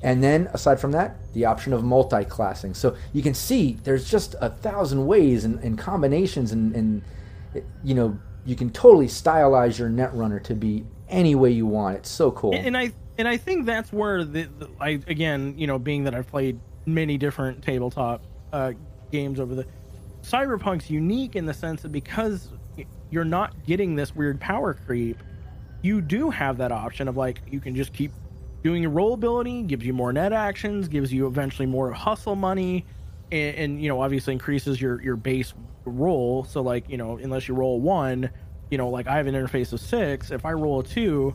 and then aside from that, the option of multi-classing. So you can see there's just a thousand ways and, and combinations, and, and you know you can totally stylize your net runner to be any way you want. It's so cool. And, and I and I think that's where the, the, I again, you know, being that I've played many different tabletop uh, games over the Cyberpunk's unique in the sense that because you're not getting this weird power creep, you do have that option of like you can just keep doing your role ability, gives you more net actions, gives you eventually more hustle money, and, and you know obviously increases your your base roll. So like you know unless you roll one, you know like I have an interface of six. If I roll a two,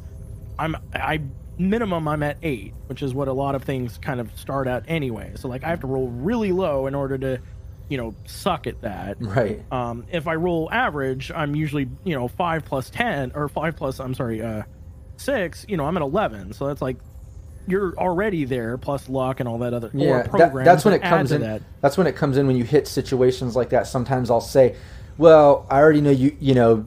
I'm I minimum I'm at eight, which is what a lot of things kind of start at anyway. So like I have to roll really low in order to you know suck at that right um if i roll average i'm usually you know 5 plus 10 or 5 plus i'm sorry uh 6 you know i'm at 11 so that's like you're already there plus luck and all that other yeah that, that's when it comes in that. that's when it comes in when you hit situations like that sometimes i'll say well i already know you you know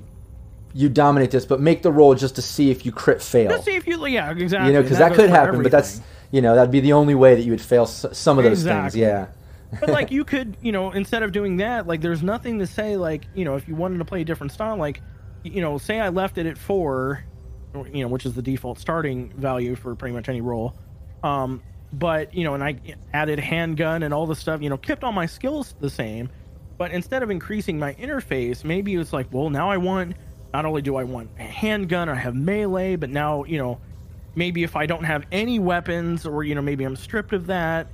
you dominate this but make the roll just to see if you crit fail just see if you yeah exactly you know because that, that could happen everything. but that's you know that'd be the only way that you would fail some of those exactly. things yeah but like you could you know instead of doing that like there's nothing to say like you know if you wanted to play a different style like you know say i left it at four you know, which is the default starting value for pretty much any role. Um, but you know, and I added handgun and all the stuff. You know, kept all my skills the same, but instead of increasing my interface, maybe it's like, well, now I want. Not only do I want a handgun, I have melee, but now you know, maybe if I don't have any weapons, or you know, maybe I'm stripped of that.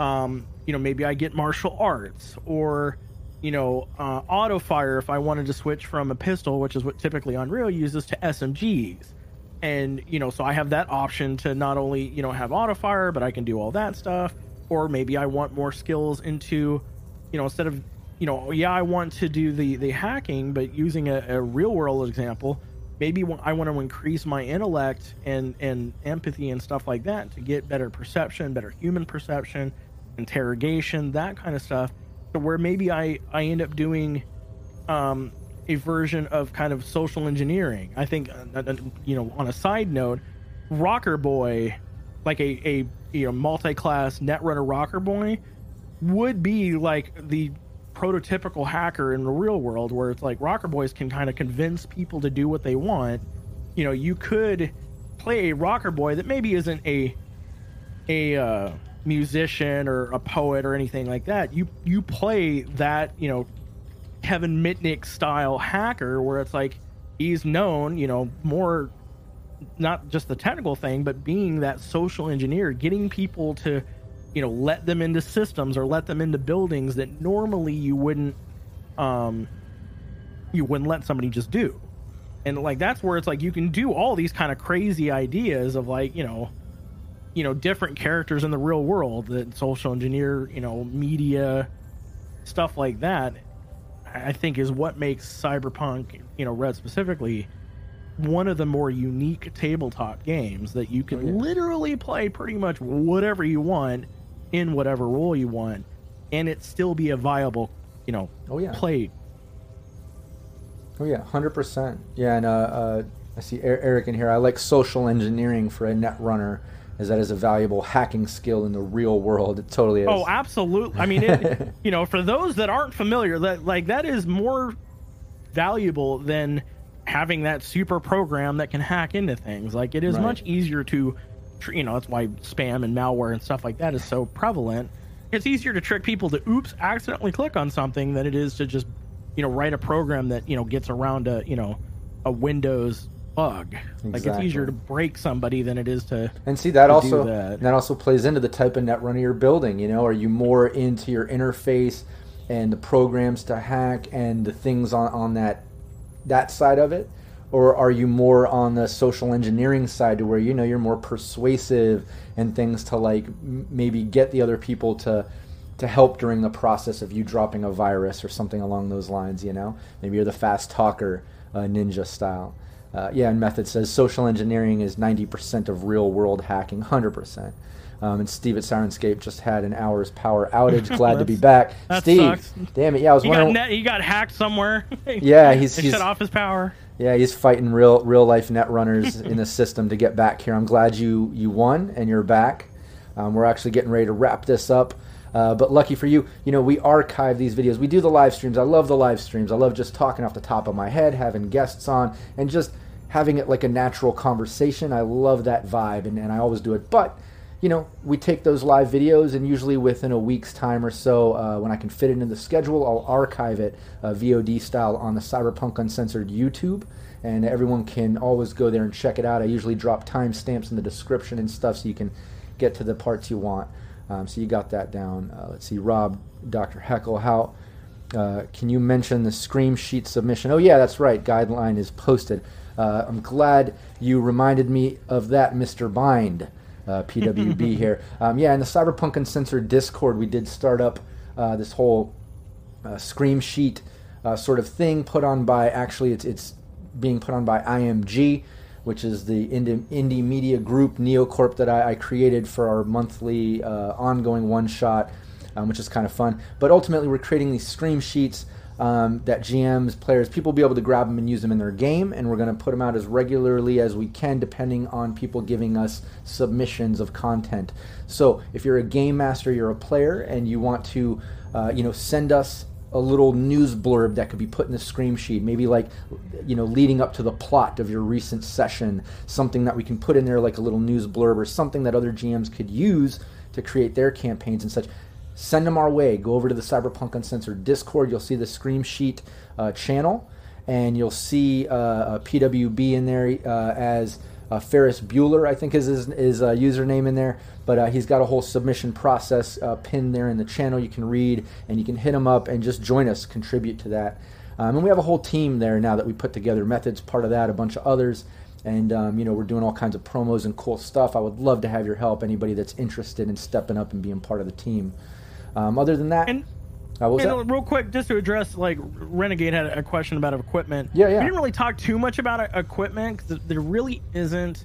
Um, you know, maybe I get martial arts, or you know, uh, auto fire if I wanted to switch from a pistol, which is what typically Onryo uses, to SMGs and you know so i have that option to not only you know have auto fire but i can do all that stuff or maybe i want more skills into you know instead of you know yeah i want to do the the hacking but using a, a real world example maybe i want to increase my intellect and and empathy and stuff like that to get better perception better human perception interrogation that kind of stuff to where maybe i i end up doing um a version of kind of social engineering. I think, uh, uh, you know, on a side note, Rocker Boy, like a, a you know multi-class Netrunner Rocker Boy, would be like the prototypical hacker in the real world, where it's like Rocker Boys can kind of convince people to do what they want. You know, you could play a Rocker Boy that maybe isn't a a uh, musician or a poet or anything like that. You you play that you know Kevin Mitnick style hacker where it's like he's known, you know, more not just the technical thing, but being that social engineer, getting people to, you know, let them into systems or let them into buildings that normally you wouldn't um you wouldn't let somebody just do. And like that's where it's like you can do all these kind of crazy ideas of like, you know, you know, different characters in the real world that social engineer, you know, media stuff like that I think is what makes Cyberpunk, you know, Red specifically, one of the more unique tabletop games that you can oh, yeah. literally play pretty much whatever you want in whatever role you want, and it still be a viable, you know, oh yeah, play. Oh yeah, hundred percent. Yeah, and uh, uh, I see Eric in here. I like social engineering for a net runner is that is a valuable hacking skill in the real world. It totally is. Oh, absolutely. I mean, it, you know, for those that aren't familiar, that like that is more valuable than having that super program that can hack into things. Like it is right. much easier to, you know, that's why spam and malware and stuff like that is so prevalent. It's easier to trick people to oops accidentally click on something than it is to just, you know, write a program that you know gets around a you know a Windows bug. Exactly. Like it's easier to break somebody than it is to. And see that also that. that. also plays into the type of net runner you're building. You know, are you more into your interface and the programs to hack and the things on on that that side of it, or are you more on the social engineering side to where you know you're more persuasive and things to like m- maybe get the other people to to help during the process of you dropping a virus or something along those lines you know maybe you're the fast talker uh, ninja style uh, yeah, and Method says social engineering is 90% of real world hacking, 100%. Um, and Steve at Syrinscape just had an hour's power outage. Glad to be back. Steve, sucks. damn it, yeah, I was he wondering. Got net, he got hacked somewhere. yeah, he's, he's shut off his power. Yeah, he's fighting real real life net runners in the system to get back here. I'm glad you you won and you're back. Um, we're actually getting ready to wrap this up. Uh, but lucky for you, you know, we archive these videos. We do the live streams. I love the live streams. I love just talking off the top of my head, having guests on, and just having it like a natural conversation. I love that vibe, and, and I always do it. But you know, we take those live videos, and usually within a week's time or so, uh, when I can fit it in the schedule, I'll archive it uh, VOD style on the Cyberpunk Uncensored YouTube, and everyone can always go there and check it out. I usually drop timestamps in the description and stuff so you can get to the parts you want. Um, so you got that down. Uh, let's see, Rob, Dr. Heckle, how uh, can you mention the Scream Sheet submission? Oh, yeah, that's right. Guideline is posted. Uh, I'm glad you reminded me of that, Mr. Bind uh, PWB here. Um, yeah, in the Cyberpunk and Uncensored Discord, we did start up uh, this whole uh, scream sheet uh, sort of thing put on by, actually, it's, it's being put on by IMG, which is the indie, indie media group, Neocorp, that I, I created for our monthly uh, ongoing one shot, um, which is kind of fun. But ultimately, we're creating these scream sheets um, that GMs, players, people be able to grab them and use them in their game, and we're going to put them out as regularly as we can, depending on people giving us submissions of content. So, if you're a game master, you're a player, and you want to, uh, you know, send us a little news blurb that could be put in the scream sheet, maybe like, you know, leading up to the plot of your recent session, something that we can put in there like a little news blurb or something that other GMs could use to create their campaigns and such send them our way. Go over to the Cyberpunk Uncensored Discord. You'll see the Scream Sheet uh, channel, and you'll see uh, a PWB in there uh, as uh, Ferris Bueller, I think is his, his uh, username in there. But uh, he's got a whole submission process pinned there in the channel you can read, and you can hit him up and just join us, contribute to that. Um, and we have a whole team there now that we put together. Methods part of that, a bunch of others and um, you know we're doing all kinds of promos and cool stuff. I would love to have your help. Anybody that's interested in stepping up and being part of the team. Um, other than that, and, uh, and real quick, just to address, like Renegade had a question about equipment. Yeah, yeah. We didn't really talk too much about uh, equipment because there really isn't.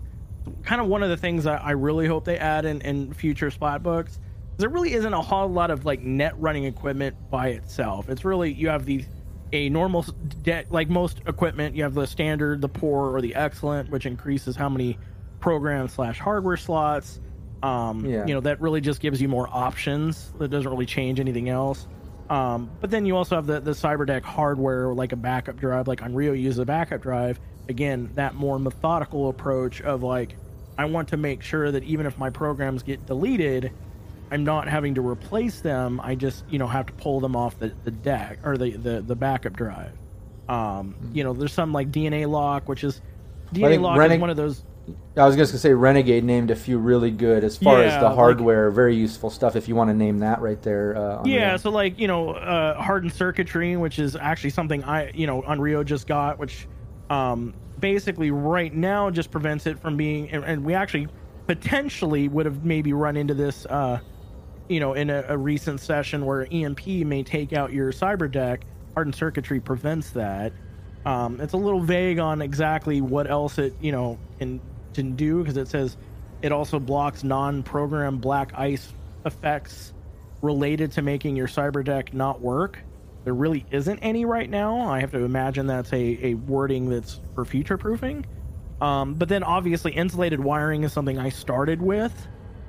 Kind of one of the things I, I really hope they add in, in future splat books. There really isn't a whole lot of like net running equipment by itself. It's really you have the a normal de- like most equipment. You have the standard, the poor, or the excellent, which increases how many program slash hardware slots. Um, yeah. You know, that really just gives you more options. That doesn't really change anything else. Um, but then you also have the, the CyberDeck hardware, like a backup drive, like Onryo uses a backup drive. Again, that more methodical approach of like, I want to make sure that even if my programs get deleted, I'm not having to replace them. I just, you know, have to pull them off the, the deck or the, the, the backup drive. Um, mm-hmm. You know, there's some like DNA lock, which is DNA lock is one of those I was going to say Renegade named a few really good as far yeah, as the hardware, like, very useful stuff. If you want to name that right there. Uh, yeah, so like you know, uh, hardened circuitry, which is actually something I you know Onryo just got, which um, basically right now just prevents it from being, and, and, we actually potentially would have maybe run into this, uh, you know, in a, a recent session where EMP may take out your cyber deck. Hardened circuitry prevents that. Um, it's a little vague on exactly what else it you know can to do because it says it also blocks non-program black ice effects related to making your cyber deck not work. There really isn't any right now. I have to imagine that's a, a wording that's for future proofing. Um, but then obviously insulated wiring is something I started with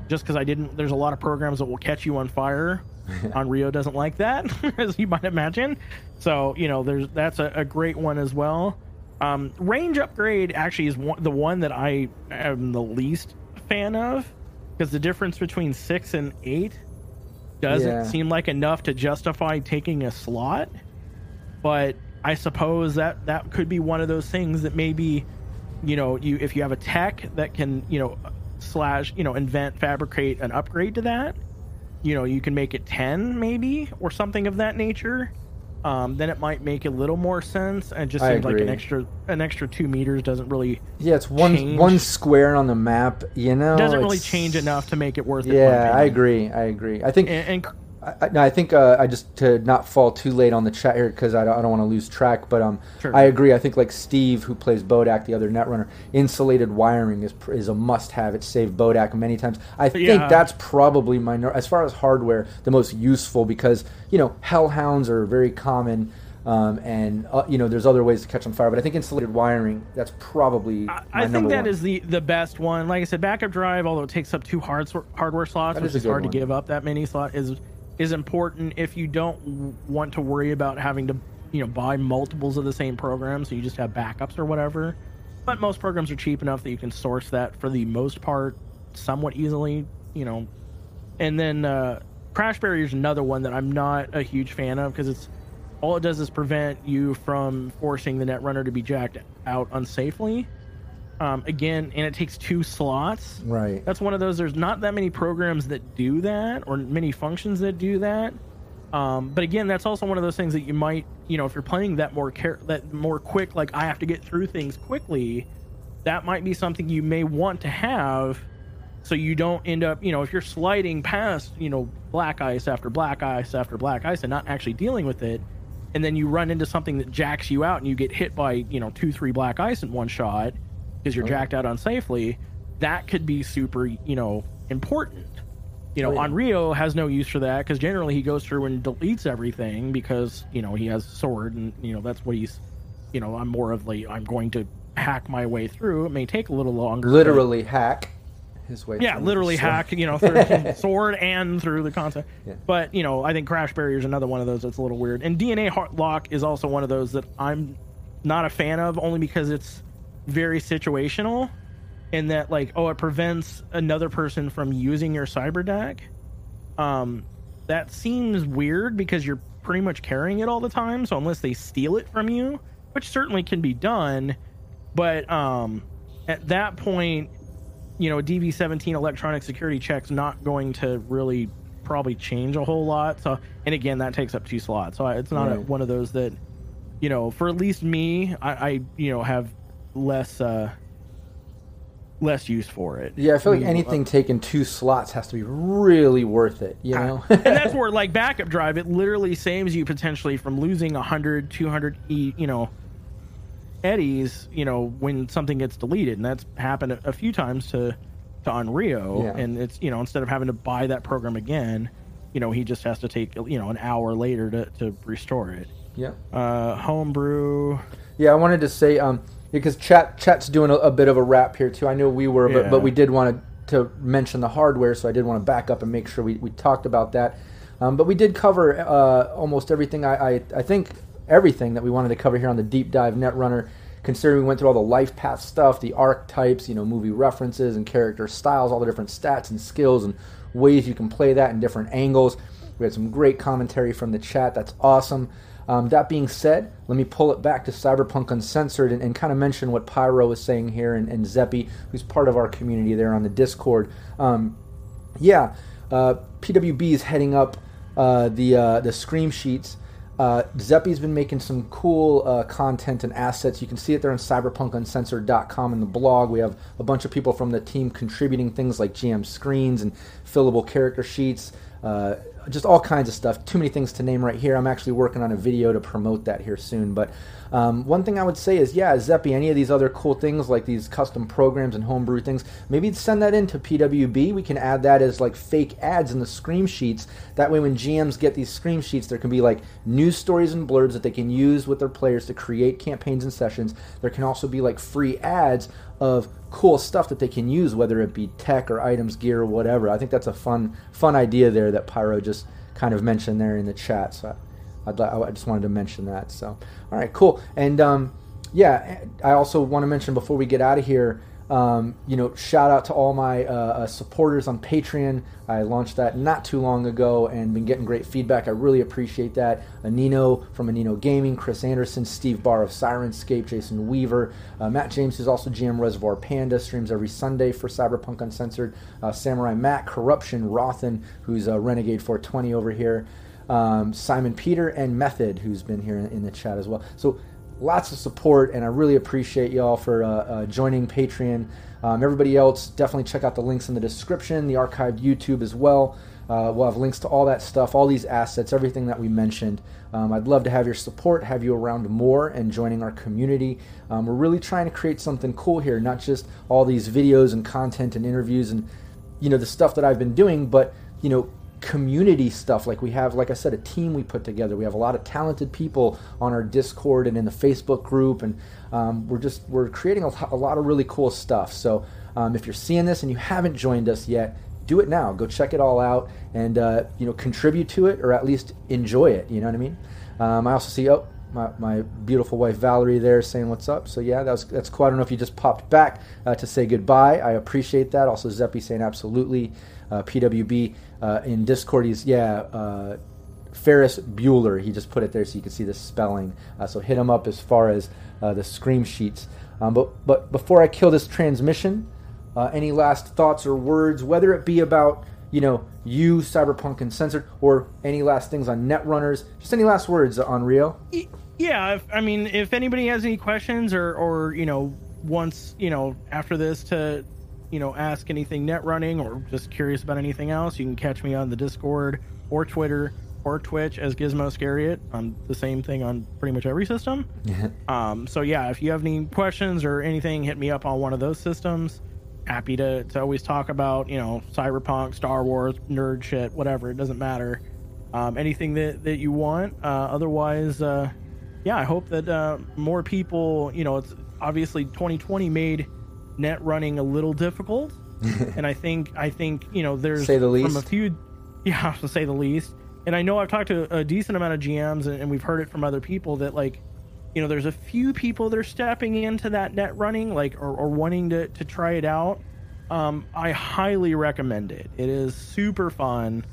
just because I didn't. There's a lot of programs that will catch you on fire. Onryo doesn't like that, as you might imagine. So you know, there's that's a, a great one as well. Um, range upgrade actually is one, the one that I am the least fan of because the difference between six and eight doesn't yeah. seem like enough to justify taking a slot. But I suppose that that could be one of those things that maybe, you know, you if you have a tech that can, you know, slash, you know, invent, fabricate an upgrade to that, you know, you can make it ten maybe or something of that nature um, then it might make a little more sense. And just seems like an extra an extra two meters doesn't really. Yeah, it's one change. one square on the map. You know, doesn't really change enough to make it worth it. Yeah, I agree. I agree. I think. And, and I, I think uh, I just to not fall too late on the chat here because I don't, I don't want to lose track. But um, sure. I agree. I think like Steve, who plays Bodak, the other netrunner, insulated wiring is is a must-have. It saved Bodak many times. I think yeah. that's probably my as far as hardware the most useful because you know hellhounds are very common. Um, and uh, you know, there's other ways to catch on fire, but I think insulated wiring that's probably I, I think that one. is the the best one. Like I said, backup drive, although it takes up two hard, hardware slots, That which is is hard one. to give up that many slot, is is important if you don't want to worry about having to you know buy multiples of the same program, so you just have backups or whatever. But most programs are cheap enough that you can source that for the most part somewhat easily. You know, and then uh, Crash Barrier is another one that I'm not a huge fan of because it's all it does is prevent you from forcing the Netrunner to be jacked out unsafely. Um, again, and it takes two slots. right. That's one of those. There's not that many programs that do that, or many functions that do that. Um, but again, that's also one of those things that you might, you know, if you're playing that more care, that more quick, like I have to get through things quickly, that might be something you may want to have, so you don't end up, you know, if you're sliding past, you know, black ice after black ice after black ice and not actually dealing with it, and then you run into something that jacks you out and you get hit by, you know, two, three black ice in one shot because you're Oh, jacked out unsafely, that could be super, you know, important. You know, Oh, yeah. Onryo has no use for that because generally he goes through and deletes everything because you know he has sword and you know that's what he's. You know, I'm more of the I'm going to hack my way through. It may take a little longer. but- Literally hack his way. yeah, literally hack. You know, through the sword and through the content. Yeah. But you know, I think Crash Barrier is another one of those that's a little weird. And DNA Lock is also one of those that I'm not a fan of, only because it's very situational. In that, like, oh, it prevents another person from using your cyber deck. Um, that seems weird because you're pretty much carrying it all the time. So unless they steal it from you, which certainly can be done, but um, at that point, you know, DV17 electronic security check's not going to really probably change a whole lot. So, and again, that takes up two slots. So it's not a, one of those that, you know, for at least me, I, I you know, have less uh less use for it. Yeah, I feel like You know, anything taking two slots has to be really worth it. You know. and that's where like backup drive it literally saves you potentially from losing 100 200 e you know eddies you know when something gets deleted and that's happened a, a few times to to Onryo Yeah. and it's you know instead of having to buy that program again you know he just has to take you know an hour later to, to restore it yeah. uh homebrew Yeah, I wanted to say um because chat chat's doing a, a bit of a wrap here too. I know we were, but, Yeah. but we did want to, to mention the hardware, so I did want to back up and make sure we, we talked about that. Um, but we did cover uh, almost everything. I, I I think everything that we wanted to cover here on the deep dive Netrunner. Considering we went through all the life path stuff, the archetypes, you know, movie references and character styles, all the different stats and skills and ways you can play that in different angles. We had some great commentary from the chat. That's awesome. Um, that being said, let me pull it back to Cyberpunk Uncensored and, and kind of mention what Pyro is saying here and, and Zeppy, who's part of our community there on the Discord. Um, yeah, uh, PWB is heading up uh, the uh, the Scream sheets. Uh, Zeppy's been making some cool uh, content and assets. You can see it there on cyberpunkuncensored.com in the blog. We have a bunch of people from the team contributing things like GM screens and fillable character sheets, uh, just all kinds of stuff. Too many things to name right here. I'm actually working on a video to promote that here soon. But um, one thing I would say is, yeah, Zeppy, any of these other cool things like these custom programs and homebrew things, maybe send that into PWB. We can add that as like fake ads in the scream sheets. That way, when GMs get these scream sheets, there can be like news stories and blurbs that they can use with their players to create campaigns and sessions. There can also be like free ads of cool stuff that they can use, whether it be tech or items, gear, or whatever. I think that's a fun, fun idea there that Pyro just kind of mentioned there in the chat. So I'd, I just wanted to mention that. So, all right, cool. And um, yeah, I also want to mention before we get out of here, um, you know, shout out to all my uh, uh, supporters on Patreon. I launched that not too long ago and been getting great feedback. I really appreciate that. Anino from Anino Gaming, Chris Anderson, Steve Barr of Syrinscape, Jason Weaver, uh, Matt James, who's also GM Reservoir Panda, streams every Sunday for Cyberpunk Uncensored, uh, Samurai Matt, Corruption, Rothan, who's a Renegade 420 over here um, Simon Peter and Method, who's been here in the chat as well. So lots of support, and I really appreciate y'all for uh, uh, joining Patreon. Um, everybody else, definitely check out the links in the description, the archived YouTube as well. Uh, we'll have links to all that stuff, all these assets, everything that we mentioned. Um, I'd love to have your support, have you around more, and joining our community. Um, we're really trying to create something cool here, not just all these videos and content and interviews and you know the stuff that I've been doing, but you know community stuff like we have like i said a team we put together we have a lot of talented people on our discord and in the facebook group and um, we're just we're creating a, lot of really cool stuff so um, if you're seeing this and you haven't joined us yet do it now go check it all out and uh, you know contribute to it or at least enjoy it you know what i mean um, i also see oh my, my beautiful wife Valerie there saying what's up. So yeah, that was that's cool. I don't know if you just popped back uh, to say goodbye. I appreciate that. Also Zeppy saying absolutely. Uh, PWB uh, in Discord, he's yeah. Uh, Ferris Bueller, he just put it there so you can see the spelling. Uh, so hit him up as far as uh, the scream sheets. Um, but but before I kill this transmission, any last thoughts or words, whether it be about you know you Cyberpunk Uncensored, or any last things on Netrunners, just any last words Onryo? Yeah, if, I mean, if anybody has any questions or or you know wants you know after this to you know ask anything net running or just curious about anything else, you can catch me on the Discord or Twitter or Twitch as Gizmo Scariot. I'm the same thing on pretty much every system. um, so yeah, if you have any questions or anything, hit me up on one of those systems. Happy to, to always talk about you know cyberpunk, Star Wars, nerd shit, whatever. It doesn't matter. Um, anything that that you want. Uh, otherwise, uh, yeah, I hope that uh, more people. You know, it's obviously 2020 made net running a little difficult, and I think I think you know there's say the least from a few, yeah, to say the least. And I know I've talked to a decent amount of GMs, and, and we've heard it from other people that like, you know, there's a few people that are stepping into that net running, like, or, or wanting to to try it out. Um, I highly recommend it. It is super fun,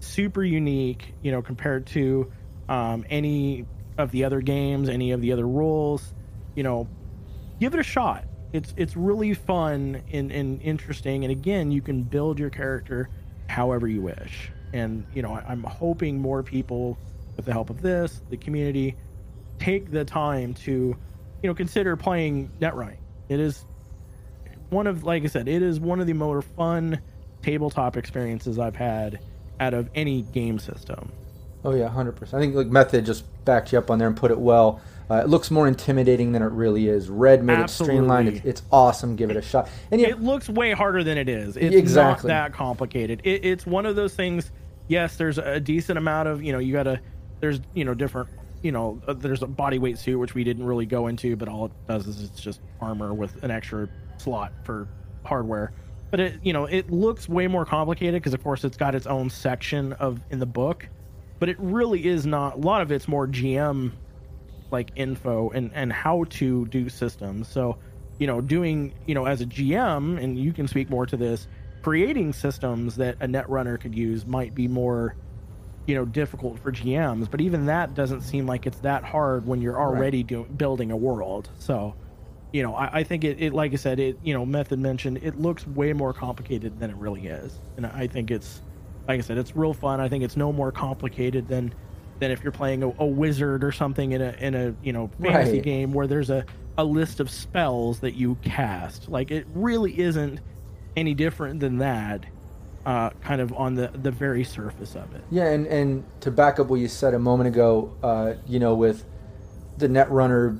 super unique, you know, compared to um, any of the other games, any of the other rules. You know, give it a shot it's it's really fun and, and interesting. And again you can build your character however you wish. And you know I, am hoping more people with the help of this the community take the time to you know consider playing netrunning. It is one of like i said it is one of the more fun tabletop experiences i've had out of any game system. Oh yeah 100% i think like method just backed you up on there and put it well uh, it looks more intimidating than it really is. Red made Absolutely. it streamlined. It's, it's, awesome. Give it a shot. And yeah, it looks way harder than it is. It's exactly. not that complicated. It, it's one of those things. Yes, there's a decent amount of you know you got to there's you know different you know uh, there's a body weight suit which we didn't really go into, but all it does is it's just armor with an extra slot for hardware. But it you know it looks way more complicated because of course it's got its own section of in the book, but it really is not. A lot of it's more GM like info and and how to do systems. So, you know, doing you know as a GM, and you can speak more to this, creating systems that a net runner could use might be more you know difficult for GMs, but even that doesn't seem like it's that hard when you're already right. do, building a world. So, you know, I, I think it, it, like I said, it you know, method mentioned, it looks way more complicated than it really is, and I think it's like I said, it's real fun. I think it's no more complicated than than if you're playing a, a wizard or something in a in a you know fantasy right. game where there's a a list of spells that you cast. Like it really isn't any different than that. Uh, kind of on the the very surface of it. Yeah, and and to back up what you said a moment ago, uh, you know, with the Netrunner,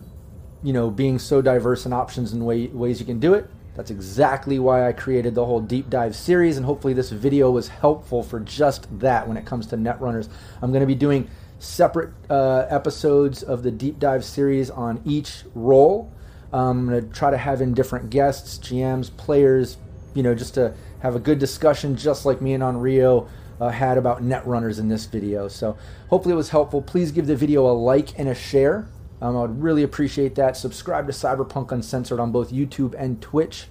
you know, being so diverse in options and way, ways you can do it. That's exactly why I created the whole deep dive series, and hopefully this video was helpful for just that when it comes to Netrunners. I'm going to be doing separate uh, episodes of the deep dive series on each role. Um, I'm going to try to have in different guests, GMs, players, you know, just to have a good discussion, just like me and Onryo uh, had about net runners in this video. So hopefully it was helpful. Please give the video a like and a share. Um, I would really appreciate that. Subscribe to Cyberpunk Uncensored on both YouTube and Twitch,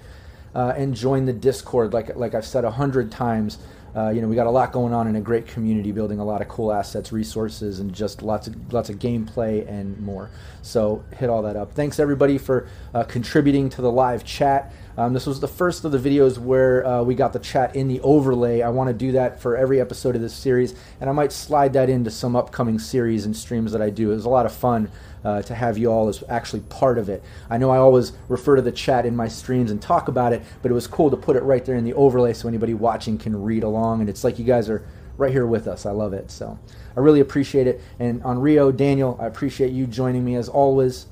uh, and join the Discord. Like like I've said a hundred times, uh, you know, we got a lot going on in a great community, building a lot of cool assets, resources, and just lots of lots of gameplay and more. So hit all that up. Thanks everybody for uh, contributing to the live chat. Um, this was the first of the videos where uh, we got the chat in the overlay. I want to do that for every episode of this series, and I might slide that into some upcoming series and streams that I do. It was a lot of fun uh, to have you all as actually part of it. I know I always refer to the chat in my streams and talk about it, but it was cool to put it right there in the overlay so anybody watching can read along. And it's like you guys are right here with us. I love it. So I really appreciate it. And Onryo, Daniel, I appreciate you joining me as always.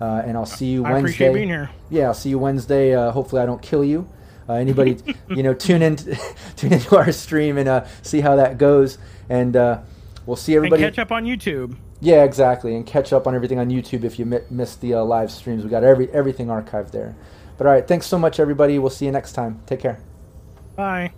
Uh, and I'll see you Wednesday. I appreciate being here. Yeah, I'll see you Wednesday. Uh, hopefully, I don't kill you. Uh, anybody, you know, tune in, tune into our stream and uh, see how that goes, and uh, we'll see everybody. And catch up on YouTube. Yeah, exactly, and catch up on everything on YouTube if you mi- missed the uh, live streams. We got every everything archived there. But all right, thanks so much, everybody. We'll see you next time. Take care. Bye.